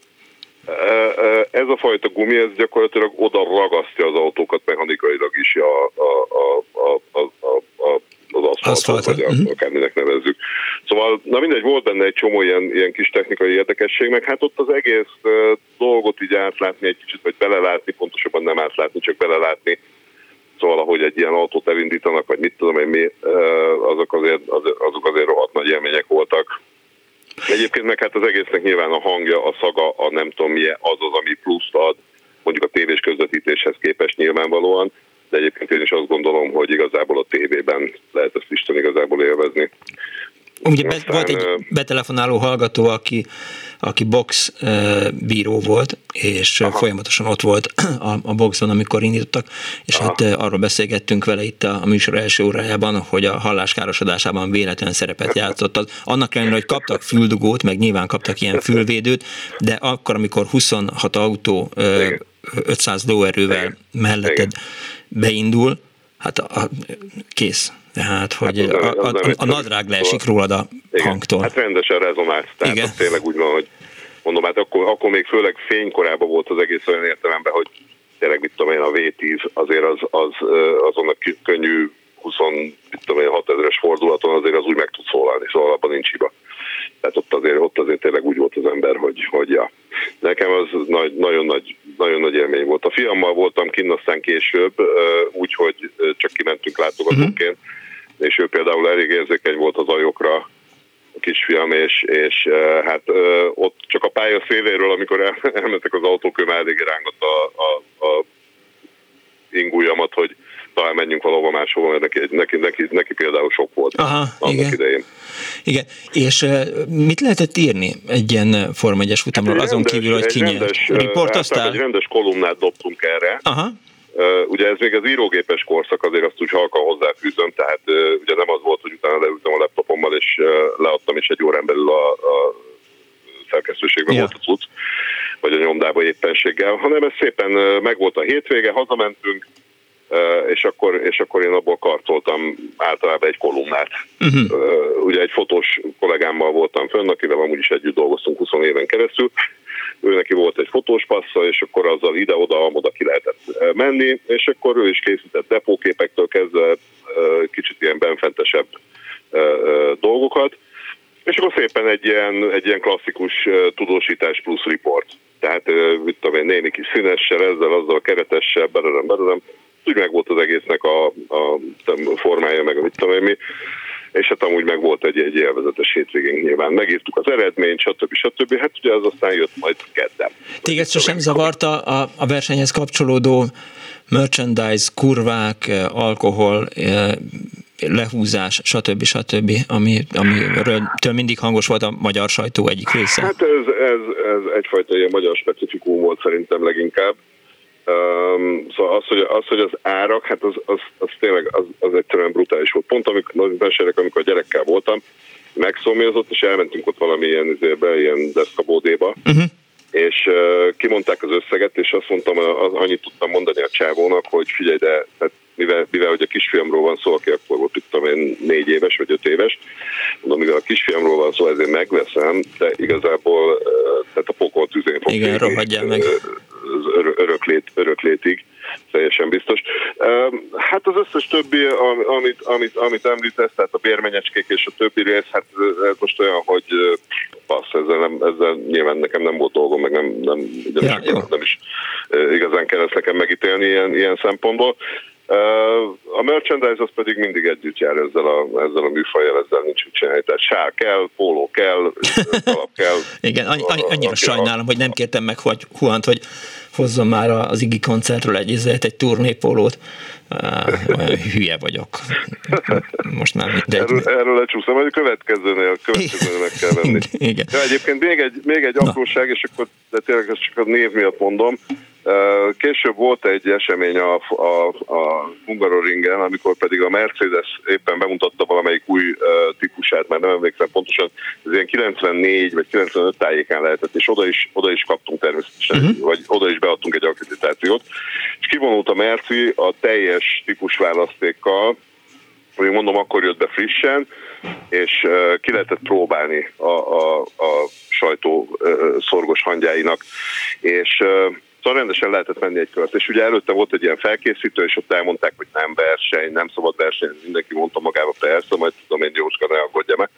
ez a fajta gumi, ez gyakorlatilag oda ragasztja az autókat mechanikailag is a, a, a, a, a, a az aszfaltot, vagy uh-huh. akárminek nevezzük. Szóval, na mindegy, volt benne egy csomó ilyen, ilyen kis technikai érdekesség, meg hát ott az egész uh, dolgot így átlátni egy kicsit, vagy belelátni, pontosabban nem átlátni, csak belelátni, szóval ahogy egy ilyen autót elindítanak, vagy mit tudom én mi, uh, azok azért, azok azért rohadt nagy élmények voltak. Egyébként meg hát az egésznek nyilván a hangja, a szaga, a nem tudom milyen, az az, ami pluszt ad, mondjuk a tévés közvetítéshez képest nyilvánvalóan, de egyébként én is azt gondolom, hogy igazából a tévében lehet ezt Isten igazából élvezni.
Ugye be, volt egy betelefonáló hallgató, aki, aki box bíró volt, és Aha. folyamatosan ott volt a, a boxon, amikor indítottak, és Aha. hát arról beszélgettünk vele itt a, a műsor első órájában, hogy a halláskárosodásában véletlen szerepet játszott. Az, annak ellenére, hogy kaptak füldugót, meg nyilván kaptak ilyen fülvédőt, de akkor, amikor 26 autó 500 lóerővel melletted beindul, hát a, a, kész tehát, hogy hát a, a, a, a nadrág leesik rólad a
Igen.
hangtól.
Hát rendesen rezonált. Tehát Igen. tényleg úgy van, hogy mondom, hát akkor, akkor még főleg fénykorában volt az egész olyan értelemben, hogy tényleg mit tudom én, a V10 azért az, az, azon a könnyű 20, mit tudom én, 6 ezeres fordulaton azért az úgy meg tud szólalni, szóval abban nincs hiba. Tehát ott azért, ott azért tényleg úgy volt az ember, hogy, hogy ja. Nekem az nagy, nagyon, nagy, nagyon nagy élmény volt. A fiammal voltam kinn aztán később, úgyhogy csak kimentünk látogatóként, uh-huh és ő például elég érzékeny volt az ajokra, a kisfiam, és, és hát ott csak a pálya széléről, amikor el, elmentek az autók, ő már elég rángatta a, a, a ingújamat, hogy talán menjünk valahova máshova, mert neki, neki, neki, neki például sok volt
Aha, annak igen. idején. Igen, és mit lehetett írni egy ilyen Form 1-es futamról, hát azon rendes, kívül, hogy kinyert? Riportoztál?
Egy rendes kolumnát dobtunk erre,
Aha.
Ugye ez még az írógépes korszak, azért azt úgy halkan hozzáfűzöm, tehát ugye nem az volt, hogy utána leültem a laptopommal, és leadtam, és egy órán belül a, a szerkesztőségben yeah. volt a cucc, vagy a nyomdába éppenséggel, hanem ez szépen megvolt a hétvége, hazamentünk, és akkor, és akkor én abból karcoltam általában egy kolumnát. Uh-huh. Ugye egy fotós kollégámmal voltam fönn, akivel amúgy is együtt dolgoztunk 20 éven keresztül, ő neki volt egy fotós passza, és akkor azzal ide-oda, oda ki lehetett menni, és akkor ő is készített depóképektől kezdve kicsit ilyen benfentesebb dolgokat, és akkor szépen egy ilyen, egy ilyen klasszikus tudósítás plusz report. Tehát, mit tudom én, némi kis színessel, ezzel, azzal keretessel, bererem, bererem, úgy meg volt az egésznek a, a formája, meg mit tudom én mi és hát amúgy meg volt egy, egy élvezetes hétvégén nyilván. Megírtuk az eredményt, stb. stb. Hát ugye az aztán jött majd kedden.
Téged sosem zavarta a, a versenyhez kapcsolódó merchandise, kurvák, alkohol, lehúzás, stb. stb., ami, amiről mindig hangos volt a magyar sajtó egyik része?
Hát ez, ez, ez egyfajta ilyen magyar specifikum volt szerintem leginkább. Um, szóval az hogy, az, hogy az árak, hát az, az, az tényleg az, az egyszerűen brutális volt. Pont amikor, mesélek, amikor a gyerekkel voltam, megszomjazott, és elmentünk ott valamilyen izébe, ilyen deszkabódéba, uh-huh. és uh, kimondták az összeget, és azt mondtam, az, annyit tudtam mondani a csávónak, hogy figyelj, de tehát mivel, mivel hogy a kisfiamról van szó, aki akkor volt, tudom én, négy éves vagy öt éves, mondom, mivel a kisfiamról van szó, ezért megveszem, de igazából tehát a pokol tüzén
fog Igen, rohadjál meg.
Öröklét, öröklétig, teljesen biztos. Hát az összes többi, amit, amit, amit említesz, tehát a bérmenyecskék és a többi rész, hát ez most olyan, hogy passz, ezzel, nem, ezzel nyilván nekem nem volt dolgom, meg nem, nem, ja, nem is igazán kell ezt nekem megítélni ilyen, ilyen szempontból. A merchandise az pedig mindig együtt jár ezzel a, ezzel a műfajjal, ezzel nincs mit csinálni. Tehát sár kell, póló kell, alap kell.
Igen, annyi, annyira sajnálom, hogy nem kértem meg hogy Huant, hogy hozzon már az Igi koncertről egy, egy, egy turnépólót. Olyan hülye vagyok. Most már mindegy.
Erről, erről lecsúszom, hogy a következőnél, a következőnél meg kell venni. Igen. Ja, egyébként még egy, még egy apróság, és akkor de tényleg ezt csak a név miatt mondom, Később volt egy esemény a, a, a Hungaroringen, amikor pedig a Mercedes éppen bemutatta valamelyik új típusát, már nem emlékszem pontosan, ez ilyen 94 vagy 95 tájékán lehetett, és oda is, oda is kaptunk természetesen, uh-huh. vagy oda is beadtunk egy akkreditációt, és kivonult a Merci a teljes típusválasztékkal, hogy mondom, akkor jött be frissen, és ki lehetett próbálni a, a, a sajtó szorgos hangyáinak, és Szóval rendesen lehetett menni egy kört. És ugye előtte volt egy ilyen felkészítő, és ott elmondták, hogy nem verseny, nem szabad verseny, mindenki mondta magába persze, majd tudom én Jóska ne aggódja meg.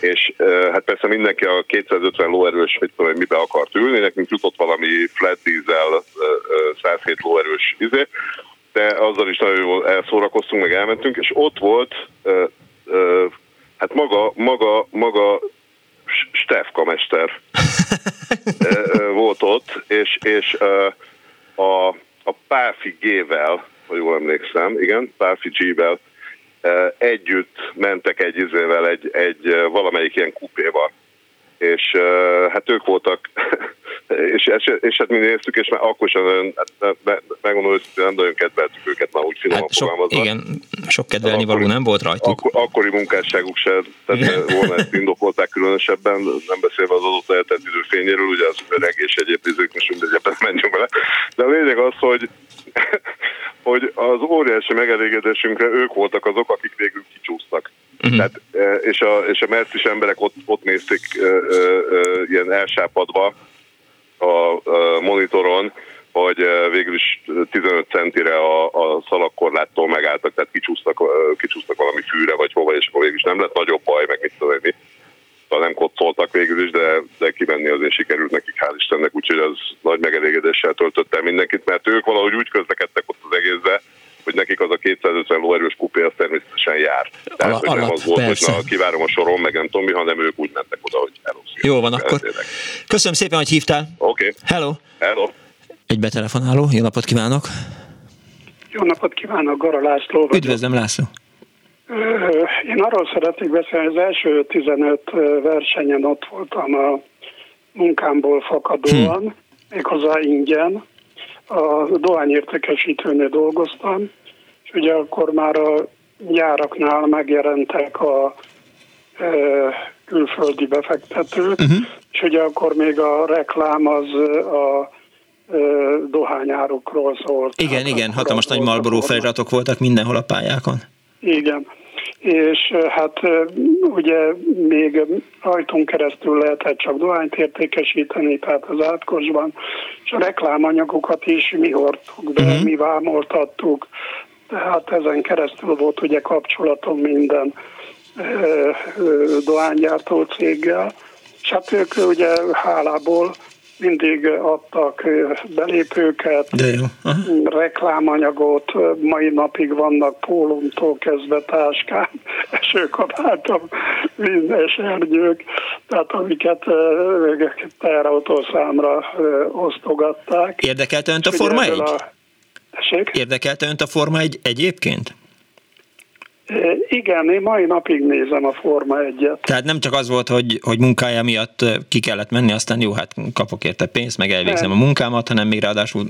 És hát persze mindenki a 250 lóerős, mit tudom mibe akart ülni, nekünk jutott valami flat diesel 107 lóerős izé, de azzal is nagyon jól elszórakoztunk, meg elmentünk, és ott volt hát maga, maga, maga Stefka mester volt ott, és, és a, a Páfi G-vel, ha jól emlékszem, igen, Páfi G-vel együtt mentek egy izével, egy, egy valamelyik ilyen kupéval és hát ők voltak, és, és, és hát mi néztük, és már akkor sem nagyon, hát, megmondom hogy nem nagyon kedveltük őket, már úgy finoman hát
sok. Igen, sok kedvelni való nem volt rajtuk. Akkor,
akkori munkásságuk se tehát volna ezt indokolták különösebben, nem beszélve az adott eltelt idő fényéről, ugye az öreg és egyéb bizonyos, most mindegy, ebben menjünk bele. De a lényeg az, hogy hogy az óriási megelégedésünkre ők voltak azok, akik végül kicsúsztak. Uh-huh. Tehát, e, és, a, és a mercis emberek ott, ott nézték uh, uh, ilyen elsápadva a, a monitoron, hogy végül is 15 centire a, a szalagkorláttól megálltak, tehát kicsúsztak, kicsúsztak valami fűre vagy hova, és akkor végül is nem lett nagyobb baj, meg mit tudom én nem koccoltak végül is, de, de kimenni azért sikerült nekik, hál' Istennek, úgyhogy az nagy megelégedéssel töltött el mindenkit, mert ők valahogy úgy közlekedtek ott az egészbe, hogy nekik az a 250 lóerős kupé az természetesen jár. Tehát, Ala, hogy nem az volt, persze. hogy na, kivárom a soron, meg nem tudom mi, hanem ők úgy mentek oda, hogy hello.
Jó van, akkor. Köszönöm szépen, hogy hívtál.
Oké. Okay.
Hello.
Hello.
Egy betelefonáló, jó napot kívánok.
Jó napot kívánok, Gara László.
Üdvözlöm, László.
Én arról szeretnék beszélni, az első 15 versenyen ott voltam a munkámból fakadóan, hm. méghozzá ingyen. A dohányértékesítőnél dolgoztam, és ugye akkor már a gyáraknál megjelentek a külföldi befektetőt, uh-huh. és ugye akkor még a reklám az a dohányárokról szólt.
Igen, hát igen, hatalmas nagy Marlboro feliratok voltak mindenhol a pályákon.
Igen, és hát ugye még rajtunk keresztül lehetett csak dohányt értékesíteni, tehát az átkosban, és a reklámanyagokat is mi hordtuk be, uh-huh. mi vámoltattuk, tehát ezen keresztül volt ugye kapcsolatom minden dohánygyártó céggel, és hát ők ugye hálából mindig adtak belépőket,
De jó.
reklámanyagot, mai napig vannak pólumtól kezdve táskán, esőkabátom, minden esernyők, tehát amiket teherautószámra osztogatták.
Érdekelte önt a Forma 1? A... Érdekelte önt a Forma 1 egyébként?
Igen, én mai napig nézem a Forma 1-et.
Tehát nem csak az volt, hogy, hogy munkája miatt ki kellett menni, aztán jó, hát kapok érte pénzt, meg elvégzem nem. a munkámat, hanem még ráadásul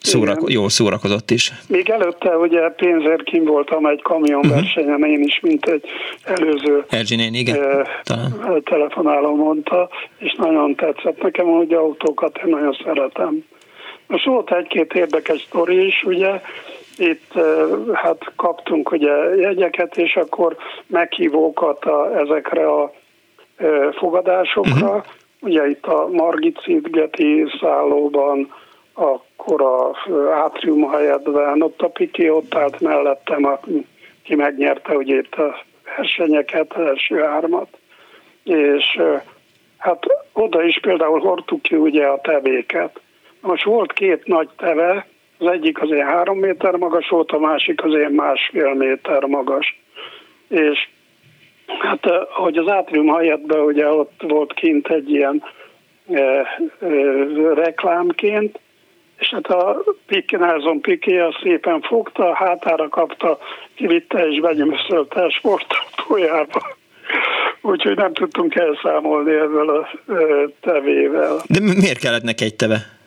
szórak, jó szórakozott is.
Még előtte ugye pénzért kim voltam egy kamionversenyen, uh-huh. én is, mint egy előző
Erzsinén, igen,
uh, telefonáló mondta, és nagyon tetszett nekem, hogy autókat én nagyon szeretem. Most volt egy-két érdekes sztori is, ugye, itt hát kaptunk ugye jegyeket, és akkor meghívókat a, ezekre a fogadásokra. Uh-huh. Ugye itt a Margit Szidgeti szállóban, akkor a átrium helyetben, ott a Piki ott állt mellettem, aki megnyerte ugye itt a versenyeket, az első hármat. És hát oda is például hordtuk ki ugye a tevéket. Most volt két nagy teve, az egyik az ilyen három méter magas volt, a másik az ilyen másfél méter magas. És hát eh, hogy az átrium helyetben ugye ott volt kint egy ilyen e, e, reklámként, és hát a Piki, Nelson Piki szépen fogta, hátára kapta, kivitte és benyomöszölte a sportautójába. Úgyhogy nem tudtunk elszámolni ezzel a tevével.
De miért kellett neki egy teve?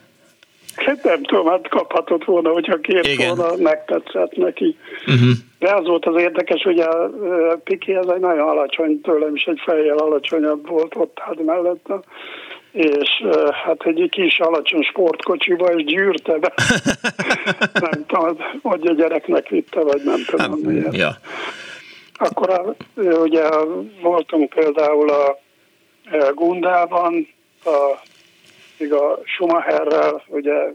Hát nem tudom, hát kaphatott volna, hogyha kért Igen. volna, megtetszett neki. Uh-huh. De az volt az érdekes, hogy a Piki ez egy nagyon alacsony tőlem, is egy fejjel alacsonyabb volt ott hát mellette és hát egy kis alacsony sportkocsiba, és gyűrte be. nem tudom, hogy a gyereknek vitte, vagy nem tudom hát, miért.
Ja.
Akkor a, ugye voltunk például a Gundában, a még a Schumacherrel ugye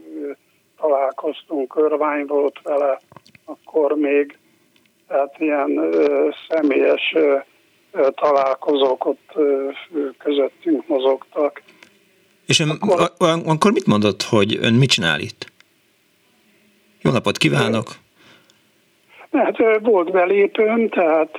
találkoztunk, örvány volt vele, akkor még tehát ilyen ö, személyes ö, találkozók ott ö, közöttünk mozogtak.
És ön, akkor, akkor mit mondott, hogy ön mit csinál itt? Jó napot kívánok!
Hát volt belépőm, tehát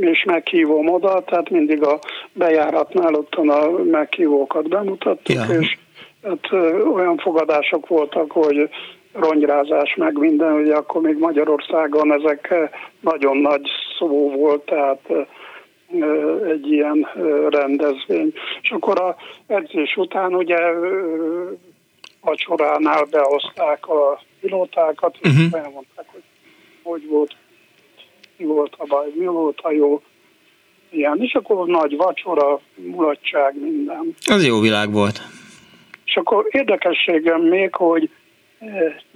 és meghívom oda, tehát mindig a bejáratnál ott a meghívókat bemutattuk, ja. és hát olyan fogadások voltak, hogy ronyrázás meg minden, ugye akkor még Magyarországon ezek nagyon nagy szó volt, tehát egy ilyen rendezvény. És akkor a edzés után ugye vacsoránál behozták a pilótákat, és uh-huh. elmondták, hogy hogy volt, mi volt a baj, mi volt a jó. Ilyen, és akkor nagy vacsora, mulatság, minden.
Az jó világ volt.
És akkor érdekességem még, hogy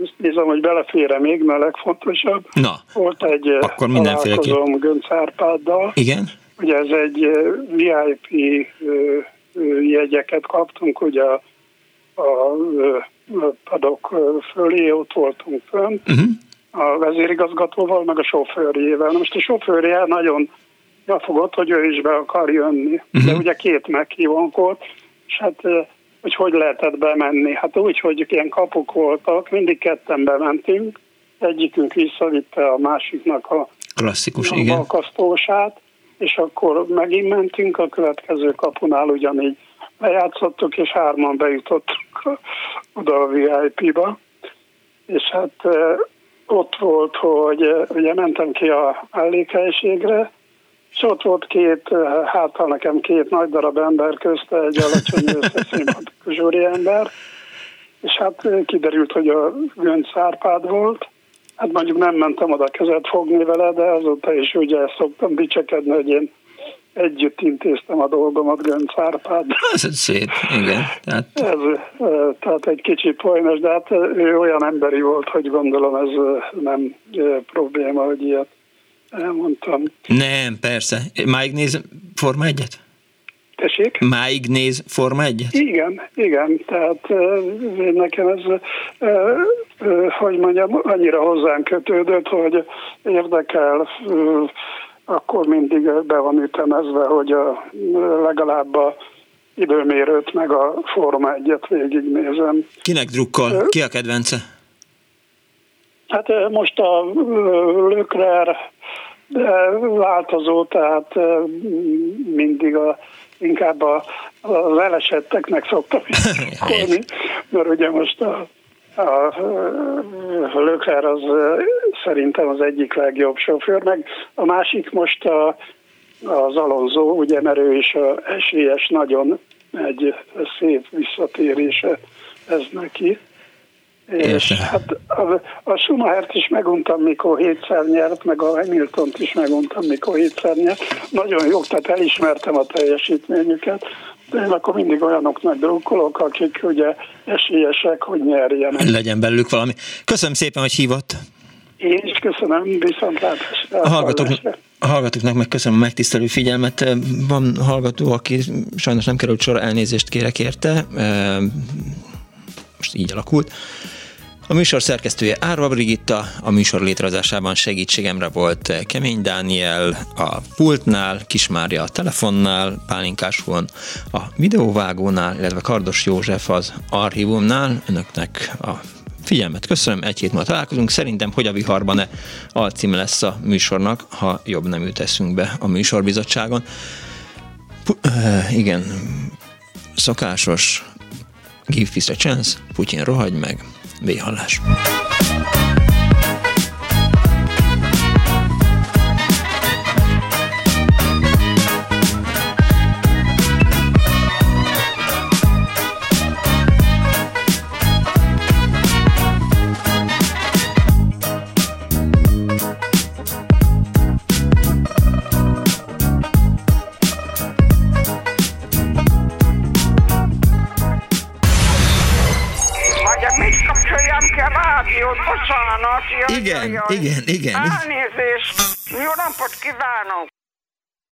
ezt nézem, hogy belefére még, mert a legfontosabb.
Na,
volt egy
akkor találkozom
Gönc Árpáddal.
Igen.
Ugye ez egy VIP jegyeket kaptunk, ugye a, a padok fölé, ott voltunk fönt, uh-huh. A vezérigazgatóval, meg a sofőrjével. Most a sofőrje nagyon befogott, hogy ő is be akar jönni. Uh-huh. De ugye két meghívónk volt, és hát hogy hogy lehetett bemenni. Hát úgy, hogy ilyen kapuk voltak, mindig ketten bementünk, egyikünk visszavitte a másiknak a
klasszikus, a igen.
és akkor megint mentünk a következő kapunál ugyanígy lejátszottuk, és hárman bejutottunk oda a VIP-ba, és hát ott volt, hogy ugye mentem ki a mellékhelyiségre, és ott volt két, hát nekem két nagy darab ember közte, egy alacsony összeszimpatikus ember, és hát kiderült, hogy a Gönc Árpád volt, hát mondjuk nem mentem oda kezet fogni vele, de azóta is ugye szoktam dicsekedni, hogy én együtt intéztem a dolgomat Gönc Árpád.
Ez szép, igen.
Tehát... Ez, tehát egy kicsit folynos, de hát ő olyan emberi volt, hogy gondolom ez nem probléma, hogy ilyet elmondtam.
Nem, persze. Máig néz Forma egyet?
Tessék?
Máig néz Forma egyet?
Igen, igen. Tehát nekem ez, hogy mondjam, annyira hozzánk kötődött, hogy érdekel akkor mindig be van ütemezve, hogy a, legalább a időmérőt meg a Forma egyet végignézem.
Kinek drukkol? Ki a kedvence?
Hát most a Lökler de változó, tehát mindig a, inkább a, az elesetteknek szoktam is mert ugye most a a Lökler az szerintem az egyik legjobb sofőr, meg a másik most a, az Alonso, ugye, mert ő is a esélyes nagyon egy szép visszatérése ez neki. És hát a, a Schumachert is meguntam, mikor hétszer nyert, meg a Hamilton-t is meguntam, mikor hétszer nyert. Nagyon jó, tehát elismertem a teljesítményüket, én akkor mindig olyanoknak drukkolok, akik ugye esélyesek, hogy nyerjenek.
Legyen belőlük valami. Köszönöm szépen, hogy hívott.
Én is köszönöm, viszontlátásra. A,
hallgatók, a hallgatóknak meg köszönöm a megtisztelő figyelmet. Van hallgató, aki sajnos nem került sor, elnézést kérek érte. Most így alakult. A műsor szerkesztője Árva Brigitta, a műsor létrehozásában segítségemre volt Kemény Dániel a pultnál, Kismária a telefonnál, Pálinkás von a videóvágónál, illetve Kardos József az archívumnál. Önöknek a figyelmet köszönöm, egy hét múlva találkozunk. Szerintem, hogy a viharban-e alcím lesz a műsornak, ha jobb nem teszünk be a műsorbizottságon. Pu- uh, igen, szokásos Give peace a chance, Putyin rohagy meg, Véhallás. Igen, jaj. igen, igen.
Elnézést. Jó napot kívánok.